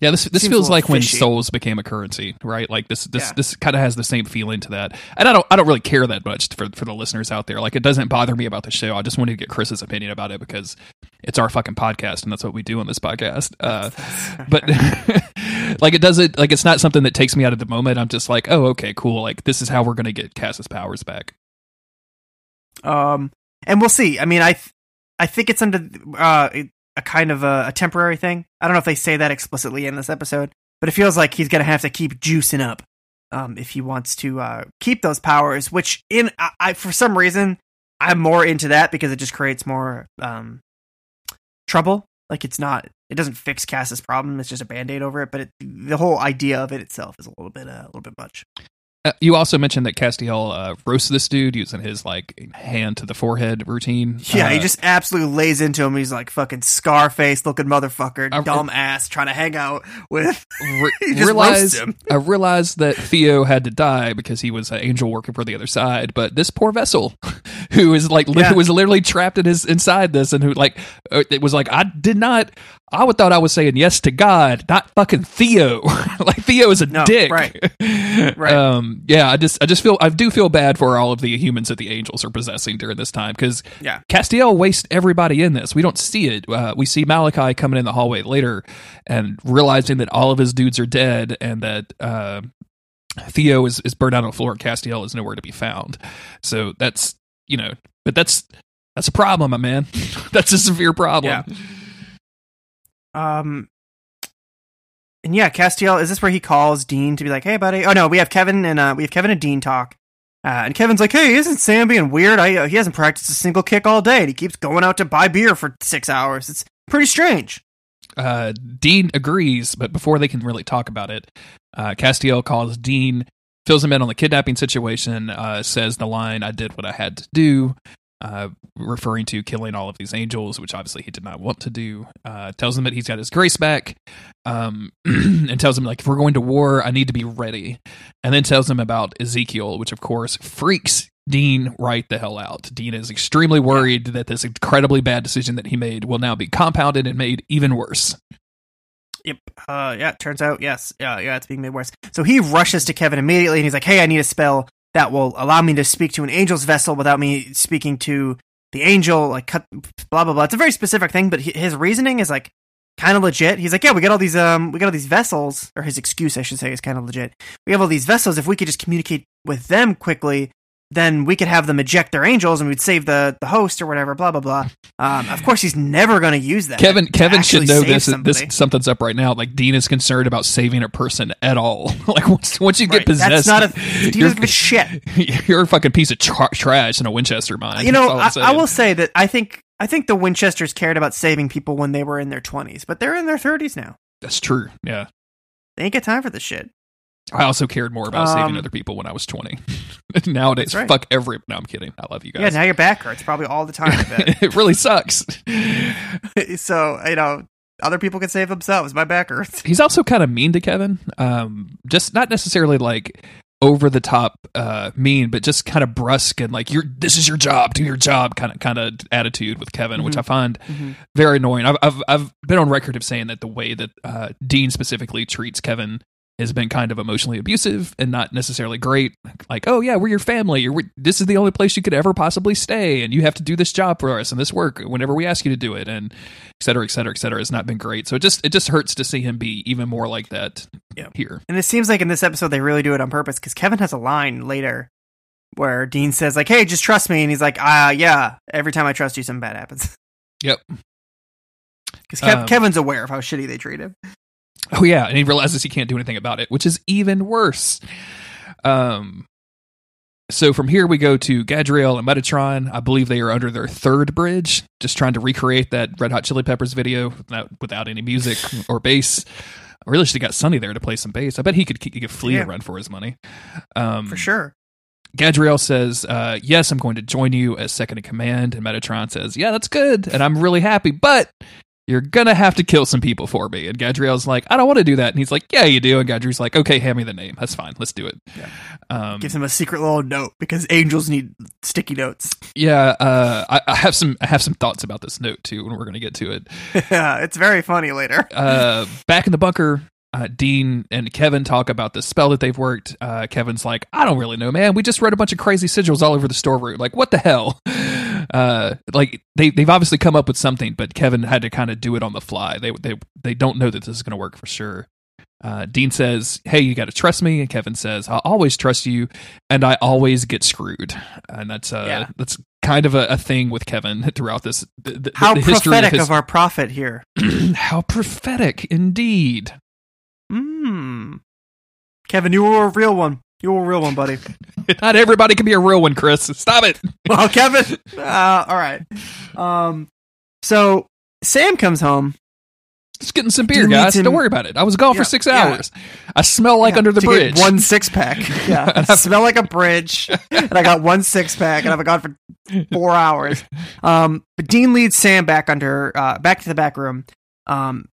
Speaker 2: Yeah. This this
Speaker 3: Seems
Speaker 2: feels like when
Speaker 3: fishy.
Speaker 2: souls became a currency, right? Like this this
Speaker 3: Yeah.
Speaker 2: this kind of has the same feeling to that. And I don't I don't really care that much for for the listeners out there. Like it doesn't bother me about the show. I just wanted to get Chris's opinion about it because it's our fucking podcast and that's what we do on this podcast. Uh, (laughs) but (laughs) like it doesn't like it's not something that takes me out of the moment. I'm just like, oh, okay, cool. Like this is how we're gonna get Cass's powers back.
Speaker 3: Um, and we'll see. I mean, I th- I think it's under uh a kind of a, a temporary thing. I don't know if they say that explicitly in this episode, but it feels like he's gonna have to keep juicing up um, if he wants to uh, keep those powers. Which in I, I for some reason I'm more into that because it just creates more um, trouble. Like it's not it doesn't fix Cass's problem. It's just a band aid over it. But it, the whole idea of it itself is a little bit uh, a little bit much.
Speaker 2: Uh, you also mentioned that Castiel uh, roasts this dude using his like hand to the forehead routine.
Speaker 3: Yeah,
Speaker 2: uh,
Speaker 3: he just absolutely lays into him. He's like fucking Scarface looking motherfucker,
Speaker 2: I-
Speaker 3: dumb ass, trying to hang out with. (laughs)
Speaker 2: re- (laughs)
Speaker 3: he just
Speaker 2: realized
Speaker 3: him.
Speaker 2: I realized that Theo had to die because he was an angel working for the other side. But this poor vessel, (laughs) who is like li-
Speaker 3: Yeah.
Speaker 2: was literally trapped in his inside this, and who like uh, it was like I did not. I would thought I was saying yes to God, not fucking Theo. (laughs) like Theo is a
Speaker 3: No,
Speaker 2: dick.
Speaker 3: right. (laughs) Right.
Speaker 2: Um. Yeah. I just I just feel I do feel bad for all of the humans that the angels are possessing during this time because
Speaker 3: Yeah.
Speaker 2: Castiel wastes everybody in this. We don't see it. Uh, we see Malachi coming in the hallway later and realizing that all of his dudes are dead and that uh, Theo is, is burned out on the floor and Castiel is nowhere to be found. So that's, you know, but that's that's a problem, my man. (laughs) that's a severe problem.
Speaker 3: Yeah. Um, and yeah, Castiel, is this where he calls Dean to be like, "Hey, buddy"? Oh no, we have Kevin and uh, we have Kevin and Dean talk. Uh, and Kevin's like, "Hey, isn't Sam being weird? I uh, he hasn't practiced a single kick all day, and he keeps going out to buy beer for six hours. It's pretty strange."
Speaker 2: Uh, Dean agrees, but before they can really talk about it, uh, Castiel calls Dean, fills him in on the kidnapping situation, uh, says the line, I did what I had to do, uh, referring to killing all of these angels, which obviously he did not want to do. Uh, tells him that he's got his grace back, um, (clears throat) and tells him, like, if we're going to war, I need to be ready. And then tells him about Ezekiel, which of course freaks Dean right the hell out. Dean is extremely worried that this incredibly bad decision that he made will now be compounded and made even worse.
Speaker 3: Yep. Uh, yeah. Turns out, yes. Yeah. Yeah. It's being made worse. So he rushes to Kevin immediately, and he's like, "Hey, I need a spell that will allow me to speak to an angel's vessel without me speaking to the angel." Like, cut. Blah blah blah. It's a very specific thing, but his reasoning is like kind of legit. He's like, "Yeah, we got all these um, we got all these vessels, or his excuse, I should say, is kind of legit. We have all these vessels. If we could just communicate with them quickly." Then we could have them eject their angels, and we'd save the, the host or whatever. Blah blah blah. Um, of course, he's never going to use that.
Speaker 2: Kevin Kevin should know this,
Speaker 3: somebody.
Speaker 2: this something's up right now. Like Dean is concerned about saving a person at all. (laughs) like once once you get
Speaker 3: Right.
Speaker 2: possessed,
Speaker 3: That's not a. (laughs)
Speaker 2: You're,
Speaker 3: a shit. (laughs)
Speaker 2: you're a fucking piece of tra- trash in a Winchester mine.
Speaker 3: You know, I,
Speaker 2: I'm
Speaker 3: will say that I think I think the Winchesters cared about saving people when they were in their twenties, but they're in their thirties now.
Speaker 2: That's true. Yeah,
Speaker 3: They ain't got time for this shit.
Speaker 2: I also cared more about saving
Speaker 3: Um,
Speaker 2: other people when I was 20. (laughs) Nowadays,
Speaker 3: right.
Speaker 2: fuck every. No, I'm kidding. I love you guys.
Speaker 3: Yeah, now your back hurts probably all the time. (laughs)
Speaker 2: It really sucks. (laughs)
Speaker 3: so you know, other people can save themselves. My back hurts.
Speaker 2: He's also kind of mean to Kevin. Um, just not necessarily like over the top uh mean but just kind of brusque and like you're this is your job do your job kind of kind of attitude with kevin which
Speaker 3: Mhm.
Speaker 2: i find
Speaker 3: Mhm.
Speaker 2: very annoying I've, I've i've been on record of saying that the way that uh dean specifically treats kevin has been kind of emotionally abusive and not necessarily great like oh yeah we're your family You're, this is the only place you could ever possibly stay and you have to do this job for us and this work whenever we ask you to do it and et cetera et cetera et cetera has not been great so it just it just hurts to see him be even more like that
Speaker 3: Yeah.
Speaker 2: here
Speaker 3: And it seems like in this episode they really do it on purpose because Kevin has a line later where Dean says like, "Hey, just trust me," and he's like, "Ah, yeah. Every time I trust you, something bad happens."
Speaker 2: Yep. (laughs)
Speaker 3: Because Kev-
Speaker 2: Um,
Speaker 3: Kevin's aware of how shitty they treat him.
Speaker 2: Oh yeah, and he realizes he can't do anything about it, which is even worse. Um, so from here we go to Gadriel and Metatron. I believe they are under their third bridge, just trying to recreate that Red Hot Chili Peppers video without, without any music or bass. I really should have got Sonny there to play some bass. I bet he could give Flea
Speaker 3: Yeah.
Speaker 2: a run for his money. Um,
Speaker 3: For sure.
Speaker 2: Gadriel says, uh, "Yes, I'm going to join you as second in command." And Metatron says, "Yeah, that's good, and I'm really happy, but." You're gonna have to kill some people for me. And Gadriel's like, I don't want to do that. And he's like, Yeah, you do. And Gadriel's like, Okay, hand me the name. That's fine. Let's do it.
Speaker 3: Yeah.
Speaker 2: Um,
Speaker 3: Gives him a secret little note because angels need sticky notes.
Speaker 2: yeah. Uh, I, I have some. I have some thoughts about this note too, when we're gonna get to it.
Speaker 3: yeah, (laughs) it's very funny later.
Speaker 2: uh, back in the bunker, uh, Dean and Kevin talk about the spell that they've worked. Uh, Kevin's like, I don't really know, man. We just read a bunch of crazy sigils all over the storeroom. Like, what the hell? Uh, like they they've obviously come up with something, but Kevin had to kind of do it on the fly. They they they don't know that this is going to work for sure. Uh, Dean says, "Hey, you got to trust me," and Kevin says, "I'll always trust you, and I always get screwed." And that's uh,
Speaker 3: Yeah.
Speaker 2: that's kind of a, a thing with Kevin (laughs) throughout this. The, the,
Speaker 3: How
Speaker 2: the
Speaker 3: prophetic
Speaker 2: of,
Speaker 3: of, our prophet here. (clears throat)
Speaker 2: how prophetic indeed.
Speaker 3: Hmm. Kevin, you were a real one. You were a real one, buddy. (laughs)
Speaker 2: Not everybody can be a real one, Chris. Stop it. (laughs)
Speaker 3: well, Kevin. Uh, all right. Um, so Sam comes home.
Speaker 2: Just getting some beer, guys.
Speaker 3: him-
Speaker 2: Don't worry about it. I was gone
Speaker 3: Yeah,
Speaker 2: for six
Speaker 3: yeah.
Speaker 2: hours. I smell like
Speaker 3: Yeah,
Speaker 2: under the bridge.
Speaker 3: One six pack. (laughs) Yeah. I smell like a bridge. and I got one six pack and I've been gone for four hours. Um, but Dean leads Sam back under, uh, back to the back room, um,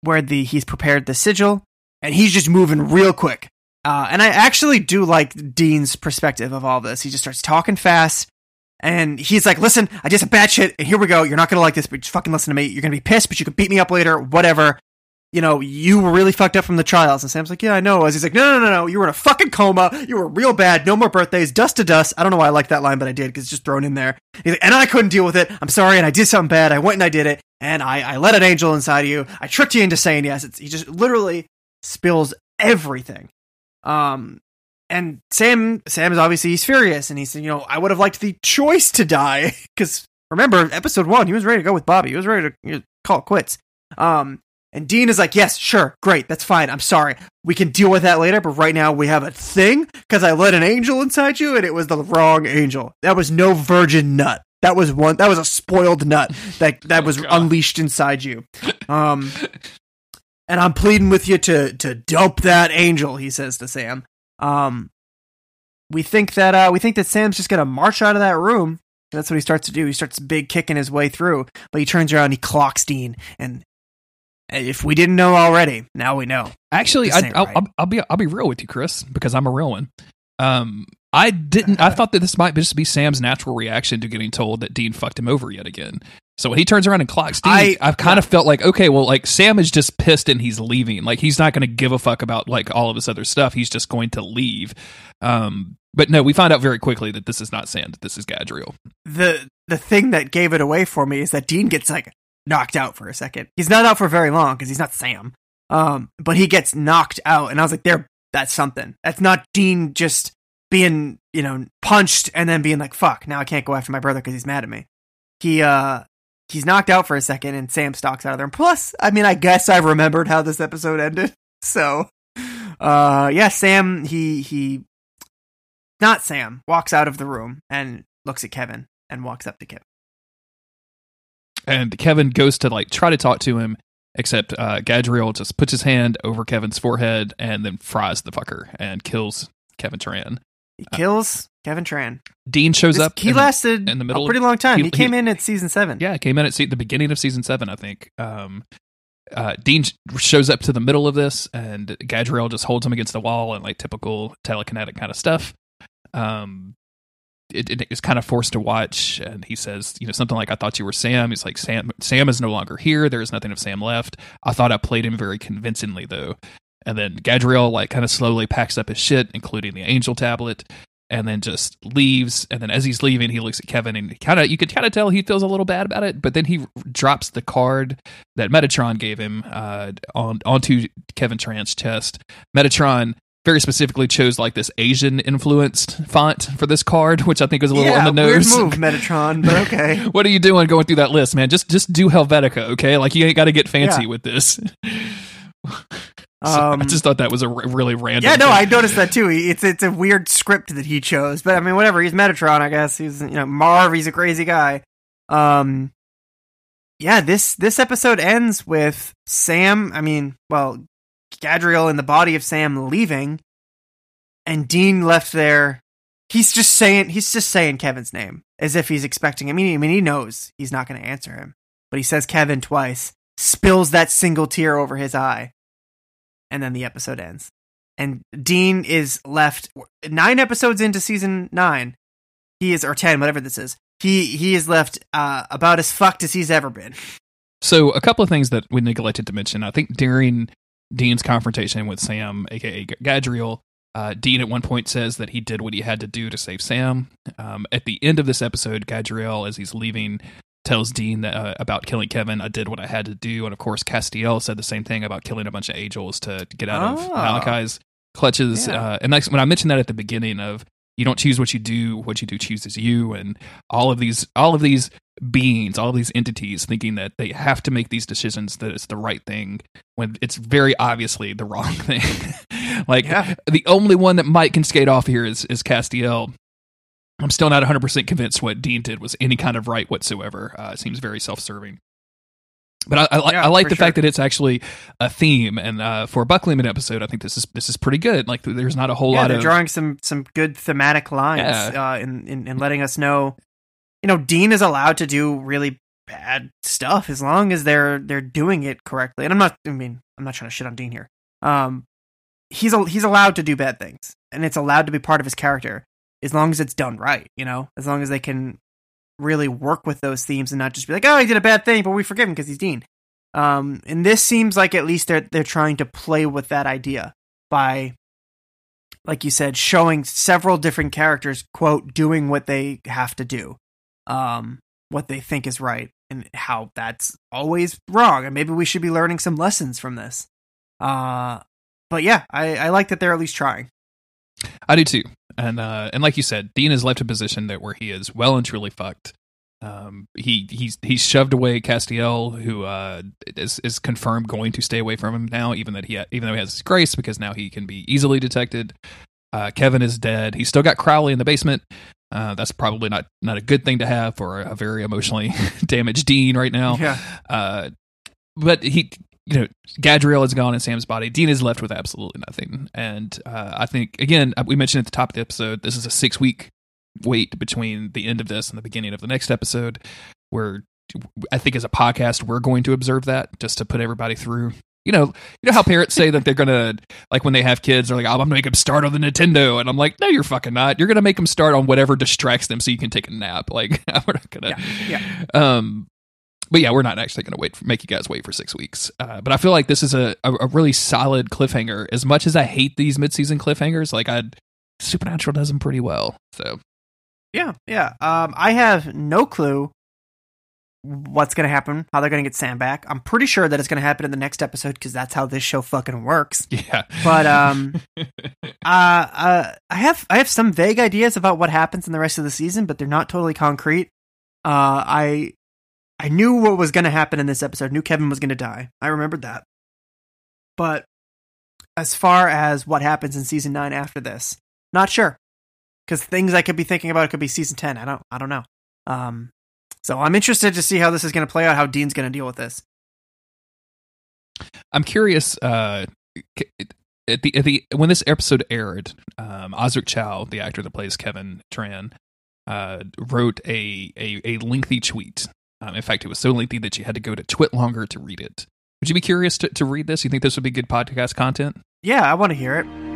Speaker 3: where the, he's prepared the sigil and he's just moving real quick. Uh, and I actually do like Dean's perspective of all this. He just starts talking fast. And he's like, listen, I did some bad shit, and here we go. You're not gonna like this, but just fucking listen to me. You're gonna be pissed, but you can beat me up later, whatever you know, you were really fucked up from the trials. And Sam's like, yeah, I know. As he's like, no, no, no, no, you were in a fucking coma. You were real bad. No more birthdays. Dust to dust. I don't know why I like that line, but I did because it's just thrown in there. He's like, and I couldn't deal with it. I'm sorry. And I did something bad. I went and I did it. And I, I let an angel inside of you. I tricked you into saying yes. It's, he just literally spills everything. Um, and Sam, Sam is obviously, he's furious. And he said, you know, I would have liked the choice to die. (laughs) Cause remember, episode one, he was ready to go with Bobby. He was ready to call it quits. Um, and Dean is like, yes, sure, great, that's fine. I'm sorry. We can deal with that later, but right now we have a thing because I let an angel inside you and it was the wrong angel. That was no virgin nut. That was one that was a spoiled nut that that
Speaker 2: Oh,
Speaker 3: was
Speaker 2: God.
Speaker 3: unleashed inside you. Um (laughs) and I'm pleading with you to to dump that angel, he says to Sam. Um we think that uh we think that Sam's just gonna march out of that room. That's what he starts to do. He starts big kicking his way through, but he turns around and he clocks Dean and if we didn't know already, now we know.
Speaker 2: Actually, I, I'll,
Speaker 3: right.
Speaker 2: I'll, I'll be I'll be real with you, Chris, because I'm a real one. Um, I didn't. I (laughs) thought that this might just be Sam's natural reaction to getting told that Dean fucked him over yet again. So when he turns around and clocks Dean,
Speaker 3: I-
Speaker 2: have kind of felt like, okay, well, like Sam is just pissed and he's leaving. Like he's not going to give a fuck about like all of this other stuff. He's just going to leave. Um, but no, we find out very quickly that this is not Sam. That this is Gadreel.
Speaker 3: the the thing that gave it away for me is that Dean gets like knocked out for a second. He's not out for very long because he's not Sam. Um, but he gets knocked out, and I was like, "There, that's something. That's not Dean just being, you know, punched and then being like, fuck, now I can't go after my brother because he's mad at me." He uh, he's knocked out for a second, and Sam stalks out of there. And plus, I mean, I guess I remembered how this episode ended, (laughs) so uh, yeah, Sam, he he, not Sam, walks out of the room and looks at Kevin and walks up to Kevin.
Speaker 2: and Kevin goes to like try to talk to him, except uh, Gadreel just puts his hand over Kevin's forehead and then fries the fucker and kills Kevin Tran.
Speaker 3: He kills Kevin Tran.
Speaker 2: Dean shows
Speaker 3: This-
Speaker 2: up.
Speaker 3: he lasted
Speaker 2: in the middle
Speaker 3: a pretty long time.
Speaker 2: he-
Speaker 3: He, came
Speaker 2: he-
Speaker 3: in at season seven.
Speaker 2: Yeah, came in at se- the beginning of season seven, I think. Um, uh, Dean sh- shows up to the middle of this, and Gadreel just holds him against the wall and like typical telekinetic kind of stuff. Um, it, it is kind of forced to watch, and he says, you know, something like, "I thought you were Sam." He's like, "Sam, Sam is no longer here. There is nothing of Sam left." I thought I played him very convincingly, though. And then Gadreel like kind of slowly packs up his shit, including the angel tablet, and then just leaves. And then as he's leaving, he looks at Kevin and kind of you could kind of tell he feels a little bad about it. But then he drops the card that Metatron gave him uh, on onto Kevin Tran's chest. Metatron very specifically chose like this Asian influenced font for this card, which I think was a little
Speaker 3: yeah,
Speaker 2: on the nose.
Speaker 3: Weird move, Metatron, but (laughs) okay.
Speaker 2: what are you doing going through that list, man? Just just do Helvetica, okay? Like you ain't got to get fancy
Speaker 3: Yeah.
Speaker 2: with this. (laughs) So
Speaker 3: Um,
Speaker 2: I just thought that was a r- really random.
Speaker 3: yeah, no,
Speaker 2: thing.
Speaker 3: I noticed that too. It's it's a weird script that he chose, but I mean, whatever. He's Metatron, I guess. He's you know Marv. He's a crazy guy. Um, yeah this this episode ends with Sam. I mean, well, Gadreel in the body of Sam leaving, and Dean left there. He's just saying he's just saying Kevin's name as if he's expecting. I mean, I mean, he knows he's not going to answer him, but he says Kevin twice, spills that single tear over his eye, and then the episode ends. And Dean is left nine episodes into season nine. He is or ten, whatever this is. He he is left uh, about as fucked as he's ever been.
Speaker 2: So a couple of things that we neglected to mention. I think during Dean's confrontation with Sam, aka Gadreel, uh, Dean at one point says that he did what he had to do to save Sam. Um, at the end of this episode, Gadreel, as he's leaving, tells Dean that, uh, about killing Kevin. I did what I had to do, and of course, Castiel said the same thing about killing a bunch of angels to get out of
Speaker 3: Oh.
Speaker 2: Malachi's clutches.
Speaker 3: Yeah.
Speaker 2: Uh, and that's when I mentioned that at the beginning of you don't choose what you do what you do chooses you and all of these all of these beings all of these entities thinking that they have to make these decisions that it's the right thing when it's very obviously the (laughs) wrong thing (laughs) like
Speaker 3: Yeah.
Speaker 2: the only one that might can skate off here is is castiel i'm still not 100% convinced what dean did was any kind of right whatsoever uh, it seems very self-serving but I, I, li-
Speaker 3: Yeah,
Speaker 2: I like the fact that it's actually a theme, and uh, for a Buck episode, I think this is this is pretty good. Like, there's not a whole
Speaker 3: yeah,
Speaker 2: lot
Speaker 3: they're
Speaker 2: of
Speaker 3: drawing some some good thematic lines
Speaker 2: Yeah.
Speaker 3: uh, in, in in letting us know, you know, Dean is allowed to do really bad stuff as long as they're they're doing it correctly. And I'm not, I mean, I'm not trying to shit on Dean here. Um, he's he's allowed to do bad things, and it's allowed to be part of his character as long as it's done right. You know, as long as they can really work with those themes and not just be like, oh, he did a bad thing, but we forgive him because he's Dean. Um, and this seems like at least they're they're trying to play with that idea by, like you said, showing several different characters quote doing what they have to do, um, what they think is right, and how that's always wrong. And maybe we should be learning some lessons from this. Uh, but yeah, I, I like that they're at least trying.
Speaker 2: I do too. And uh, and like you said, Dean has left a position that where he is well and truly fucked. Um, he he's he's shoved away Castiel, who uh, is is confirmed going to stay away from him now, even that he ha- even though he has his grace because now he can be easily detected. Uh, Kevin is dead. He's still got Crowley in the basement. Uh, that's probably not not a good thing to have for a very emotionally (laughs) damaged Dean right now.
Speaker 3: Yeah.
Speaker 2: Uh, but he, you know, Gadreel is gone in Sam's body. Dean is left with absolutely nothing. And uh, I think, again, we mentioned at the top of the episode, this is a six week wait between the end of this and the beginning of the next episode, where I think as a podcast, we're going to observe that just to put everybody through. You know, you know how parents say that they're gonna like when they have kids, they're like, "Oh, I'm gonna make them start on the Nintendo," and I'm like, "No, you're fucking not. You're gonna make them start on whatever distracts them so you can take a nap." Like, (laughs) we're not gonna.
Speaker 3: Yeah,
Speaker 2: Um, but yeah, we're not actually going to wait for, make you guys wait for six weeks. Uh, but I feel like this is a, a, a really solid cliffhanger. As much as I hate these midseason cliffhangers, like I, Supernatural does them pretty well. So
Speaker 3: Yeah, yeah. Um, I have no clue what's going to happen, how they're going to get Sam back. I'm pretty sure that it's going to happen in the next episode because that's how this show fucking works. (laughs)
Speaker 2: yeah,
Speaker 3: But um, (laughs) uh, uh, I have I have some vague ideas about what happens in the rest of the season, but they're not totally concrete. Uh, I I knew what was going to happen in this episode. I Knew Kevin was going to die. I remembered that. But as far as what happens in season nine after this, not sure. Because things I could be thinking about could be season ten. I don't. I don't know. Um, so I'm interested to see how this is going to play out. How Dean's going to deal with this.
Speaker 2: I'm curious. Uh, at the at the when this episode aired, um, Osric Chau, the actor that plays Kevin Tran, uh, wrote a, a a lengthy tweet. Um, in fact, it was so lengthy that you had to go to TwitLonger to read it. Would you be curious to, to read this? You think this would be good podcast content?
Speaker 3: Yeah, I want to hear it.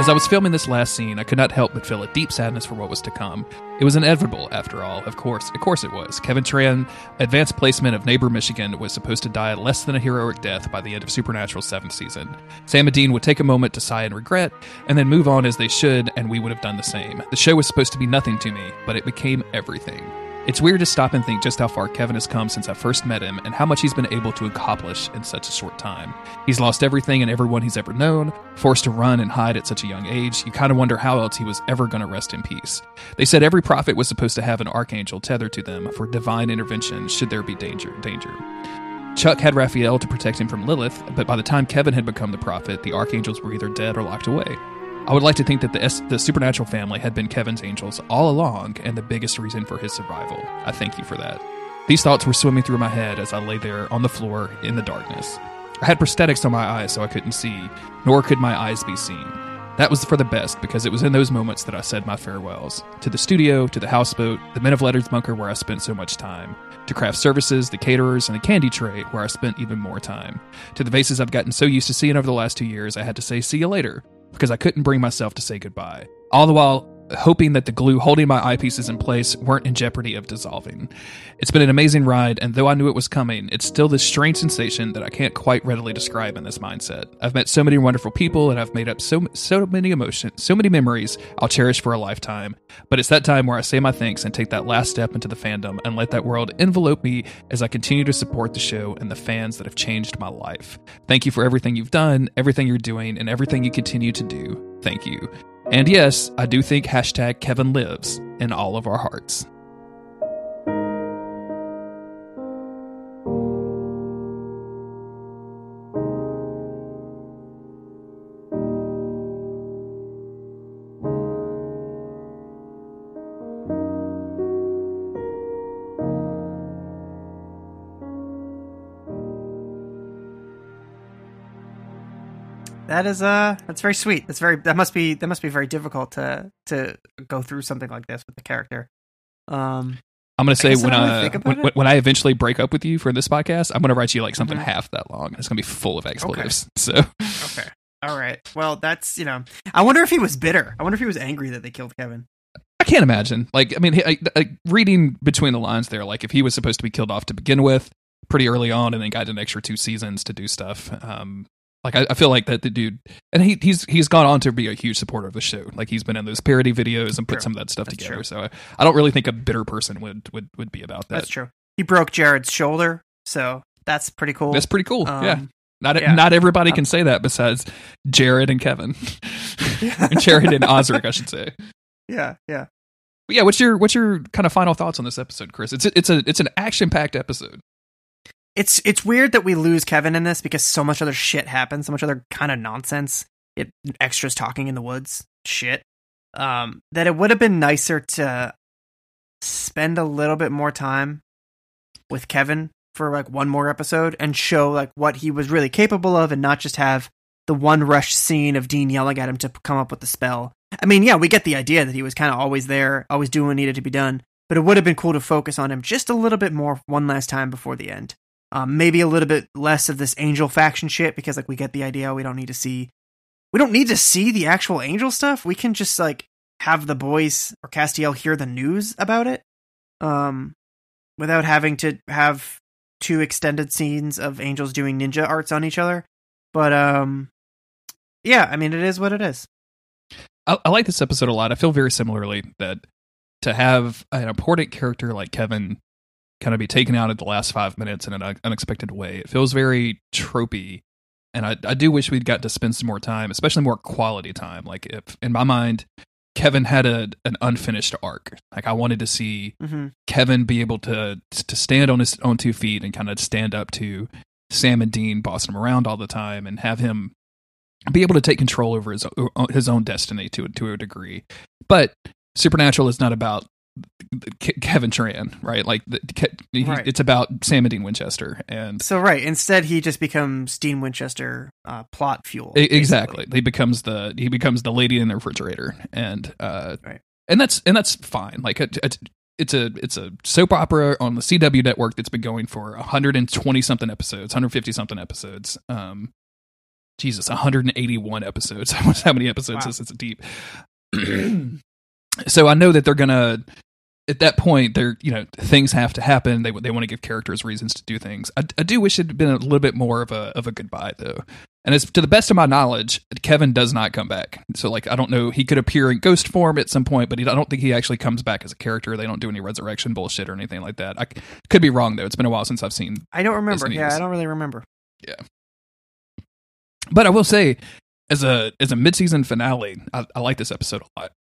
Speaker 2: As I was filming this last scene, I could not help but feel a deep sadness for what was to come. It was inevitable, after all. Of course, of course it was. Kevin Tran, advanced placement of Ann Arbor Michigan, was supposed to die less than a heroic death by the end of Supernatural's seventh season. Sam and Dean would take a moment to sigh and regret, and then move on as they should, and we would have done the same. The show was supposed to be nothing to me, but it became everything. It's weird to stop and think just how far Kevin has come since I first met him and how much he's been able to accomplish in such a short time. He's lost everything and everyone he's ever known, forced to run and hide at such a young age. You kind of wonder how else he was ever going to rest in peace. They said every prophet was supposed to have an archangel tethered to them for divine intervention should there be danger. Danger. Chuck had Raphael to protect him from Lilith, but by the time Kevin had become the prophet, the archangels were either dead or locked away. I would like to think that the, S- the supernatural family had been Kevin's angels all along and the biggest reason for his survival. I thank you for that. These thoughts were swimming through my head as I lay there on the floor in the darkness. I had prosthetics on my eyes so I couldn't see, nor could my eyes be seen. That was for the best because it was in those moments that I said my farewells to the studio, to the houseboat, the Men of Letters bunker where I spent so much time, to craft services, the caterers, and the candy tray where I spent even more time, to the vases I've gotten so used to seeing over the last two years I had to say see you later because I couldn't bring myself to say goodbye. All the while, hoping that the glue holding my eyepieces in place weren't in jeopardy of dissolving. It's been an amazing ride, and though I knew it was coming, it's still this strange sensation that I can't quite readily describe in this mindset. I've met so many wonderful people, and I've made up so so many emotions, so many memories I'll cherish for a lifetime. But it's that time where I say my thanks and take that last step into the fandom and let that world envelope me as I continue to support the show and the fans that have changed my life. Thank you for everything you've done, everything you're doing, and everything you continue to do. Thank you. And yes, I do think hashtag Kevin lives in all of our hearts.
Speaker 3: That is uh that's very sweet. That's very that must be that must be very difficult to to go through something like this with the character. Um
Speaker 2: I'm gonna say
Speaker 3: I
Speaker 2: when I when, when I eventually break up with you for this podcast, I'm gonna write you like something
Speaker 3: Mhm.
Speaker 2: half that long. It's gonna be full of expletives. (laughs) So
Speaker 3: okay. All right. Well, that's, you know, I wonder if he was bitter. I wonder if he was angry that they killed Kevin.
Speaker 2: I can't imagine. Like, I mean, I, I, reading between the lines there, like if he was supposed to be killed off to begin with, pretty early on, and then got an extra two seasons to do stuff. Um, like I, I feel like that the dude, and he he's he's gone on to be a huge supporter of the show. Like he's been in those parody videos and put
Speaker 3: True.
Speaker 2: some of that stuff
Speaker 3: That's
Speaker 2: together.
Speaker 3: true.
Speaker 2: So I, I don't really think a bitter person would would would be about that.
Speaker 3: That's true. He broke Jared's shoulder, so that's pretty cool.
Speaker 2: That's pretty cool.
Speaker 3: Um,
Speaker 2: yeah. Not
Speaker 3: yeah.
Speaker 2: not everybody
Speaker 3: Um,
Speaker 2: can say that besides Jared and Kevin. (laughs) Jared and Osric, I should say. (laughs)
Speaker 3: yeah, yeah.
Speaker 2: But yeah, what's your what's your kind of final thoughts on this episode, Chris? It's it's a it's an action packed episode.
Speaker 3: It's it's weird that we lose Kevin in this because so much other shit happens, so much other kind of nonsense. It extras talking in the woods, shit. Um, that it would have been nicer to spend a little bit more time with Kevin for like one more episode and show like what he was really capable of, and not just have the one rush scene of Dean yelling at him to come up with the spell. I mean, yeah, we get the idea that he was kind of always there, always doing what needed to be done, but it would have been cool to focus on him just a little bit more one last time before the end. Um, maybe a little bit less of this angel faction shit because like we get the idea we don't need to see we don't need to see the actual angel stuff. We can just like have the boys or Castiel hear the news about it. Um without having to have two extended scenes of angels doing ninja arts on each other. But um yeah, I mean it is what it is.
Speaker 2: I, I like this episode a lot. I feel very similarly that to have an important character like Kevin kind of be taken out at the last five minutes in an unexpected way, it feels very tropey. And I, I do wish we'd got to spend some more time, especially more quality time. Like if in my mind, Kevin had a, an unfinished arc. Like I wanted to see
Speaker 3: Mm-hmm.
Speaker 2: Kevin be able to to stand on his own two feet and kind of stand up to Sam and Dean bossing him around all the time and have him be able to take control over his his own destiny to to a degree. But Supernatural is not about Kevin Tran, right? Like the, he-
Speaker 3: Right.
Speaker 2: it's about Sam and Dean Winchester and
Speaker 3: So right, instead he just becomes Dean Winchester uh, plot fuel. Basically.
Speaker 2: exactly he becomes the he becomes the lady in the refrigerator and uh
Speaker 3: Right.
Speaker 2: and that's and that's fine like it, it's it's a it's a soap opera on the CW network that's been going for 120 something episodes 150 something episodes um Jesus 181 episodes (laughs) how many episodes
Speaker 3: Wow.
Speaker 2: is this deep (clears throat) so I know that they're gonna at that point they're you know things have to happen. They they want to give characters reasons to do things. I, I do wish it had been a little bit more of a of a goodbye though. And as to the best of my knowledge Kevin does not come back. So like I don't know. He could appear in ghost form at some point but he, I don't think he actually comes back as a character. They don't do any resurrection bullshit or anything like that. I could be wrong though. It's been a while since I've seen
Speaker 3: I don't remember. Yeah, I don't really remember. Yeah.
Speaker 2: But I will say as a as a mid-season finale I, I like this episode a lot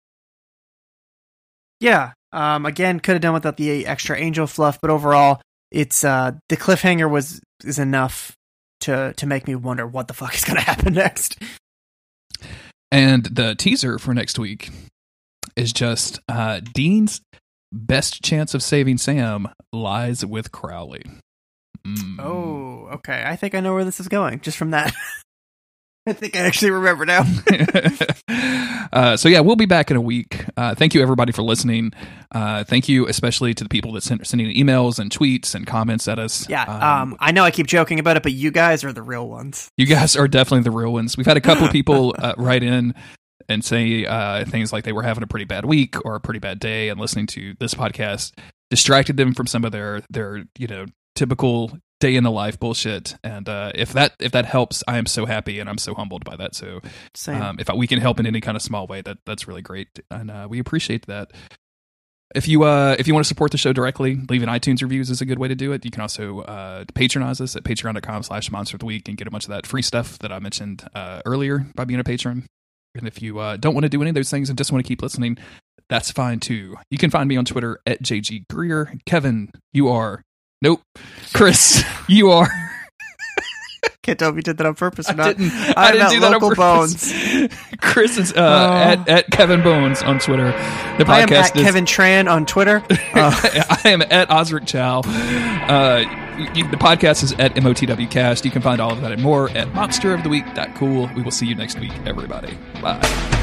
Speaker 3: Yeah. Um. Again, could have done without the extra angel fluff, but overall, it's uh the cliffhanger was is enough to to make me wonder what the fuck is going (laughs) to happen next.
Speaker 2: And the teaser for next week is just uh, Dean's best chance of saving Sam lies with Crowley. Mm.
Speaker 3: Oh, okay. I think I know where this is going just from that. (laughs) I think I actually remember now. (laughs)
Speaker 2: uh, so yeah, we'll be back in a week. Uh, thank you everybody for listening. Uh, thank you especially to the people that sent sending emails and tweets and comments at us.
Speaker 3: Yeah. Um. I know I keep joking about it, but you guys are the real ones.
Speaker 2: You guys are definitely the real ones. We've had a couple of (laughs) people uh, write in and say uh, things like they were having a pretty bad week or a pretty bad day, and listening to this podcast distracted them from some of their their you know typical day in the life bullshit. And uh, if that if that helps, I am so happy and I'm so humbled by that. So um, if we can help in any kind of small way, that that's really great, and uh, we appreciate that. If you uh, if you want to support the show directly, leaving iTunes reviews is a good way to do it. You can also uh, patronize us at patreon.com slash monster of the week and get a bunch of that free stuff that I mentioned uh, earlier by being a patron. And if you uh, don't want to do any of those things and just want to keep listening, that's fine too. You can find me on Twitter at JG Greer. Kevin, you are. Nope. Chris, (laughs) you are.
Speaker 3: Can't tell if you did that on purpose or
Speaker 2: I didn't, I
Speaker 3: I'm
Speaker 2: didn't do that on
Speaker 3: Local
Speaker 2: purpose. (laughs) Chris is uh,
Speaker 3: Oh.
Speaker 2: at, at Kevin Bones on Twitter. The
Speaker 3: I am at
Speaker 2: is
Speaker 3: Kevin Tran on Twitter. (laughs) Uh,
Speaker 2: I am at Osric Chau. Uh, the podcast is at MOTWcast. You can find all of that and more at monsteroftheweek.cool. We will see you next week, everybody. Bye.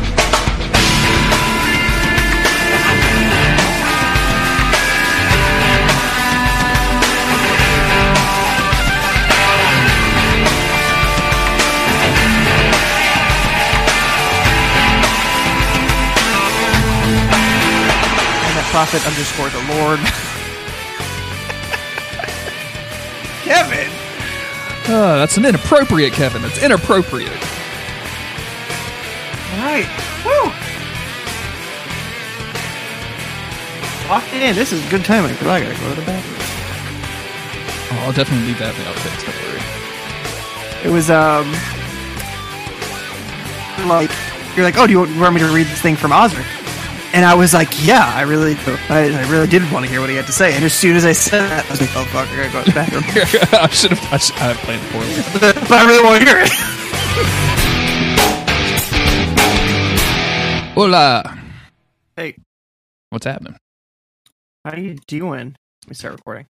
Speaker 3: Prophet underscore the Lord. Kevin.
Speaker 2: Uh, that's an inappropriate, Kevin. That's inappropriate.
Speaker 3: All right. Woo. Locked in. This is a good timing because I gotta go to the bathroom.
Speaker 2: Oh, I'll definitely leave that in the outtakes. Don't worry.
Speaker 3: It was um like you're like, oh, do you want, want me to read this thing from Osric? And I was like, yeah, I really, I, I really did want to hear what he had to say. And as soon as I said that, I was like, oh fuck, I gotta go to the bathroom. (laughs)
Speaker 2: I should have. I, should, I planned it (laughs) poorly.
Speaker 3: but I really want to hear it.
Speaker 2: Hola.
Speaker 3: Hey,
Speaker 2: What's happening?
Speaker 3: how are you doing? Let me start recording.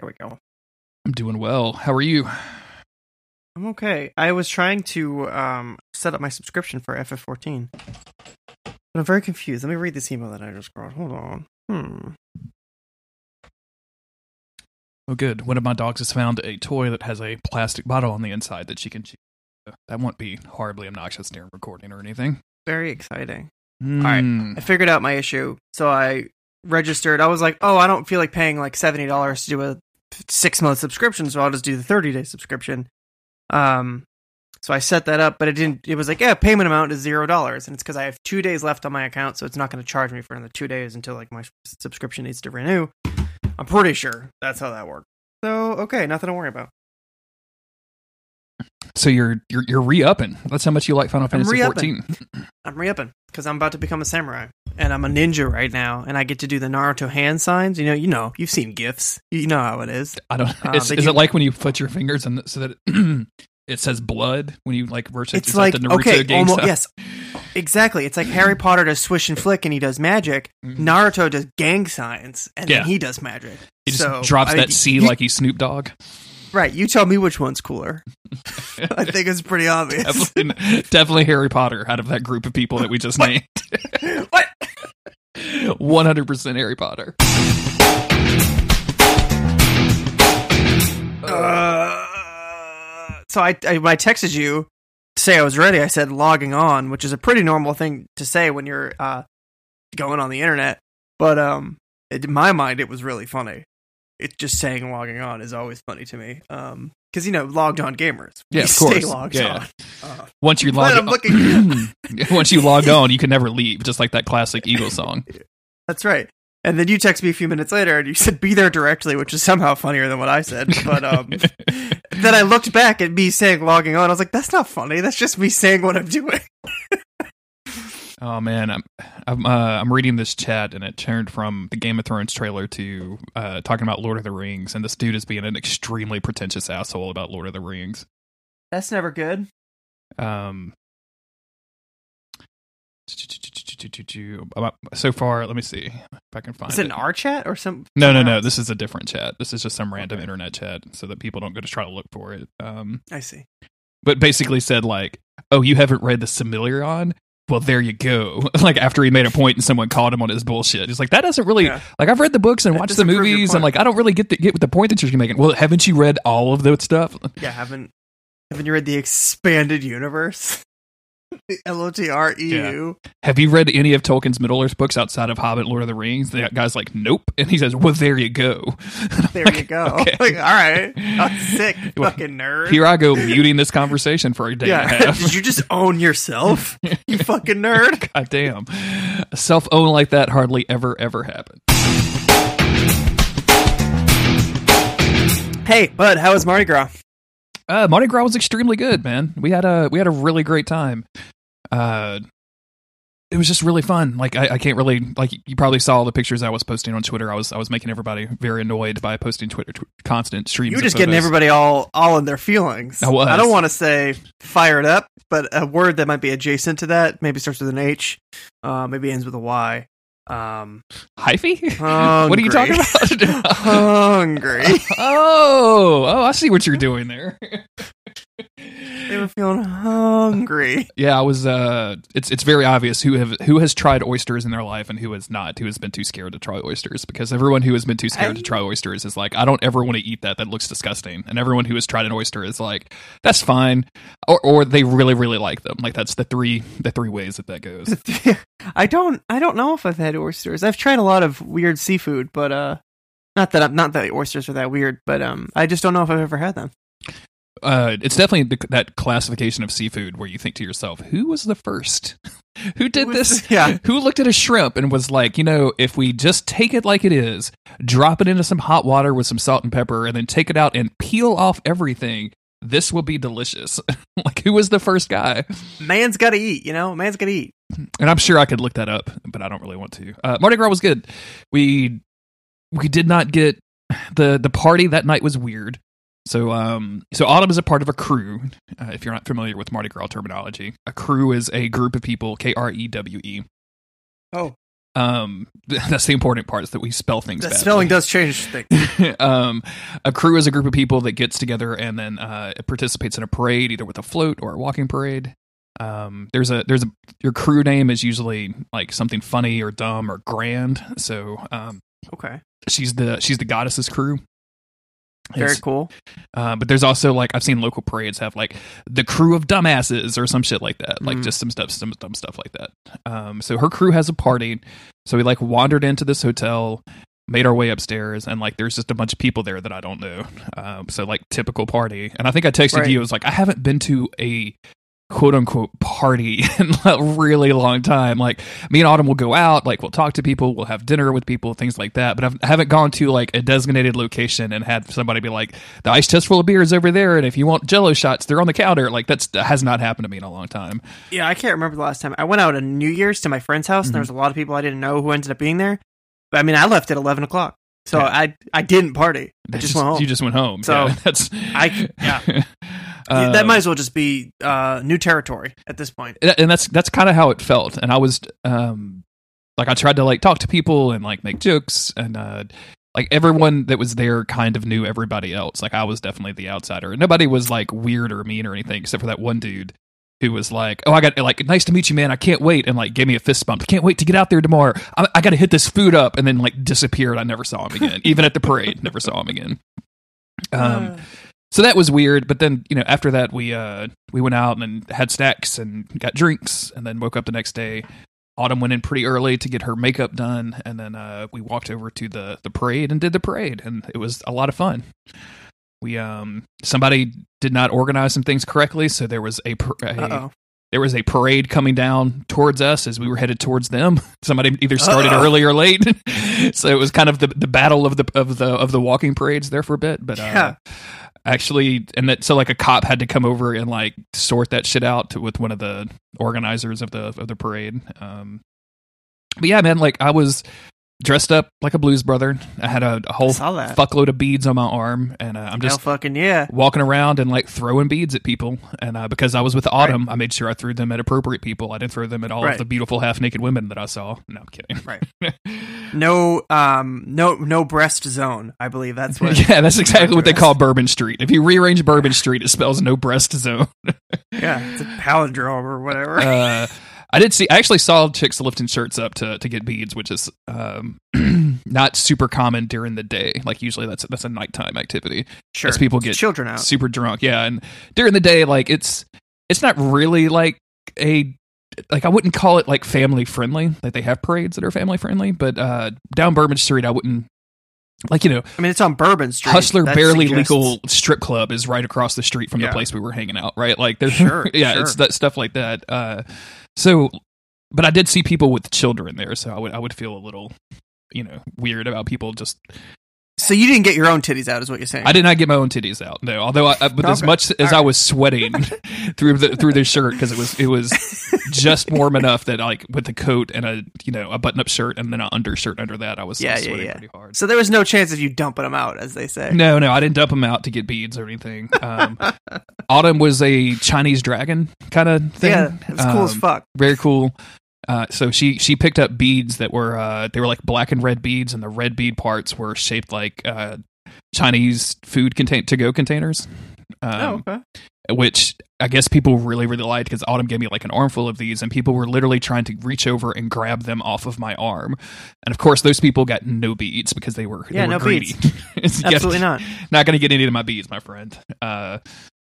Speaker 3: Here we go.
Speaker 2: I'm doing well. How are you?
Speaker 3: I'm okay. I was trying to um set up my subscription for FF14, but I'm very confused. Let me read this email that I just got. Hold on. Hmm.
Speaker 2: Oh, good. One of my dogs has found a toy that has a plastic bottle on the inside that she can chew. That won't be horribly obnoxious during recording or anything.
Speaker 3: Very exciting.
Speaker 2: right.
Speaker 3: I figured out my issue, so I registered. I was like, oh, I don't feel like paying like seventy dollars to do a six month subscription, so I'll just do the thirty day subscription. Um, so I set that up, but it didn't. It was like, yeah, payment amount is zero dollars, and it's because I have two days left on my account, so it's not going to charge me for another two days until like my subscription needs to renew. I'm pretty sure that's how that works. So okay, nothing to worry about.
Speaker 2: So you're you're you're re-upping. That's how much you like Final
Speaker 3: I'm
Speaker 2: Fantasy 14. (clears throat)
Speaker 3: I'm re-upping because I'm about to become a samurai, and I'm a ninja right now, and I get to do the Naruto hand signs. You know, you know, you've seen gifs. You know how it is.
Speaker 2: I don't.
Speaker 3: Uh,
Speaker 2: is is
Speaker 3: do-
Speaker 2: it like when you put your fingers in the, so that it, (clears throat) it says blood when you like versus
Speaker 3: It's like
Speaker 2: the Naruto
Speaker 3: okay,
Speaker 2: game
Speaker 3: almost yes, exactly. It's like Harry Potter does swish and flick, and he does magic.
Speaker 2: Mhm.
Speaker 3: Naruto does gang signs, and
Speaker 2: Yeah.
Speaker 3: then he does magic.
Speaker 2: He just
Speaker 3: So,
Speaker 2: drops
Speaker 3: I mean,
Speaker 2: that C
Speaker 3: you-
Speaker 2: like he's Snoop Dogg.
Speaker 3: Right, you tell me which one's cooler. (laughs) I think it's pretty obvious.
Speaker 2: definitely, definitely Harry Potter out of that group of people that we just named. (laughs)
Speaker 3: what?
Speaker 2: One hundred percent Harry Potter.
Speaker 3: Uh, so I, I when I texted you to say I was ready, I said logging on, which is a pretty normal thing to say when you're uh, going on the internet. But um, it, in my mind, it was really funny. It just saying logging on is always funny to me. Um, because you know, logged on gamers,
Speaker 2: Yeah, of
Speaker 3: stay
Speaker 2: course.
Speaker 3: logged
Speaker 2: Yeah,
Speaker 3: on. Uh,
Speaker 2: Once you log,
Speaker 3: I'm looking- (clears throat)
Speaker 2: once you log on, you can never leave. Just like that classic Eagle song. (laughs)
Speaker 3: that's right. And then you text me a few minutes later, and you said "be there directly," which is somehow funnier than what I said. But um, (laughs) then I looked back at me saying logging on. I was like, "That's not funny. That's just me saying what I'm doing." (laughs)
Speaker 2: Oh man, I'm I'm uh, I'm reading this chat and it turned from the Game of Thrones trailer to uh, talking about Lord of the Rings, and this dude is being an extremely pretentious asshole about Lord of the Rings.
Speaker 3: That's never good.
Speaker 2: Um, so far, let me see if I can find
Speaker 3: Is it an R chat or some?
Speaker 2: No, no, no. This is a different chat. This is just some random internet chat, so that people don't go to try to look for it. Um,
Speaker 3: I see.
Speaker 2: but basically said like, "Oh, you haven't read the Silmarillion." Well, there you go. like after he made a point and someone called him on his bullshit. He's like, that doesn't really
Speaker 3: Yeah.
Speaker 2: like I've read the books and
Speaker 3: That
Speaker 2: watched the movies and like I don't really get the, get the point that you're making. Well, haven't you read all of that stuff?
Speaker 3: Yeah, haven't haven't you read the expanded universe? L O T R E U.
Speaker 2: Have you read any of Tolkien's Middle Earth books outside of Hobbit, Lord of the Rings? The guy's like, nope, (laughs) and he says, well, there you go. (laughs)
Speaker 3: There
Speaker 2: Like,
Speaker 3: you go. (laughs)
Speaker 2: okay.
Speaker 3: Like, all right, I'm sick, fucking nerd.
Speaker 2: Here I go muting this conversation for a day and a
Speaker 3: yeah,
Speaker 2: half.
Speaker 3: did you just own yourself? You fucking nerd.
Speaker 2: God damn. Self own like that hardly ever, ever happened.
Speaker 3: Hey, bud, how was Mardi Gras?
Speaker 2: Uh, Mardi Gras was extremely good, man. We had a we had a really great time. Uh, it was just really fun. Like I, I can't really like you probably saw the pictures I was posting on Twitter. I was I was making everybody very annoyed by posting Twitter tw- constant streams.
Speaker 3: You were just getting everybody all all in their feelings.
Speaker 2: I was.
Speaker 3: I don't want to say fired up, but a word that might be adjacent to that maybe starts with an H, uh, maybe ends with a Y. Um,
Speaker 2: hyphy. (laughs) what are you talking about? (laughs)
Speaker 3: hungry. (laughs)
Speaker 2: oh, oh, I see what you're doing there.
Speaker 3: They were feeling hungry.
Speaker 2: Yeah, I was. Uh, it's it's very obvious who have who has tried oysters in their life and who has not. Who has been too scared to try oysters? Because everyone who has been too scared
Speaker 3: I-
Speaker 2: to try oysters is like, I don't ever want to eat that. That looks disgusting. And everyone who has tried an oyster is like, that's fine, or or they really really like them. Like that's the three the three ways that that goes. (laughs)
Speaker 3: I don't. I don't know if I've had oysters. I've tried a lot of weird seafood, but uh, not that I'm not that oysters are that weird, but um, I just don't know if I've ever had them.
Speaker 2: Uh, it's definitely the, that classification of seafood where you think to yourself, who was the first? (laughs) who did this? (laughs)
Speaker 3: yeah.
Speaker 2: Who looked at a shrimp and was like, you know, if we just take it like it is, drop it into some hot water with some salt and pepper, and then take it out and peel off everything, this will be delicious. (laughs) like, who was the first guy?
Speaker 3: Man's got to eat, you know. Man's got to eat.
Speaker 2: And I'm sure I could look that up, but I don't really want to. Uh, Mardi Gras was good. We we did not get (sighs) the the party that night was weird. So um so Autumn is a part of a crew. Uh, if you're not familiar with Mardi Gras terminology, a crew is a group of people. K R E W E.
Speaker 3: Oh,
Speaker 2: Um, that's the important part is that we spell things. badly.
Speaker 3: spelling does change things. (laughs)
Speaker 2: um, a crew is a group of people that gets together and then uh, participates in a parade, either with a float or a walking parade. Um, there's a there's a your crew name is usually like something funny or dumb or grand. So um,
Speaker 3: Okay,
Speaker 2: she's the she's the goddess's crew.
Speaker 3: Very
Speaker 2: It's-
Speaker 3: cool.
Speaker 2: uh, but there's also like I've seen local parades have like the crew of dumbasses or some shit like that, like
Speaker 3: Mm.
Speaker 2: just some stuff, some dumb stuff like that. Um, so her crew has a party. So we like wandered into this hotel, made our way upstairs, and like there's just a bunch of people there that I don't know. Um, so like typical party. And I think I texted
Speaker 3: Right.
Speaker 2: you. I was like, I haven't been to a quote unquote party (laughs) in a really long time. Like me and Autumn will go out, like we'll talk to people, we'll have dinner with people, things like that. But I've, I haven't gone to like a designated location and had somebody be like, the ice chest full of beer is over there, and if you want Jello shots, they're on the counter. Like that's that has not happened to me in a long time.
Speaker 3: Yeah, I can't remember the last time I went out on New Year's to my friend's house, and
Speaker 2: Mhm.
Speaker 3: there was a lot of people I didn't know who ended up being there. But I mean, I left at eleven o'clock, so
Speaker 2: Yeah.
Speaker 3: I I didn't party. I
Speaker 2: That's
Speaker 3: just went home.
Speaker 2: You just went home.
Speaker 3: So,
Speaker 2: yeah, (laughs) that's
Speaker 3: I- yeah. (laughs)
Speaker 2: Uh,
Speaker 3: that might as well just be uh, new territory at this point.
Speaker 2: and that's that's kind of how it felt and i was um like i tried to like talk to people and like make jokes and uh like everyone that was there kind of knew everybody else like i was definitely the outsider And nobody was like weird or mean or anything except for that one dude who was like oh i got like nice to meet you man i can't wait and like gave me a fist bump can't wait to get out there tomorrow. I, I gotta hit this food up and then like disappeared i never saw him again even at the parade never saw him again. Um so that was weird but then you know after that we uh we went out and had snacks and got drinks and then woke up the next day autumn went in pretty early to get her makeup done and then uh we walked over to the the parade and did the parade and it was a lot of fun we um somebody did not organize some things correctly so there was a, par- a there was a parade coming down towards us as we were headed towards them. (laughs) Somebody either started
Speaker 3: Uh-oh.
Speaker 2: early or late, (laughs) so it was kind of the the battle of the of the of the walking parades there for a bit. But uh,
Speaker 3: Yeah.
Speaker 2: Actually, and that so like a cop had to come over and like sort that shit out to, with one of the organizers of the of the parade. Um, but yeah, man, like I was dressed up like a blues brother. I had a, a whole fuckload of beads on my arm, and uh, I'm
Speaker 3: Hell
Speaker 2: just
Speaker 3: fucking yeah.
Speaker 2: walking around and like throwing beads at people. And uh, because I was with Autumn, I made sure I threw them at appropriate people. I didn't throw them at all
Speaker 3: Right.
Speaker 2: of the beautiful half naked women that I saw. No, I'm kidding.
Speaker 3: Right. (laughs) No, um, no, no breast zone. I believe that's what. (laughs)
Speaker 2: yeah, that's exactly what they call Bourbon Street. If you rearrange Bourbon Street, it spells no breast zone. (laughs)
Speaker 3: yeah, it's a palindrome or whatever.
Speaker 2: uh, I did see. I actually saw chicks lifting shirts up to to get beads, which is um, (clears throat) not super common during the day. Like usually, that's that's a nighttime activity.
Speaker 3: sure.
Speaker 2: as people get
Speaker 3: children out.
Speaker 2: super drunk. Yeah, and during the day, like it's it's not really like a like I wouldn't call it like family friendly. Like they have parades that are family friendly, but uh, down Bourbon Street, I wouldn't like you know.
Speaker 3: I mean, it's on Bourbon Street.
Speaker 2: Hustler
Speaker 3: That
Speaker 2: barely
Speaker 3: suggests-
Speaker 2: legal strip club is right across the street from
Speaker 3: Yeah.
Speaker 2: the place we were hanging out. Right, like there's
Speaker 3: Sure, (laughs)
Speaker 2: yeah,
Speaker 3: sure.
Speaker 2: it's that stuff like that. Uh, so, but I did see people with children there, so I would I would feel a little you know weird about people just
Speaker 3: So you didn't get your own titties out, is what you're saying?
Speaker 2: I did not get my own titties out. No, although I, I- but as much as
Speaker 3: All
Speaker 2: I was sweating (laughs) through the through the shirt because it was it was just warm enough that like with the coat and a you know a button up shirt and then an undershirt under that I was
Speaker 3: Yeah,
Speaker 2: still
Speaker 3: yeah,
Speaker 2: sweating
Speaker 3: yeah.
Speaker 2: pretty hard.
Speaker 3: So there was no chance of you dumping them out, as they say.
Speaker 2: No, no, I didn't dump them out to get beads or anything. Um, Autumn was a Chinese dragon kind of thing.
Speaker 3: yeah, it was cool as
Speaker 2: Um,
Speaker 3: fuck.
Speaker 2: Very cool. Uh, so she she picked up beads that were uh, they were like black and red beads, and the red bead parts were shaped like uh, Chinese food contain to go containers. Um,
Speaker 3: oh, okay.
Speaker 2: which I guess people really, really liked because Autumn gave me like an armful of these, and people were literally trying to reach over and grab them off of my arm. And of course, those people got no beads because they were,
Speaker 3: Yeah,
Speaker 2: they were
Speaker 3: no
Speaker 2: greedy.
Speaker 3: beads. (laughs) Absolutely not.
Speaker 2: not going to get any of my beads, my friend. Uh,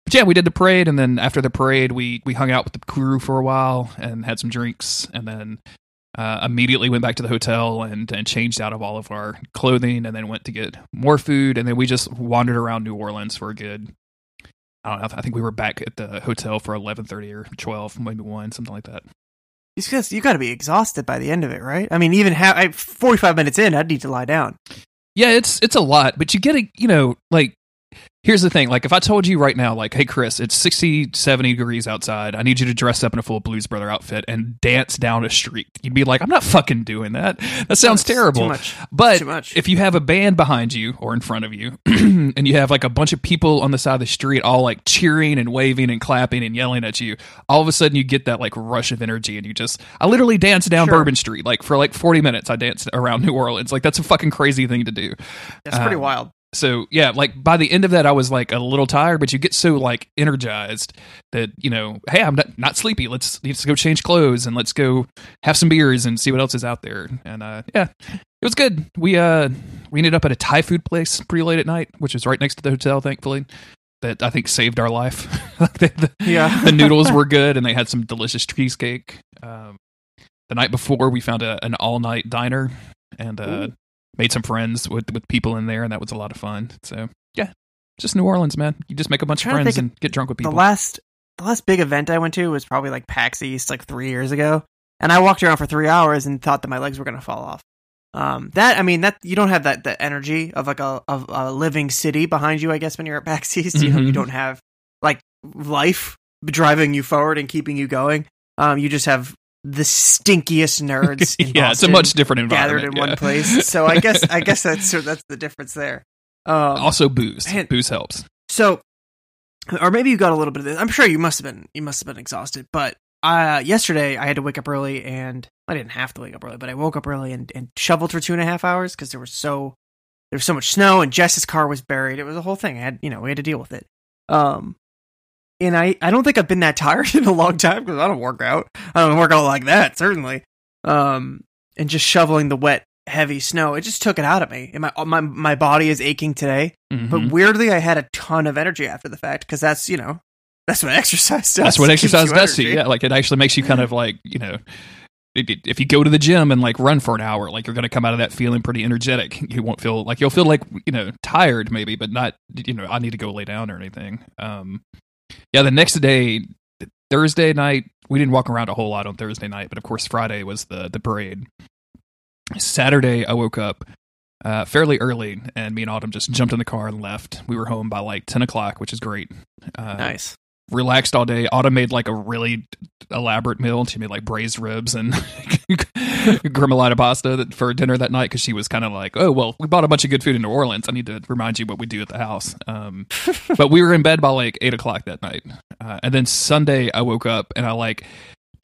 Speaker 2: but yeah, we did the parade, and then after the parade, we we hung out with the crew for a while and had some drinks, and then uh, immediately went back to the hotel and and changed out of all of our clothing, and then went to get more food, and then we just wandered around New Orleans for a good. I don't know. I think we were back at the hotel for eleven thirty or twelve, maybe one, something like that.
Speaker 3: You just you got to be exhausted by the end of it, right? I mean, even ha- I, 45 minutes in, I'd need to lie down.
Speaker 2: Yeah, it's it's a lot, but you get a you know like here's the thing like if I told you right now like hey Chris it's 60 70 degrees outside I need you to dress up in a full Blues Brother outfit and dance down a street you'd be like I'm not fucking doing that that sounds
Speaker 3: Too
Speaker 2: terrible
Speaker 3: much.
Speaker 2: but
Speaker 3: Too much.
Speaker 2: if you have a band behind you or in front of you (clears throat) and you have like a bunch of people on the side of the street all like cheering and waving and clapping and yelling at you all of a sudden you get that like rush of energy and you just I literally danced down
Speaker 3: Sure.
Speaker 2: Bourbon Street like for like 40 minutes I danced around New Orleans like that's a fucking crazy thing to do
Speaker 3: That's pretty
Speaker 2: um,
Speaker 3: wild.
Speaker 2: So yeah like by the end of that i was like a little tired but you get so like energized that you know hey i'm not, not sleepy. Let's let's go change clothes and let's go have some beers and see what else is out there. And uh yeah it was good. We uh we ended up at a thai food place pretty late at night which is right next to the hotel thankfully that i think saved our life. (laughs) Like, the, the,
Speaker 3: Yeah.
Speaker 2: the noodles were good and they had some delicious cheesecake. Um the night before we found a, an all-night diner and uh
Speaker 3: Ooh.
Speaker 2: Made some friends with with people in there and that was a lot of fun so yeah just new orleans man you just make a bunch of friends and get drunk with people.
Speaker 3: The last the last big event I went to was probably like PAX East like three years ago, and I walked around for three hours and thought that my legs were gonna fall off. Um, that I mean that you don't have that that energy of like a of a living city behind you. I guess when you're at PAX East, you know you
Speaker 2: Mhm.
Speaker 3: don't have like life driving you forward and keeping you going. Um, you just have the stinkiest nerds. (laughs) In
Speaker 2: yeah it's a much different environment
Speaker 3: gathered in
Speaker 2: yeah.
Speaker 3: one place. So I guess I guess (laughs) that's that's the difference there. Um,
Speaker 2: also booze
Speaker 3: Man.
Speaker 2: booze helps
Speaker 3: so, or maybe you got a little bit of this. I'm sure you must have been. You must have been exhausted. But uh, yesterday I had to wake up early, and I didn't have to wake up early, but I woke up early and, and shoveled for two and a half hours because there was so there was so much snow, and Jess's car was buried. It was a whole thing. I had you know we had to deal with it. Um, and I I don't think I've been that tired (laughs) in a long time because I don't work out. I don't work out like that certainly. Um, and just shoveling the wet heavy snow, it just took it out of me. And my my my body is aching today.
Speaker 2: Mhm.
Speaker 3: But weirdly, I had a ton of energy after the fact because that's you know that's what (laughs) exercise does.
Speaker 2: that's what (laughs) exercise does to you yeah like it actually makes you kind of like you know if you go to the gym and like run for an hour like you're going to come out of that feeling pretty energetic you won't feel like you'll feel like you know tired maybe but not you know i need to go lay down or anything um yeah the next day thursday night we didn't walk around a whole lot on thursday night but of course friday was the the parade saturday i woke up uh, fairly early, and me and Autumn just jumped in the car and left. We were home by like ten o'clock, which is great. Uh,
Speaker 3: Nice.
Speaker 2: Relaxed all day. Autumn made like a really elaborate meal. She made like braised ribs and (laughs) gremolata pasta for dinner that night because she was kind of like, oh, well, we bought a bunch of good food in New Orleans. I need to remind you what we do at the house. Um, (laughs) but we were in bed by like eight o'clock that night. Uh, and then Sunday, I woke up and I like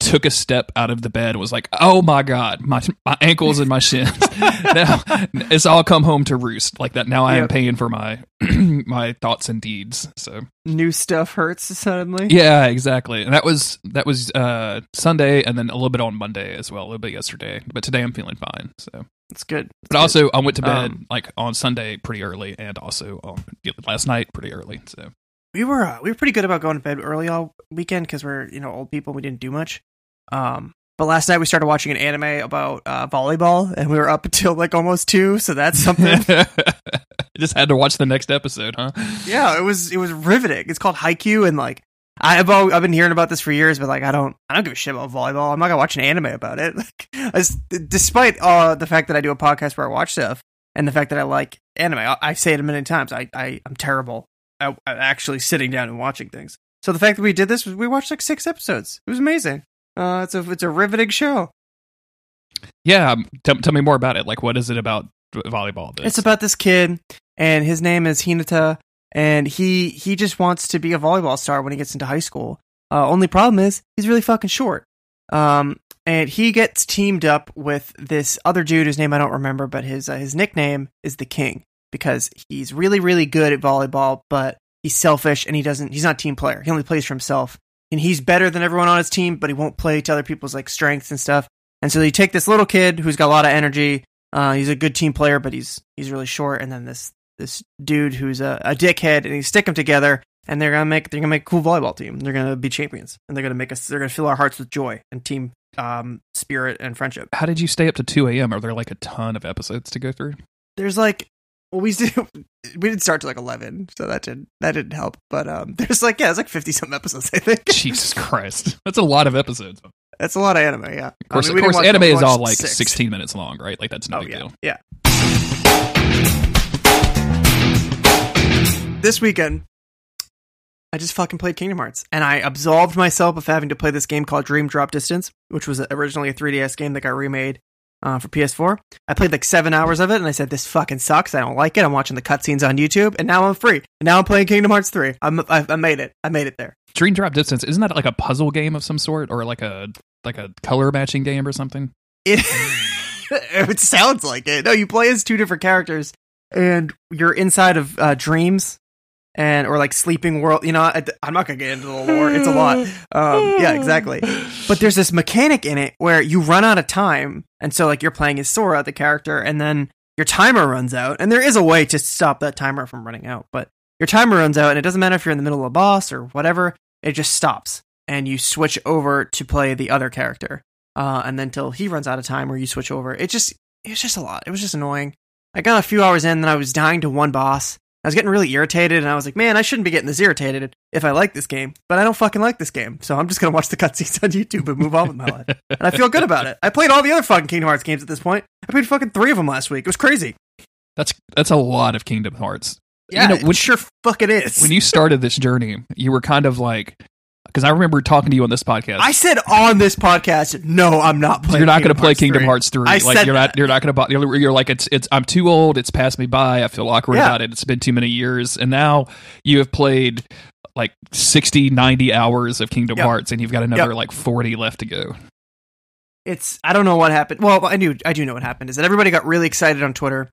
Speaker 2: took a step out of the bed and was like, oh my God, my, my ankles and my shins. (laughs) now it's all come home to roost like that. Now I am paying for my, (clears throat) my thoughts and deeds. So.
Speaker 3: New stuff hurts suddenly.
Speaker 2: Yeah, exactly. And that was that was uh Sunday and then a little bit on Monday as well, a little bit yesterday. But today I'm feeling fine. So
Speaker 3: It's good. It's
Speaker 2: but also I went to bed
Speaker 3: Um,
Speaker 2: like on Sunday pretty early and also on last night pretty early. So
Speaker 3: we were uh, we were pretty good about going to bed early all weekend because we're you know old people. We didn't do much. Um, but last night we started watching an anime about uh, volleyball, and we were up (laughs) until like almost two. So that's something. (laughs)
Speaker 2: Just had to watch the next episode, huh?
Speaker 3: yeah, it was it was riveting. It's called Haikyuu, and like I've I've been hearing about this for years, but like I don't I don't give a shit about volleyball. I'm not gonna watch an anime about it. (laughs) Like, as, despite uh, the fact that I do a podcast where I watch stuff, and the fact that I like anime, I, I say it a million times. I, I I'm terrible at, at actually sitting down and watching things. So the fact that we did this was we watched like six episodes. It was amazing. Uh, it's a it's a riveting show.
Speaker 2: Yeah, um, tell, tell me more about it. Like, what is it about volleyball? That's-
Speaker 3: It's about this kid, and his name is Hinata, and he he just wants to be a volleyball star when he gets into high school. Uh, only problem is he's really fucking short. Um, and he gets teamed up with this other dude whose name I don't remember, but his uh, his nickname is the King because he's really really good at volleyball, but he's selfish and he doesn't he's not a team player. He only plays for himself, and he's better than everyone on his team, but he won't play to other people's like strengths and stuff. And so you take this little kid who's got a lot of energy. Uh, he's a good team player, but he's he's really short. And then this this dude who's a, a dickhead, and you stick them together, and they're gonna make they're gonna make a cool volleyball team. They're gonna be champions, and they're gonna make us. They're gonna fill our hearts with joy and team um, spirit and friendship.
Speaker 2: How did you stay up to 2 a.m.? Are there like a ton of episodes to go through?
Speaker 3: There's like well, we did (laughs) we didn't start to like eleven, so that didn't that didn't help. But um, (laughs) there's like yeah, it's like fifty some episodes. I think (laughs)
Speaker 2: Jesus Christ. That's a lot of episodes.
Speaker 3: That's a lot of anime. Yeah, of
Speaker 2: course,
Speaker 3: I mean,
Speaker 2: of course
Speaker 3: watch-
Speaker 2: anime is all like
Speaker 3: six.
Speaker 2: 16 minutes long, right? Like, that's no
Speaker 3: Oh
Speaker 2: big
Speaker 3: yeah,
Speaker 2: deal.
Speaker 3: yeah. This weekend, I just fucking played Kingdom Hearts, and I absolved myself of having to play this game called Dream Drop Distance, which was originally a 3DS game that got remade uh, for PS4. I played like seven hours of it, and I said, "This fucking sucks. I don't like it." I'm watching the cutscenes on YouTube, and now I'm free. And now I'm playing Kingdom Hearts 3. I'm, I, I made it. I made it there.
Speaker 2: Dream Drop Distance, isn't that like a puzzle game of some sort or like a like a color matching game or something?
Speaker 3: It (laughs) it sounds like it. No, you play as two different characters, and you're inside of uh, dreams, and or like sleeping world. You know, I, I'm not gonna get into the lore. It's a lot. Um, yeah, exactly. But there's this mechanic in it where you run out of time, and so like you're playing as Sora, the character, and then your timer runs out, and there is a way to stop that timer from running out, but your timer runs out, and it doesn't matter if you're in the middle of a boss or whatever. It just stops, and you switch over to play the other character uh, and then till he runs out of time, or you switch over. It just it was just a lot. It was just annoying. I got a few hours in, and then I was dying to one boss. I was getting really irritated, and I was like, "Man, I shouldn't be getting this irritated if I like this game, but I don't fucking like this game, so I'm just gonna watch the cutscenes on YouTube and move on with my life." And I feel good about it. I played all the other fucking Kingdom Hearts games at this point. I played fucking three of them last week. It was crazy.
Speaker 2: That's that's a lot of Kingdom Hearts.
Speaker 3: Yeah,
Speaker 2: you know,
Speaker 3: it
Speaker 2: when,
Speaker 3: sure fucking is.
Speaker 2: when you started this journey, you were kind of like because I remember talking to you on this podcast.
Speaker 3: I said on this podcast, no, I'm not playing.
Speaker 2: you're not going to play Kingdom
Speaker 3: 3.
Speaker 2: Hearts three.
Speaker 3: I
Speaker 2: like
Speaker 3: said
Speaker 2: you're not. You're not going to. You're, you're like it's. It's. I'm too old. It's passed me by. I feel awkward
Speaker 3: Yeah.
Speaker 2: about it. It's been too many years, and now you have played like 60, 90 hours of Kingdom
Speaker 3: Yep.
Speaker 2: Hearts, and you've got another
Speaker 3: Yep.
Speaker 2: like 40 left to go.
Speaker 3: it's I don't know what happened. Well, I knew I do know what happened is that everybody got really excited on Twitter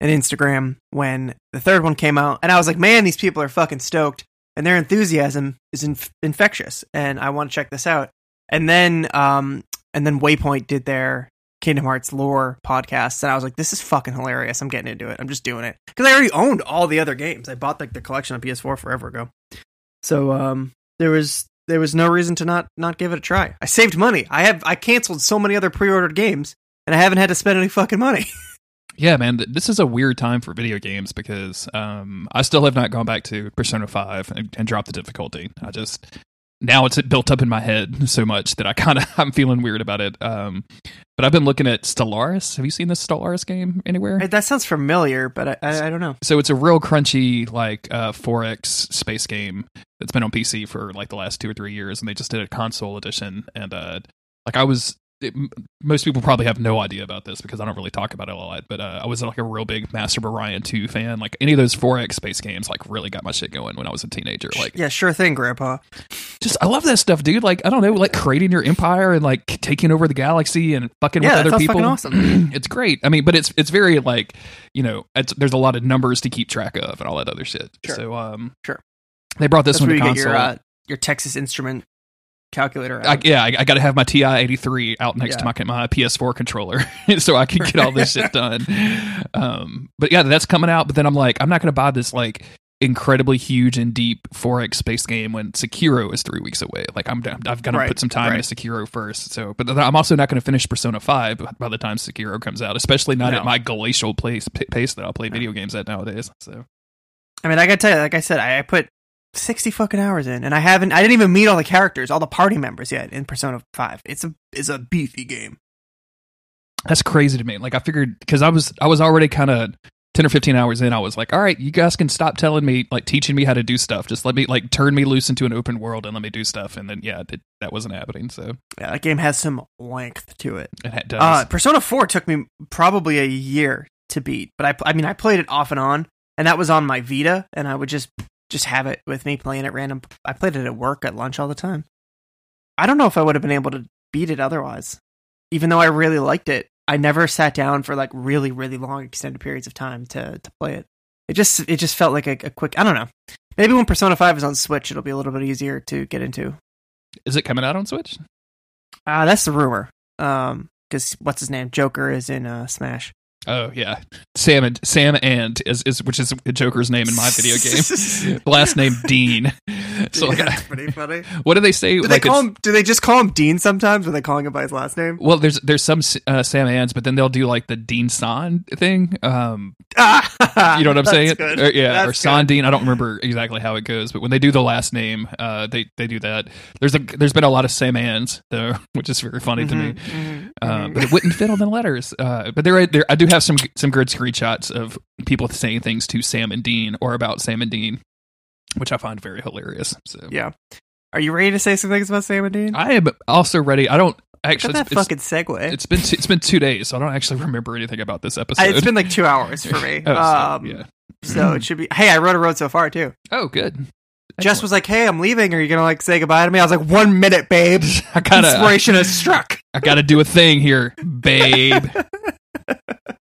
Speaker 3: and Instagram when the third one came out, and I was like, man, these people are fucking stoked, and their enthusiasm is inf- infectious, and I want to check this out. And then, um, and then Waypoint did their Kingdom Hearts lore podcast, and I was like, this is fucking hilarious. I'm getting into it. I'm just doing it because I already owned all the other games. I bought like the collection on PS4 forever ago, so um, there was there was no reason to not not give it a try. I saved money. I have I canceled so many other pre-ordered games, and I haven't had to spend any fucking money. (laughs)
Speaker 2: Yeah, man, th- this is a weird time for video games because um, I still have not gone back to Persona Five and, and dropped the difficulty. I just now it's built up in my head so much that I kind of (laughs) I'm feeling weird about it. Um, but I've been looking at Stellaris. Have you seen this Stellaris game anywhere?
Speaker 3: that sounds familiar, but I, I, I don't know.
Speaker 2: so it's a real crunchy like uh 4x space game that's been on pc for like the last two or three years and they just did a console edition and uh like i was it, most people probably have no idea about this because i don't really talk about it a lot but uh, i was like a real big master of orion 2 fan like any of those 4x space games like really got my shit going when i was a teenager like
Speaker 3: Yeah, sure thing, Grandpa.
Speaker 2: just i love that stuff dude like i don't know like creating your empire and like taking over the galaxy and fucking
Speaker 3: Yeah,
Speaker 2: with other people
Speaker 3: fucking awesome. (clears throat)
Speaker 2: it's great i mean but it's it's very like you know it's, there's a lot of numbers to keep track of and all that other shit
Speaker 3: Sure.
Speaker 2: so um
Speaker 3: Sure.
Speaker 2: they brought this
Speaker 3: That's
Speaker 2: one
Speaker 3: you
Speaker 2: to
Speaker 3: get
Speaker 2: console
Speaker 3: your uh, your Texas Instrument calculator.
Speaker 2: I, yeah, I, I got to have my TI eighty three out next to my my PS4 controller (laughs) so I can get all this shit done. Um, but yeah, that's coming out. But then I'm like, I'm not going to buy this like incredibly huge and deep 4X space game when Sekiro is three weeks away. Like I'm, I've got to put some time
Speaker 3: right.
Speaker 2: into Sekiro first. So, but I'm also not going to finish Persona 5 by the time Sekiro comes out, especially not
Speaker 3: No.
Speaker 2: at my glacial pace, p- pace that I'll play video games at nowadays. So,
Speaker 3: I mean, I gotta tell you, like I said, I, I put sixty fucking hours in, and I haven't, I didn't even meet all the characters, all the party members yet in Persona Five. It's a, it's a beefy game.
Speaker 2: that's crazy to me. Like I figured because I was I was already kind of ten or fifteen hours in. I was like, all right, you guys can stop telling me like teaching me how to do stuff. Just let me like turn me loose into an open world and let me do stuff. And then yeah, it, that wasn't happening. So
Speaker 3: Yeah, that game has some length to it.
Speaker 2: it does.
Speaker 3: Uh, Persona Four took me probably a year to beat, but I, I mean, I played it off and on, and that was on my Vita, and I would just, just have it with me playing at random. I played it at work at lunch all the time. I don't know if I would have been able to beat it otherwise, even though I really liked it. I never sat down for like really, really long extended periods of time to to play it. It just, it just felt like a, a quick. I don't know. Maybe when Persona Five is on Switch, it'll be a little bit easier to get into.
Speaker 2: is it coming out on Switch?
Speaker 3: Uh, that's the rumor. Um, because what's his name? Joker is in uh, Smash.
Speaker 2: Oh yeah, Sam and Sam and is, is which is Joker's name in my video (laughs) game. Last name Dean. (laughs) So like,
Speaker 3: that's (laughs) pretty funny.
Speaker 2: what do they say?
Speaker 3: Do
Speaker 2: like
Speaker 3: they call him? Do they just call him Dean sometimes? Or are they calling him by his last name?
Speaker 2: Well, there's there's some uh, Sam Ands, but then they'll do like the Dean San thing. Um, (laughs) you know what I'm saying? Or, yeah, or
Speaker 3: That's
Speaker 2: San
Speaker 3: good.
Speaker 2: Dean. I don't remember exactly how it goes, but when they do the last name, uh, they they do that. There's a there's been a lot of Sam Ands though, which is very funny to me.
Speaker 3: Mhm, mhm,
Speaker 2: Uh,
Speaker 3: mhm.
Speaker 2: but it wouldn't fit on the letters. Uh, but there, there, I do have some some good screenshots of people saying things to Sam and Dean or about Sam and Dean, which I find very hilarious. So
Speaker 3: yeah. Are you ready to say some things about Sam and Dean?
Speaker 2: I am also ready. I don't actually.
Speaker 3: at that
Speaker 2: It's,
Speaker 3: fucking segue.
Speaker 2: it's been two, it's been two days, so I don't actually remember anything about this episode.
Speaker 3: I- it's been like two hours for me. (laughs)
Speaker 2: Oh, so,
Speaker 3: um,
Speaker 2: yeah.
Speaker 3: so it should be. Hey, I wrote a road so far too.
Speaker 2: Oh, good.
Speaker 3: Jess was like, "Hey, I'm leaving. Are you gonna like say goodbye to me?" I was like, "One minute, babe. (laughs)
Speaker 2: I gotta,
Speaker 3: Inspiration has struck."
Speaker 2: I gotta do a thing here, babe. (laughs)